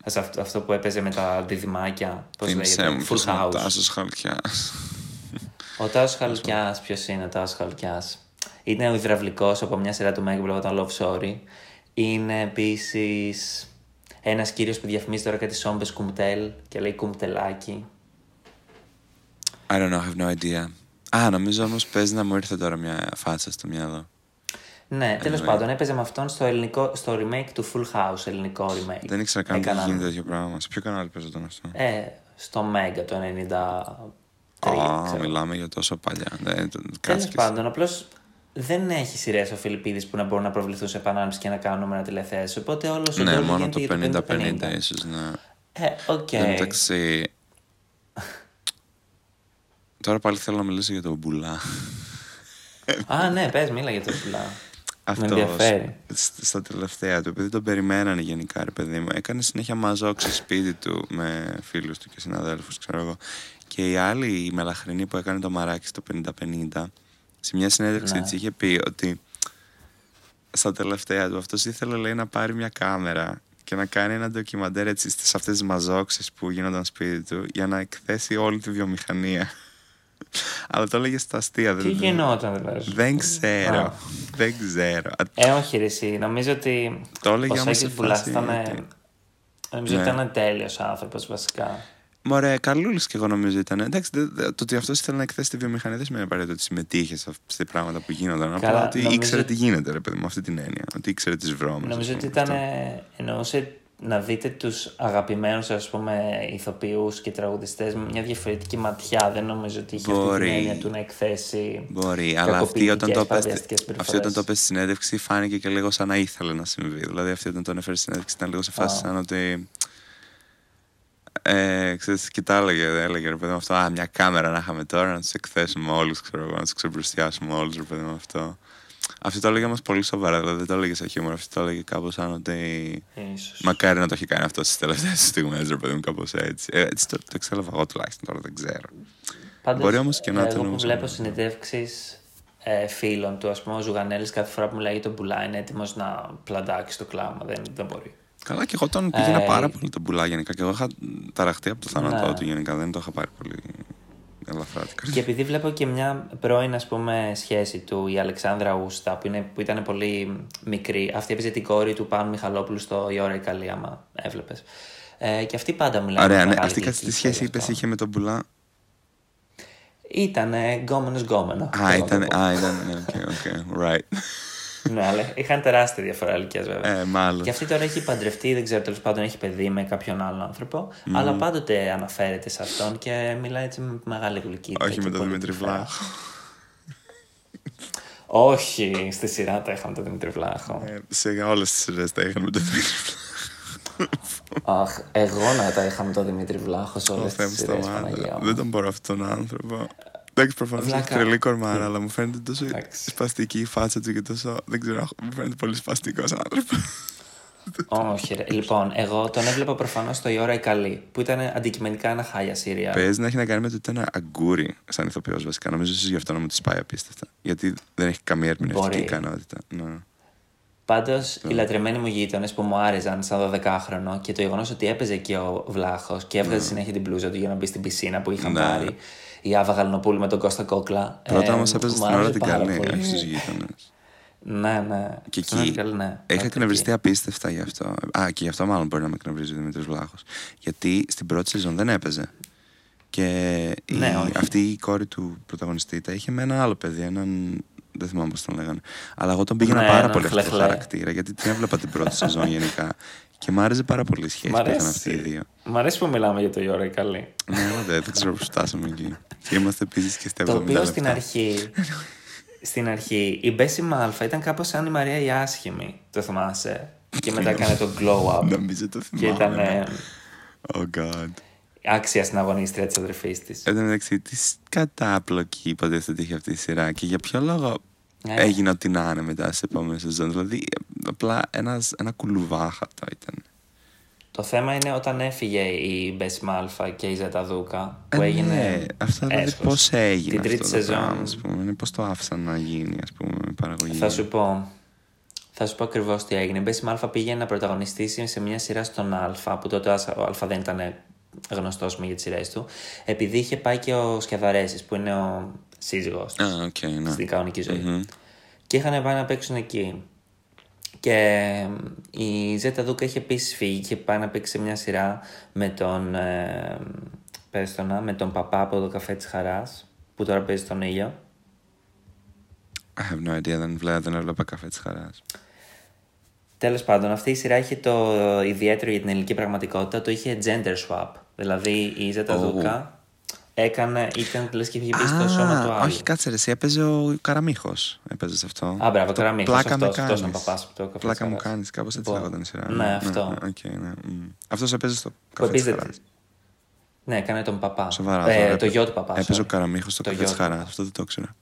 Ας Αυτό, αυτό που έπαιζε με τα διδυμάκια. Πώς Θύμισέ λέγεται. μου, Full ποιος είναι ο House. Τάσος Χαλκιάς; Ο Τάσος Χαλκιάς, ποιος είναι ο Τάσος Χαλκιάς; Είναι ο υδραυλικός από μια σειρά του Μέγκα που λέγονταν Love Story. Είναι επίσης ένας κύριος που διαφημίζει τώρα κάτι σόμπες κουμτέλ και λέει κουμτελάκι. I don't know, I have no idea. Α, νομίζω όμως παίζει να μου ήρθε τώρα μια φάτσα στο μυαλό. Ναι, τέλος Anyway. πάντων έπαιζε με αυτόν στο, ελληνικό, στο remake του Full House, ελληνικό remake. Δεν ήξερα καν ότι Έκαναν- γίνεται τέτοιο πράγμα. Σε ποιο κανάλι παίζονταν αυτό; Ε, στο Mega το 93. Α, ξέρω. μιλάμε για τόσο παλιά. Δεν, Τέλος κάτσες και- πάντων, απλώς δεν έχει σειρές ο Φιλιππίδης που να μπορούν να προβληθούν σε επανάληψη και να κάνουν ένα τηλεθέαση. Οπότε όλο ο Ναι, Ντόλι μόνο γίνεται το για 50-50 ίσως, ναι. Ε, οκ. Εν τω μεταξύ... Τώρα πάλι θέλω να μιλήσω για τον Μπουλά. Α, ναι, πες, μίλα για το πουλά. Με Αυτός ενδιαφέρει. στα τελευταία του, επειδή τον περιμένανε γενικά, ρε παιδί μου, έκανε συνέχεια μαζόξει σπίτι του με φίλους του και συναδέλφους, ξέρω εγώ. Και η άλλη, η μελαχρινή που έκανε το μαράκι στο 50-50, σε μια συνέντευξη Ναι. της είχε πει ότι στα τελευταία του αυτός ήθελε λέει να πάρει μια κάμερα και να κάνει ένα ντοκιμαντέρ έτσι στις αυτές τις μαζόξεις που γίνονταν σπίτι του για να εκθέσει όλη τη βιομηχανία. Αλλά το έλεγες στα αστεία. Τι δεν- γινόταν δηλαδή; Δεν ξέρω. Α. Δεν ξέρω. Α, Ε, όχι, ρε, εσύ. Νομίζω ότι. Το έλεγε ο όμως Σάκης σε Μπουλάς φάση ήταν. ότι- Νομίζω Ναι. ήταν τέλειος άνθρωπος βασικά. Μωρέ, καλούλης και εγώ νομίζω ήταν. Εντάξει, δε- δε- το ότι αυτός ήθελε να εκθέσει τη βιομηχανία δεν σημαίνει απαραίτητο ότι συμμετείχε σε αυτά τα πράγματα που γίνονταν. Απλά Καλά, ότι νομίζω- ήξερε τι γίνεται, ρε παιδί μου, αυτή την έννοια. Ότι ήξερε τις βρώμες. Νομίζω ότι ήταν. ε, Εννοούσε να δείτε τους αγαπημένους, ας πούμε, ηθοποιούς και τραγουδιστές με μια διαφορετική ματιά. Δεν νομίζω ότι είχε αυτή Μπορεί. την έννοια του να εκθέσει. Μπορεί, αλλά αυτή όταν, το κακοποιητικές, πες, παραβιαστικές αυτή συμπεριφορές. όταν το πες στη συνέντευξη φάνηκε και λίγο σαν να ήθελε να συμβεί. Δηλαδή αυτή όταν τον έφερε στη συνέντευξη ήταν λίγο σε φάση Α. σαν ότι. Ε, ξέρεις, και τα έλεγε, έλεγε ρε παιδί μου αυτό. Α, μια κάμερα να είχαμε τώρα να τους εκθέσουμε όλους, ξέρω εγώ, να τους ξεμπροστιάσουμε όλους, ρε παιδί μου αυτό. Αυτό το έλεγε όμως πολύ σοβαρά, δηλαδή δεν το έλεγε σαν χιούμορ. Αυτό το έλεγε κάπως σαν ότι. Ίσως. Μακάρι να το έχει κάνει αυτό στις τελευταίες στιγμές, ρε παιδί μου, κάπως έτσι. Ε, έτσι το, το εξέλαβα εγώ τουλάχιστον τώρα, δεν ξέρω. Πάντως, Μπορεί όμως και να εγώ ήταν που όμως βλέπω αυτό. συνεντεύξεις ε, φίλων του. Α πούμε, ο Ζουγανέλης κάθε φορά που μιλάει για τον Μπουλά είναι έτοιμος να πλαντάξει το κλάμα. Δεν, δεν μπορεί. Καλά, και εγώ τον πήγαινα Ε, πάρα πολύ τον πουλά γενικά. Και εγώ είχα ταραχτεί από το θάνατό Ναι. του γενικά. Δεν το είχα πάρει πολύ ελαφρά την Και καρδιά. επειδή βλέπω και μια πρώην ας πούμε, σχέση του, η Αλεξάνδρα Ούστα, που, είναι, που ήταν πολύ μικρή, αυτή έπαιζε την κόρη του Πάνου Μιχαλόπουλου στο Η ώρα η καλή, άμα έβλεπες. Ε, και αυτή πάντα μιλάει. Ωραία, με ναι. μεγάλη Αυτή κάτι στη γλυκή σχέση και είπες αυτό. είχε με τον πουλά. Ήταν γκόμενος γκόμενο. Α, ήταν. Α, ήταν. Ναι, οκ, οκ. Right. ναι, αλλά είχαν τεράστια διαφορά ηλικίας βέβαια. Ε, μάλλον. Και αυτή τώρα έχει παντρευτεί, δεν ξέρω, τέλος πάντων έχει παιδί με κάποιον άλλον άνθρωπο. Αλλά πάντοτε αναφέρεται σε αυτόν και μιλάει έτσι με μεγάλη γλυκύτητα. Όχι και με τον πολύ Δημήτρη κρυφά. Βλάχο. Όχι, στη σειρά τα είχαμε τον Δημήτρη Βλάχο. Ε, Σε όλες τις σειρές τα είχαν με τον Δημήτρη Βλάχο. Αχ, εγώ να τα είχα με τον Δημήτρη Βλάχο σε Ω όλες Θεέ τις μου σειρές σταμάτα. Παναγία. μου. Δεν τον μπορώ αυτόν τον άνθρωπο. Εντάξει, προφανώς έχει Βλάκα. τρελή κορμάρα, αλλά μου φαίνεται τόσο Εντάξει. σπαστική η φάτσα του και τόσο. Δεν ξέρω, μου φαίνεται πολύ σπαστικός άνθρωπος. Όχι, ρε. Λοιπόν, εγώ τον έβλεπα προφανώς στο Η ώρα η καλή, που ήταν αντικειμενικά ένα χάλια σειρά. Παίζει να έχει να κάνει με το ότι ήταν αγκούρι σαν ηθοποιός βασικά. Νομίζω ίσως γι' αυτό να μου τη πάει απίστευτα. Γιατί δεν έχει καμία ερμηνευτική Μπορεί. ικανότητα. Ναι. Πάντως, Ναι. οι λατρεμένοι μου γείτονες που μου άρεσαν σαν 12χρονο και το γεγονός ότι έπαιζε και ο Βλάχος και έβγαζε συνέχεια την μπλούζα του για να μπει στην πισίνα που είχαν Ναι. πάρει η Άβα Γαλνοπούλη με τον Κώστα Κόκλα. Πρώτα Ε, όμως έπαιζε μου στην ώρα άρεσε την πάρα καλή, πολύ. όχι στους γείτονες. Ναι, ναι. Και Στην ώρα εκεί την καλή, ναι. Είχα Μέχρι εκνευριστεί εκεί. απίστευτα γι' αυτό. Α, και γι' αυτό μάλλον μπορεί να με εκνευρίζει ο Δημήτρης Βλάχος. Γιατί στην πρώτη σεζόν δεν έπαιζε. Και η- Ναι, όχι. αυτή η κόρη του πρωταγωνιστή τα είχε με ένα άλλο παιδί, έναν. Δεν θυμάμαι πώς τον λέγανε. Αλλά εγώ τον πήγαινα Ναι, πάρα έναν πολύ αυτό το χλεχλέ. χαρακτήρα, γιατί την έβλεπα την πρώτη σεζόν γενικά. Και μ' άρεσε πάρα πολύ η σχέση Μ' που είχαν αρέσει. αυτοί οι δύο. Μ' αρέσει που μιλάμε για το Η ώρα η καλή. ναι, αλλά δεν, δεν ξέρω πώ φτάσαμε εκεί. Και είμαστε επίσης και στα 70 Το οποίο λεπτά. στην αρχή. στην αρχή η Μπέση Μάλφα ήταν κάπως σαν η Μαρία η άσχημη. Το θυμάσαι; και μετά έκανε το glow up. Νομίζω το και θυμάμαι. ήταν ναι. ε, Oh god. άξια στην αγωνίστρια της αδερφής της. Εν τω μεταξύ, τι κατάπλοκη υποτίθεται είχε αυτή η σειρά και για ποιο λόγο Ε. έγινε ό,τι να είναι μετά στις επόμενες σεζόν. Δηλαδή, απλά ένας, ένα κουλουβάχατο ήταν. Το θέμα είναι όταν έφυγε η Μπέση Μάλφα και η Ζέτα Δούκα που Ε, έγινε. ναι, αυτό δηλαδή έσχος. πώς έγινε Την τρίτη αυτό το σεζόν. πράγμα, ας πούμε. Πώς το άφησαν να γίνει, ας πούμε, με παραγωγή. Θα σου πω. Θα σου πω ακριβώς τι έγινε. Η Μπέση Μάλφα πήγε να πρωταγωνιστήσει σε μια σειρά στον Α, που τότε ο Άς- ο Α δεν ήταν γνωστός για τις σειρές του, επειδή είχε πάει και ο Σκεδαρέση, που είναι ο σύζυγός του Α, οκ, ναι. στην κανονική ζωή. Μμμ. Και είχαν πάει να παίξουν εκεί. Και η Ζέτα Δούκα είχε επίσης φύγει και πάει να παίξει σε μια σειρά με τον. Ε, πες το να, με τον παπά από το καφέ της Χαράς, που τώρα παίζει στον ήλιο. I have no idea, δεν, βλέπω, δεν έβλεπα καφέ της χαράς. Τέλος πάντων, αυτή η σειρά είχε το ιδιαίτερο για την ελληνική πραγματικότητα, το είχε gender swap. Δηλαδή η Ζέτα Ω. Δούκα έκανε, ήταν λες και είχε μπει στο σώμα του άλλου. όχι, κάτσε ρε, εσύ έπαιζε ο Καραμίχος. Έπαιζες σε αυτό. Α, μπράβο, Το Καραμίχος, Πλάκα αυτός, με αυτός κάνεις. ήταν παπάς από το καφέ Πλάκα της μου Χαράς. κάνεις, κάπως έτσι Λοιπόν, λέγονταν η σειρά. ναι, αυτό. Okay, ναι. Αυτός έπαιζε στο Που καφέ της επίσης- χαράς. Ναι, έκανε τον παπά. Σοβαρά. Ε, τώρα, το γιο του παπάς. Έπαιζε ο sorry. Καραμίχος στο Το καφέ γιο της του χαράς. παπάς. Αυτό δεν το ήξερα.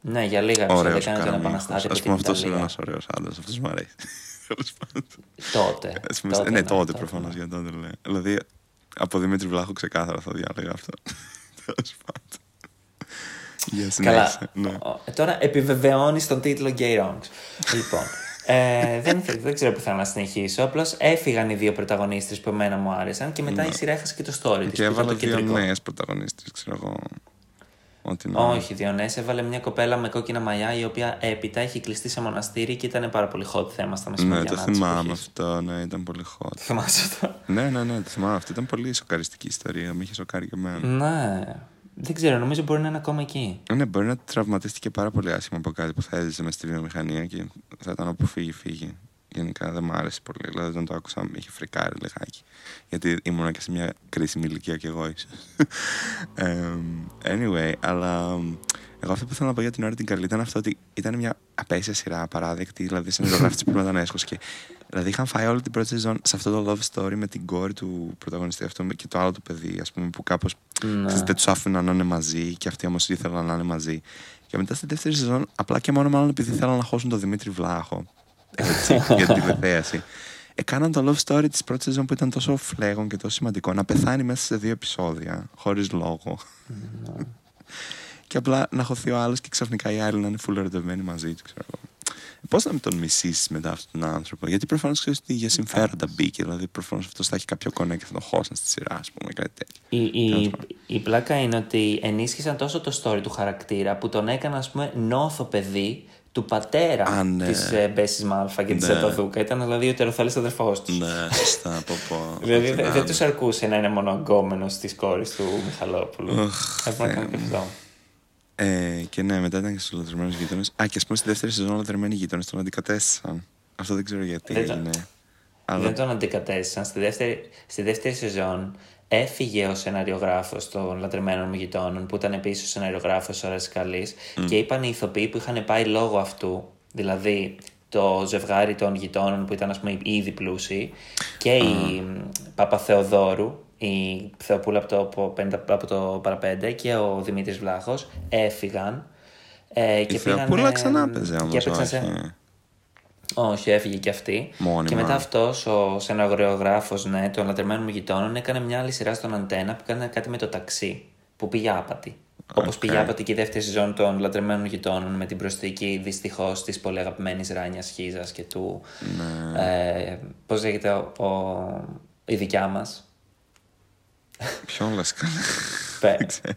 Ναι, για λίγα Ωραίος επεισόδια ο έκανε τον Καραμίχος. επαναστάτη. Α από πούμε, την αυτός είναι Ιταλία. ένας ωραίος άντρας. Αυτός μου αρέσει. Τέλος πάντων. Τότε. Ας πούμε, ναι, τότε προφανώς ναι. για τότε λέει. Δηλαδή, από Δημήτρη Βλάχο ξεκάθαρα θα διάλεγα αυτό. Τέλος πάντων. Για Καλά. συνέχεια. Ναι. Ο- ε, Τώρα επιβεβαιώνεις τον τίτλο Gay Wrongs. λοιπόν. Ε, δεν, θε- δεν ξέρω που θα να συνεχίσω. Απλώς έφυγαν οι δύο πρωταγωνίστρες που εμένα μου άρεσαν και μετά η σειρά έχασε και το story της. Ναι. Και έβαλε δύο νέες πρωταγωνίστρες, ξέρω εγώ. Ό,τι να είναι. Όχι, Διονές έβαλε μια κοπέλα με κόκκινα μαλλιά η οποία έπειτα έχει κλειστεί σε μοναστήρι και ήταν πάρα πολύ hot θέμα στα Ναι, μεσημέρια. το θυμάμαι αυτό, ναι, ήταν πολύ hot. Θυμάσαι αυτό; ναι, ναι, ναι, το θυμάμαι. Αυτή ήταν πολύ σοκαριστική ιστορία. Με είχε σοκάρει και εμένα. ναι. Δεν ξέρω, νομίζω μπορεί να είναι ακόμα εκεί. Ναι, μπορεί να τραυματίστηκε πάρα πολύ άσχημα από κάτι που θα έζησε μες στη βιομηχανία και θα ήταν όπου φύγει, φύγει. Γενικά δεν μου άρεσε πολύ. Δηλαδή, όταν το άκουσα, με είχε φρικάρει λιγάκι. Γιατί ήμουνα και σε μια κρίσιμη ηλικία κι εγώ, ίσως. anyway, αλλά εμ, εγώ αυτό που θέλω να πω για την ώρα την καλή ήταν αυτό ότι ήταν μια απέσια σειρά, απαράδεκτη. Δηλαδή, συνεργάτη που ήταν έσχος. Και δηλαδή, είχαν φάει όλη την πρώτη σεζόν σε αυτό το love story με την κόρη του πρωταγωνιστή αυτό και το άλλο το παιδί, ας πούμε, που κάπως Ναι. δεν τους άφηναν να είναι μαζί και αυτοί όμως ήθελαν να είναι μαζί. Και μετά στη δεύτερη σεζόν, απλά και μόνο μάλλον επειδή θέλαν να χώσουν τον Δημήτρη Βλάχο. Έτσι, για την τηλεθέαση. Έκαναν το love story της πρώτης σεζόν που ήταν τόσο φλέγον και τόσο σημαντικό να πεθάνει μέσα σε δύο επεισόδια, χωρίς λόγο. και απλά να χωθεί ο άλλος και ξαφνικά οι άλλοι να είναι full ερωτευμένοι μαζί του, ξέρω εγώ. Πώς να με τον μισήσεις μετά αυτόν τον άνθρωπο, Γιατί προφανώς ξέρεις ότι για συμφέροντα μπήκε. Δηλαδή, προφανώς αυτός θα έχει κάποιο κονέ και θα το χώσαν στη σειρά, ας πούμε, κάτι τέτοιο. Η, η, Τέλος πάντων. η πλάκα είναι ότι ενίσχυσαν τόσο το story του χαρακτήρα που τον έκανα, ας πούμε, νόθο παιδί του πατέρα Α, ναι. της ε, Μπέσης Μάλφα και της Ναι. Ετοδούκα. Ήταν δηλαδή ο τεροθαλή αδερφός τους. Ναι, σωστά, πω πω. Δηλαδή Ό,τι δεν να δεν είναι. τους αρκούσε να είναι μόνο αγκόμενο τη κόρη του Μιχαλόπουλου. Οχ, Έπρεπε να Θεέ κάνει και μου. αυτό. Ε, και ναι, μετά ήταν και στους λατρεμένου γείτονες. Α, και ας πούμε στη δεύτερη σεζόν λατρεμένοι γείτονες τον αντικατέστησαν. Αυτό δεν ξέρω γιατί Δεν το- έγινε. Αλλά Δεν τον αντικατέστησαν. Στη δεύτερη, στη δεύτερη σεζόν έφυγε ο σεναριογράφος των λατρεμένων μου γειτόνων, που ήταν επίσης ο σεναριογράφος της Ώρας Καλής, και είπαν οι ηθοποιοί που είχαν πάει λόγω αυτού, δηλαδή το ζευγάρι των γειτόνων που ήταν ας πούμε ήδη πλούσιοι και η Παπαθεοδόρου, η Θεοπούλα από το, από 50 από το παραπέντε και ο Δημήτρης Βλάχος έφυγαν ε, και η πήγαν, Θεοπούλα ε, ξανά παίζει όμως. και έπαιξαν σε- όχι, έφυγε και αυτή. Μόνιμα. Και μετά αυτός ο σεναγωγράφο ναι, των λατρεμένων μου γειτόνων έκανε μια άλλη σειρά στον Αντένα που έκανε κάτι με το ταξί. Που πήγε άπατη. Όπως Οκ. πήγε άπατη και η δεύτερη σεζόν των λατρεμένων γειτόνων με την προσθήκη δυστυχώς της πολύ αγαπημένης Ράνιας Σχίζας και του. Ναι. Ε, Πώς λέγεται ο, ο- η δικιά μας. Ποιον λες καλά. Δεν ξέρω.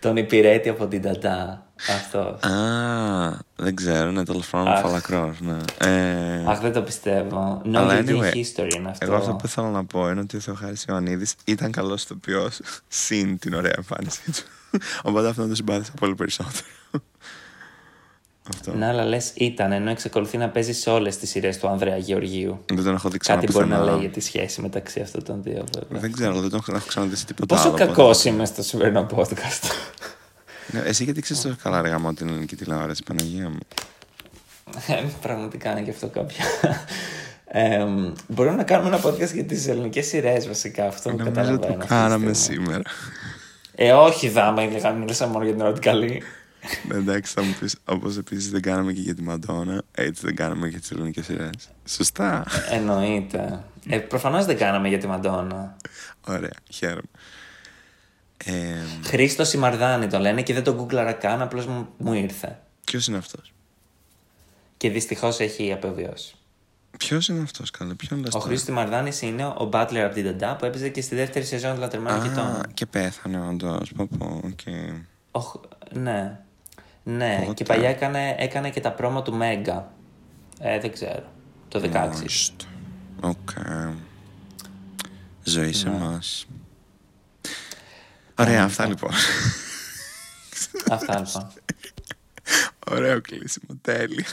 τον υπηρέτη από την Νταντά. Αυτός. Α, δεν ξέρω, ναι, τέλος πάντων Αχ. φαλακρός. Ναι. Ε, Αχ, δεν το πιστεύω. No, Αλλά anyway, anyway, history είναι αυτό. εγώ αυτό που θέλω να πω είναι ότι ο Θεοχάρης Ιωαννίδης ήταν καλός ηθοποιός συν την ωραία εμφάνισή του. Οπότε αυτό να το συμπάθησα πολύ περισσότερο. αυτό. Ναι, αλλά λες ήταν, ενώ εξακολουθεί να παίζει σε όλες τις σειρές του Ανδρέα Γεωργίου. Δεν τον έχω δει ξανά Κάτι μπορεί να πουθενά. λέει για τη σχέση μεταξύ αυτών των δύο, βέβαια. Δεν ξέρω, δεν τον έχω ξαναδεί σε τίποτα Πόσο άλλο. κακός οπότε- είμαι στο σημερινό podcast. Ναι, εσύ γιατί ξέρεις τόσο καλά ρε γαμώ την ελληνική τηλεόραση, Παναγία μου; Ε, Πραγματικά είναι και αυτό κάποια. Ε, μπορούμε να κάνουμε ένα podcast για τις ελληνικές σειρές, βασικά. Αυτό που Νομίζω καταλαβαίνω. το αυτή τη κάναμε στιγμή. σήμερα. Ε, όχι, δάμα, έλεγα, μίλησα μόνο για την ώρα την καλή. Ναι, εντάξει, θα μου πεις, όπως επίσης δεν κάναμε και για τη Μαντόνα, έτσι δεν κάναμε και τις ελληνικές σειρές. Σωστά. Εννοείται. Ε, Προφανώς δεν κάναμε για τη Μαντόνα. Ωραία, χαίρομαι. Ε, Χρήστος Σιμαρδάνη το λένε και δεν τον γκούγκλαρα καν, απλώς μου, μου ήρθε. ποιος είναι αυτός; Και δυστυχώς έχει απεβιώσει. Ποιος είναι αυτός, καλέ, ποιον λες Ο τώρα; Χρήστος Μαρδάνης είναι ο Butler από την Ταντά που έπαιζε και στη δεύτερη σεζόν του Λατρεμένου Α, Γειτόνων. και πέθανε όντως, πω πω, οκ. Ο Χ- Ναι. Ναι, Πότε; και παλιά έκανε, έκανε και τα πρόμο του Μέγκα. Ε, δεν ξέρω. Το 16. Μάλιστα. Οκ. Ζωή σε Ναι. εμάς. Ωραία, αυτά λοιπόν. Αυτά λοιπόν. Ωραίο κλείσιμο, τέλειο.